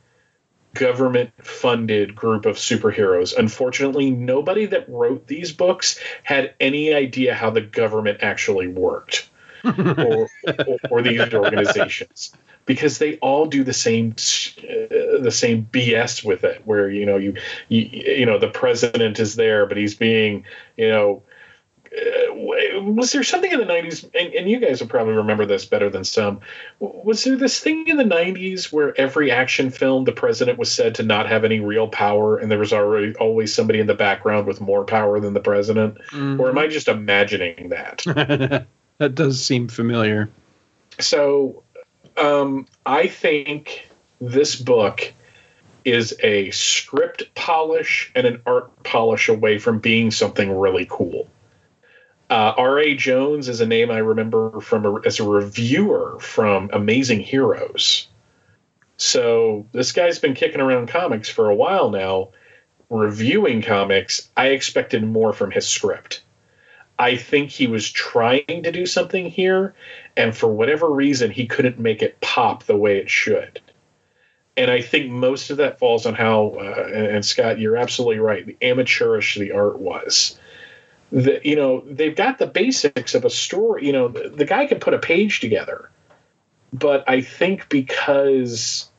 government funded group of superheroes. Unfortunately, nobody that wrote these books had any idea how the government actually worked or, or, or these organizations because they all do the same uh, the same BS with it where you know you, you you know the president is there but he's being you know uh, was there something in the 90s and, and you guys will probably remember this better than some was there this thing in the 90s where every action film the president was said to not have any real power and there was already always somebody in the background with more power than the president? Or am i just imagining that? That does seem familiar. so um, I think this book is a script polish and an art polish away from being something really cool. Uh, R.A. Jones is a name I remember from a, as a reviewer from Amazing Heroes. So this guy's been kicking around comics for a while now, reviewing comics. I expected more from his script. I think he was trying to do something here, and for whatever reason, he couldn't make it pop the way it should. And I think most of that falls on how, uh, and, and Scott, you're absolutely right. The amateurish the art was. The, you know, they've got the basics of a story. You know, the, the guy can put a page together, but I think because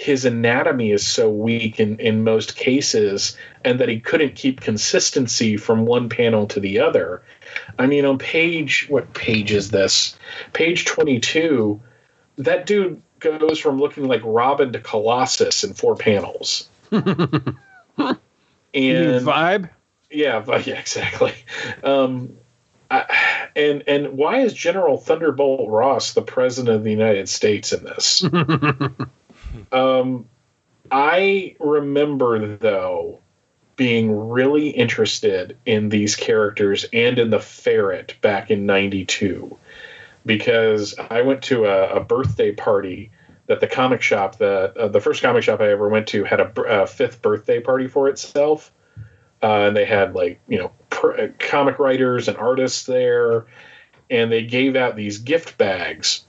his anatomy is so weak in, in most cases and that he couldn't keep consistency from one panel to the other. I mean, on page, what page is this? Page 22, that dude goes from looking like Robin to Colossus in four panels. You and vibe? yeah, but yeah, exactly. Um, I, and and why is General Thunderbolt Ross the president of the United States in this? um, I remember though being really interested in these characters and in the ferret back in '92 because I went to a, a birthday party that the comic shop that uh, the first comic shop I ever went to had a fifth birthday party for itself. Uh, and they had like you know pr- uh, comic writers and artists there, and they gave out these gift bags,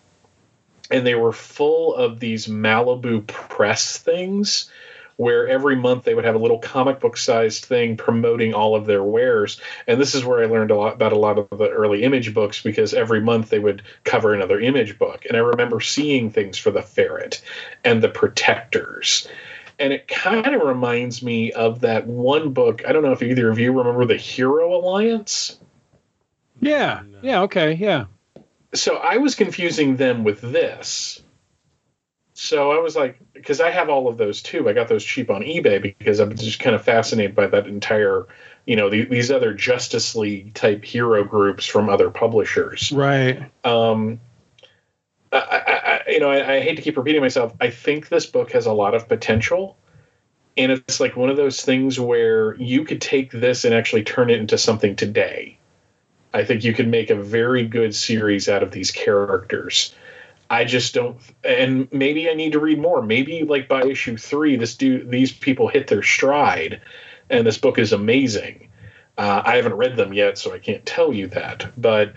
and they were full of these Malibu press things. Where every month they would have a little comic book sized thing promoting all of their wares. And this is where I learned a lot about a lot of the early image books because every month they would cover another image book. And I remember seeing things for the ferret and the protectors and it kind of reminds me of that one book. I don't know if either of you remember the Hero Alliance. Yeah. Yeah. Okay. Yeah. So I was confusing them with this. So I was like, because I have all of those too. I got those cheap on eBay because I'm just kind of fascinated by that entire, you know, the, these other Justice League type hero groups from other publishers. Right. Um, I, I, I, know, I, I hate to keep repeating myself. I think this book has a lot of potential, and it's like one of those things where you could take this and actually turn it into something today. I think you can make a very good series out of these characters. I just don't, and maybe I need to read more. Maybe like by issue three, this dude, these people hit their stride, and this book is amazing. Uh, I haven't read them yet, so I can't tell you that. But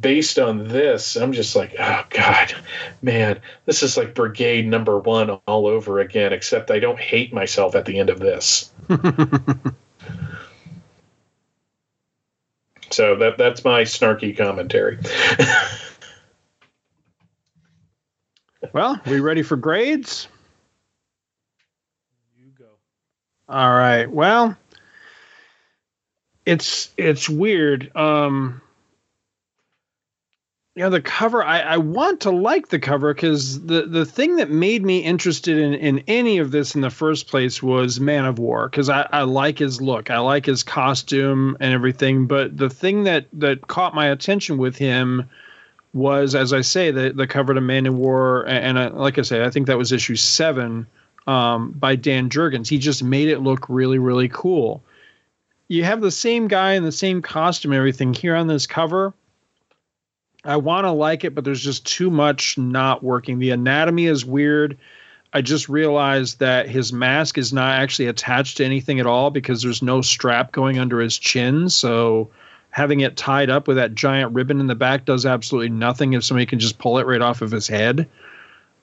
based on this, I'm just like, oh god, man, this is like Brigade Number One all over again. Except I don't hate myself at the end of this. so that that's my snarky commentary. well, we ready for grades? You go. All right. Well, it's it's weird. Um you know the cover I, I want to like the cover because the the thing that made me interested in in any of this in the first place was man of war because I, I like his look. I like his costume and everything but the thing that that caught my attention with him was as i say the the cover to man of war and, and uh, like i say i think that was issue seven um, by dan jurgens. He just made it look really really cool. You have the same guy in the same costume everything here on this cover I want to like it, but there's just too much not working. The anatomy is weird. I just realized that his mask is not actually attached to anything at all because there's no strap going under his chin. So having it tied up with that giant ribbon in the back does absolutely nothing if somebody can just pull it right off of his head.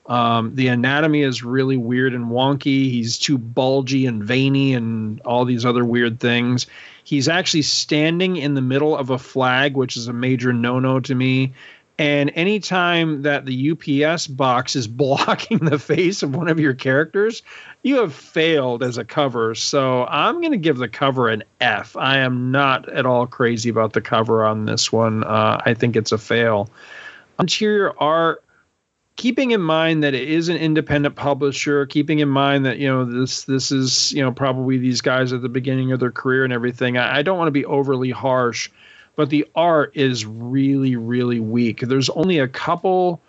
Um, the anatomy is really weird and wonky. He's too bulgy and veiny and all these other weird things. He's actually standing in the middle of a flag, which is a major no no to me. And anytime that the UPS box is blocking the face of one of your characters, you have failed as a cover. So I'm going to give the cover an F. I am not at all crazy about the cover on this one. Uh, I think it's a fail. Interior art keeping in mind that it is an independent publisher, keeping in mind that you know this this is you know probably these guys at the beginning of their career and everything. I, I don't want to be overly harsh, but the art is really really weak. There's only a couple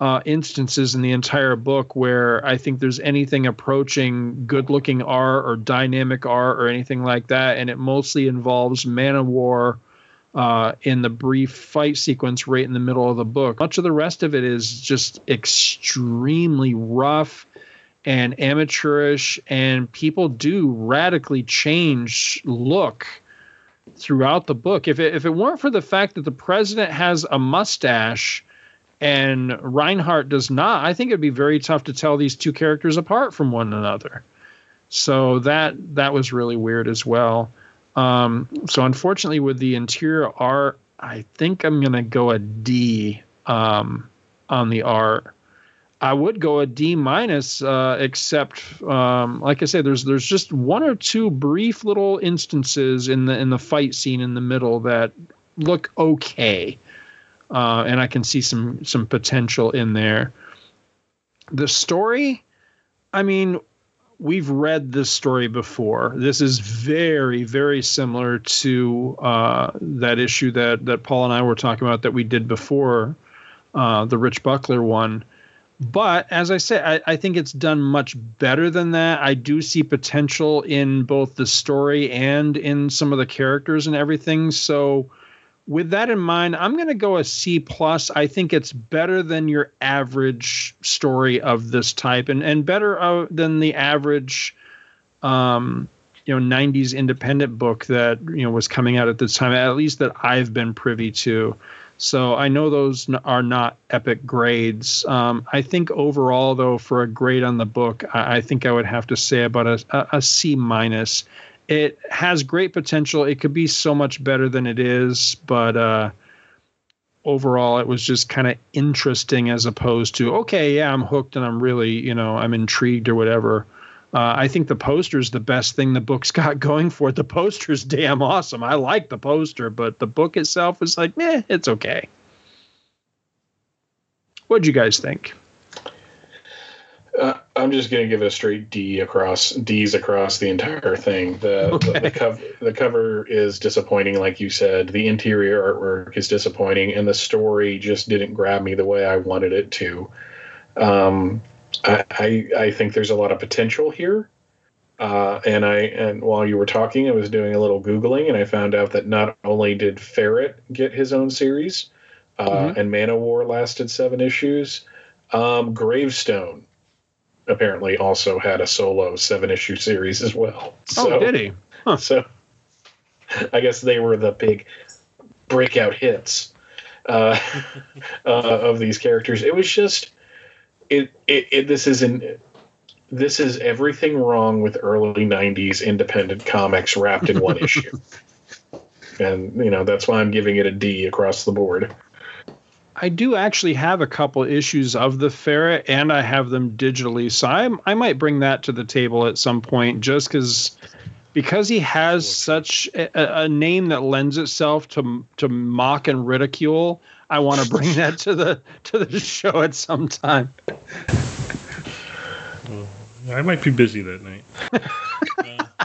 uh, instances in the entire book where I think there's anything approaching good looking art or dynamic art or anything like that, and it mostly involves Man of War uh, in the brief fight sequence right in the middle of the book. Much of the rest of it is just extremely rough and amateurish, and people do radically change look throughout the book. If it, if it weren't for the fact that the president has a mustache and Reinhardt does not, I think it'd be very tough to tell these two characters apart from one another. So that that was really weird as well. Um, so unfortunately, with the interior art, I think I'm gonna go a D um, on the art. I would go a D minus, uh, except um, like I said, there's there's just one or two brief little instances in the in the fight scene in the middle that look okay, uh, and I can see some some potential in there. The story, I mean, we've read this story before. This is very, very similar to uh, that issue that that Paul and I were talking about that we did before, uh, the Rich Buckler one. But as I say, I, I, think it's done much better than that. I do see potential in both the story and in some of the characters and everything. So with that in mind, I'm going to go a C plus. I think it's better than your average story of this type, and and better uh, than the average, um, you know, '90s independent book that you know was coming out at this time. At least that I've been privy to. So I know those are not epic grades. Um, I think overall, though, for a grade on the book, I, I think I would have to say about a, a, a C minus it has great potential. It could be so much better than it is, but uh, overall, it was just kind of interesting as opposed to okay, yeah, I'm hooked and I'm really, you know, I'm intrigued or whatever. Uh, I think the poster is the best thing the book's got going for it. The poster's damn awesome. I like the poster, but the book itself is like, meh, it's okay. What'd you guys think? Uh, I'm just going to give it a straight D across D's across the entire thing. The okay. the, the, cover the cover is disappointing, like you said. The interior artwork is disappointing, and the story just didn't grab me the way I wanted it to. Um, I, I, I think there's a lot of potential here. Uh, and I and while you were talking, I was doing a little googling, and I found out that not only did Ferret get his own series, uh, mm-hmm. and Manowar lasted seven issues, um, Gravestone apparently also had a solo seven issue series as well. Oh, so, oh, did he? Huh. So I guess they were the big breakout hits uh, uh, of these characters. It was just it, it, it this is an this is everything wrong with early 90s independent comics wrapped in one issue. And you know, that's why I'm giving it a D across the board. I do actually have a couple issues of the ferret, and I have them digitally, so I I might bring that to the table at some point, just because because he has such a, a, name that lends itself to to mock and ridicule. I want to bring that to the to the show at some time. I might be busy that night. uh,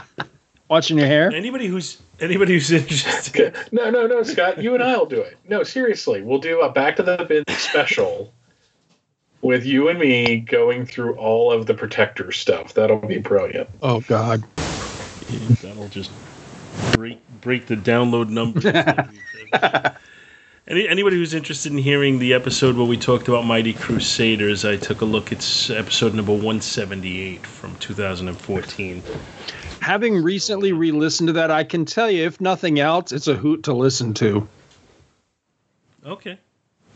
Watching your hair. Anybody who's anybody who's interested. no, no, no, Scott. You and I'll do it. No, seriously, we'll do a Back to the Bin special with you and me going through all of the Protector stuff. That'll be brilliant. Oh God. That'll just break break the download numbers. Any, anybody who's interested in hearing the episode where we talked about Mighty Crusaders, I took a look. It's episode number 178 from 2014. Having recently re listened to that, I can tell you, if nothing else, it's a hoot to listen to. Okay.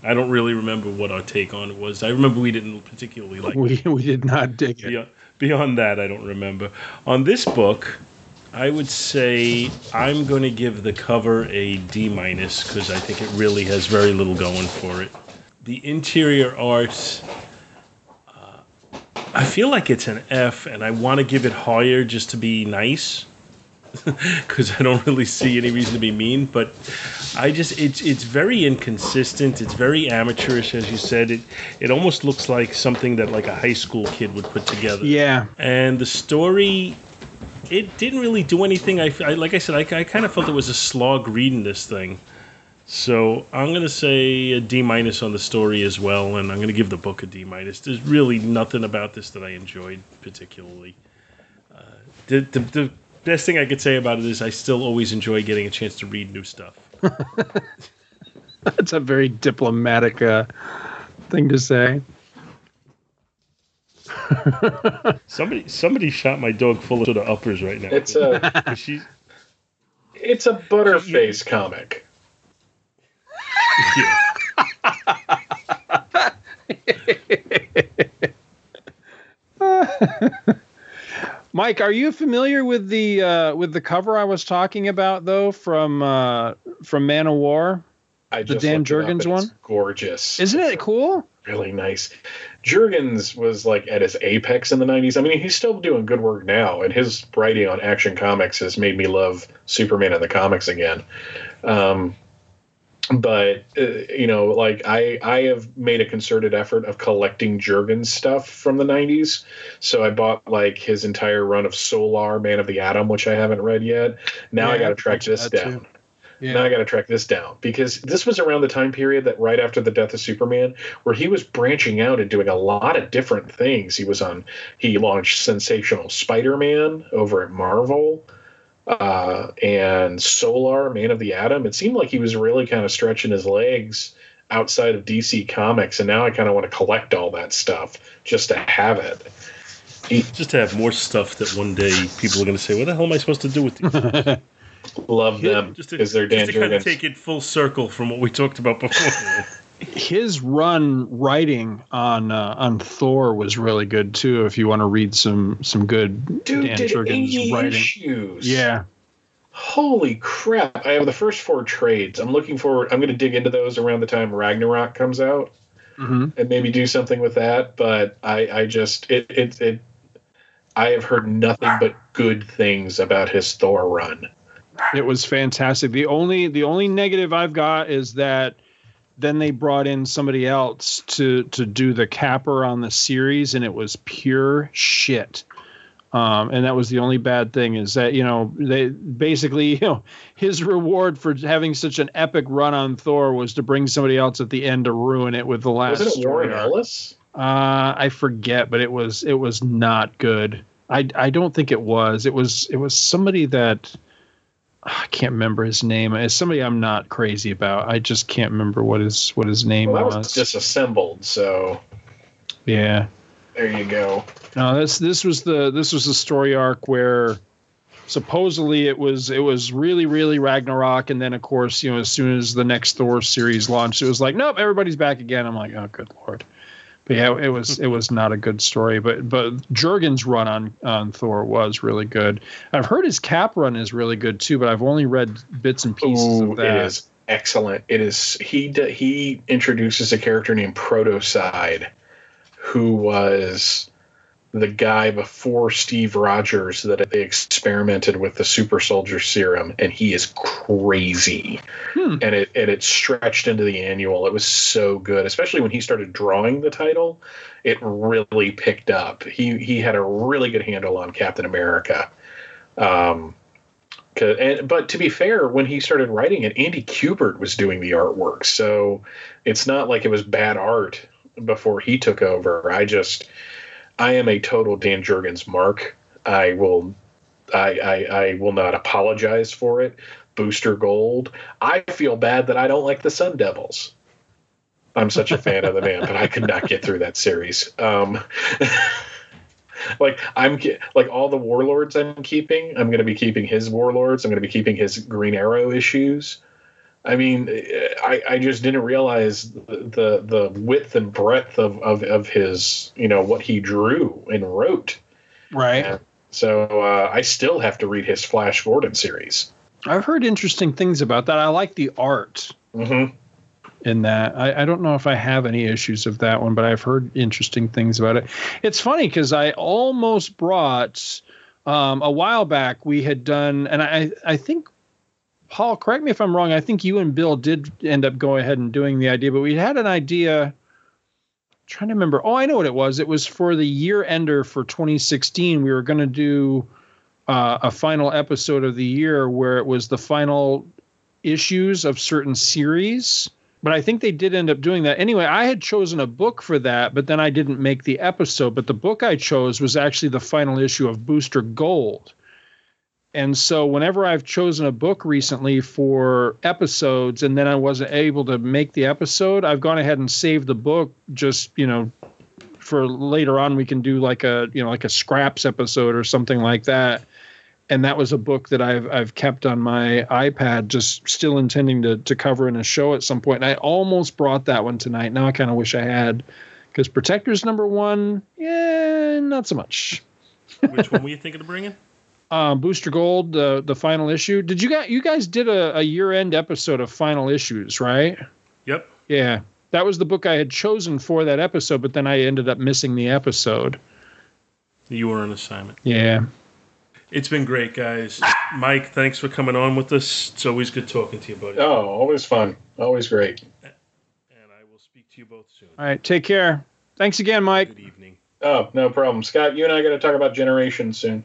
I don't really remember what our take on it was. I remember we didn't particularly like we, it. We did not dig it. Beyond, beyond that, I don't remember. On this book, I would say I'm going to give the cover a D minus because I think it really has very little going for it. The interior art, I feel like it's an F, and I want to give it higher just to be nice because I don't really see any reason to be mean. But I just it's it's very inconsistent. It's very amateurish, as you said. It it almost looks like something that like a high school kid would put together. Yeah. And the story it didn't really do anything. I, I like I said, I, I kind of felt it was a slog reading this thing. So I'm gonna say a D minus on the story as well, and I'm gonna give the book a D minus. There's really nothing about this that I enjoyed particularly. Uh, the, the, the best thing I could say about it is I still always enjoy getting a chance to read new stuff. That's a very diplomatic uh, thing to say. somebody somebody shot my dog full of the uppers right now. It's a she's it's a butterface comic. Mike, are you familiar with the uh, with the cover I was talking about though from uh, from Manowar? I the Dan Jurgens one. gorgeous, isn't it cool? Really nice. Jurgens was like at his apex in the 90s. I mean, he's still doing good work now, and his writing on Action Comics has made me love Superman in the comics again. Um, but uh, you know, like I I have made a concerted effort of collecting Jurgens stuff from the 90s. So I bought like his entire run of Solar Man of the Atom, which I haven't read yet. Now yeah, I got to track this down. Too. Yeah. Now I got to track this down because this was around the time period that right after the death of Superman, where he was branching out and doing a lot of different things. He was on, he launched Sensational Spider-Man over at Marvel, uh, and Solar Man of the Atom. It seemed like he was really kind of stretching his legs outside of DC Comics, and now I kind of want to collect all that stuff just to have it. He, just to have more stuff that one day people are going to say, "What the hell am I supposed to do with these?" love them because they're just to kind of take it full circle from what we talked about before. His run writing on uh, on Thor was really good too. If you want to read some some good Dude, Dan Jurgens writing, issues. yeah. Holy crap! I have the first four trades. I'm looking forward. I'm going to dig into those around the time Ragnarok comes out, mm-hmm. and maybe do something with that. But I, I just it, it it I have heard nothing but good things about his Thor run. It was fantastic. The only the only negative I've got is that then they brought in somebody else to to do the capper on the series, and it was pure shit. Um, and that was the only bad thing is that you know they basically you know his reward for having such an epic run on Thor was to bring somebody else at the end to ruin it with the last. Was it Warren Ellis? Uh, I forget, but it was it was not good. I I don't think it was. It was it was somebody that I can't remember his name. It's somebody I'm not crazy about. I just can't remember what his what his name Well, was disassembled, so yeah. there you go. No, this this was the this was the story arc where supposedly it was it was really really Ragnarok, and then of course you know as soon as the next Thor series launched, it was like nope everybody's back again. I'm like oh good lord. But yeah, it was it was not a good story. But but Jurgen's run on on Thor was really good. I've heard his Cap run is really good too, but I've only read bits and pieces Ooh, of that. It is excellent. It is he he introduces a character named Protocide, who was the guy before Steve Rogers that they experimented with the super soldier serum, and he is crazy. Hmm. And it and it stretched into the annual. It was so good, especially when he started drawing the title. It really picked up. He he had a really good handle on Captain America. Um, and, but to be fair, when he started writing it, Andy Kubert was doing the artwork, so it's not like it was bad art before he took over. I just, I am a total Dan Jurgens mark. I will, I, I, I will not apologize for it. Booster Gold. I feel bad that I don't like the Sun Devils. I'm such a fan of the man, but I could not get through that series. Um, like I'm like all the warlords I'm keeping. I'm going to be keeping his warlords. I'm going to be keeping his Green Arrow issues. I mean, I, I just didn't realize the the width and breadth of, of, of his you know what he drew and wrote. Right. And so uh, I still have to read his Flash Gordon series. I've heard interesting things about that. I like the art. Mm-hmm. in that. I, I don't know if I have any issues of that one, but I've heard interesting things about it. It's funny because I almost brought um, a while back we had done, and I I think Paul, correct me if I'm wrong. I think you and Bill did end up going ahead and doing the idea, but we had an idea. trying to remember. Oh, I know what it was. It was for the year ender for 2016. We were going to do uh, a final episode of the year where it was the final issues of certain series but I think they did end up doing that. Anyway, I had chosen a book for that, but then I didn't make the episode. But the book I chose was actually the final issue of Booster Gold. And so whenever I've chosen a book recently for episodes and then I wasn't able to make the episode, I've gone ahead and saved the book just, you know, for later on we can do like a, you know, like a scraps episode or something like that and that was a book that I've I've kept on my iPad, just still intending to to cover in a show at some point. And I almost brought that one tonight. Now I kind of wish I had, because Protectors number one, yeah, not so much. Which one were you thinking of bringing? Um, Booster Gold, the the final issue. Did you guys you guys did a, a year end episode of final issues, right? Yep. Yeah, that was the book I had chosen for that episode, but then I ended up missing the episode. You were on assignment. Yeah. It's been great, guys. Mike, thanks for coming on with us. It's always good talking to you, buddy. Oh, always fun. Always great. And I will speak to you both soon. All right. Take care. Thanks again, Mike. Good evening. Oh, no problem. Scott, you and I got to talk about generations soon.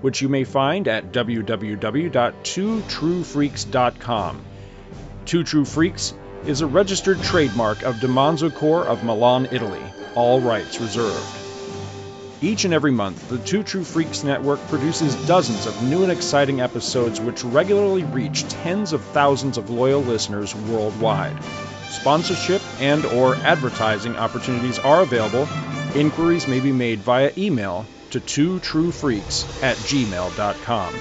which you may find at www.twotruefreaks.com. Two True Freaks is a registered trademark of Demonzo Corps of Milan, Italy, all rights reserved. Each and every month, the Two True Freaks Network produces dozens of new and exciting episodes which regularly reach tens of thousands of loyal listeners worldwide. Sponsorship and or advertising opportunities are available. Inquiries may be made via email to twotruefreaks at gmail.com.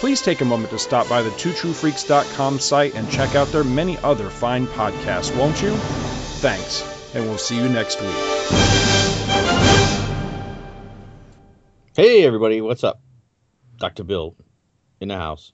Please take a moment to stop by the twotruefreaks.com site and check out their many other fine podcasts, won't you? Thanks, and we'll see you next week. Hey everybody, what's up? Dr. Bill in the house.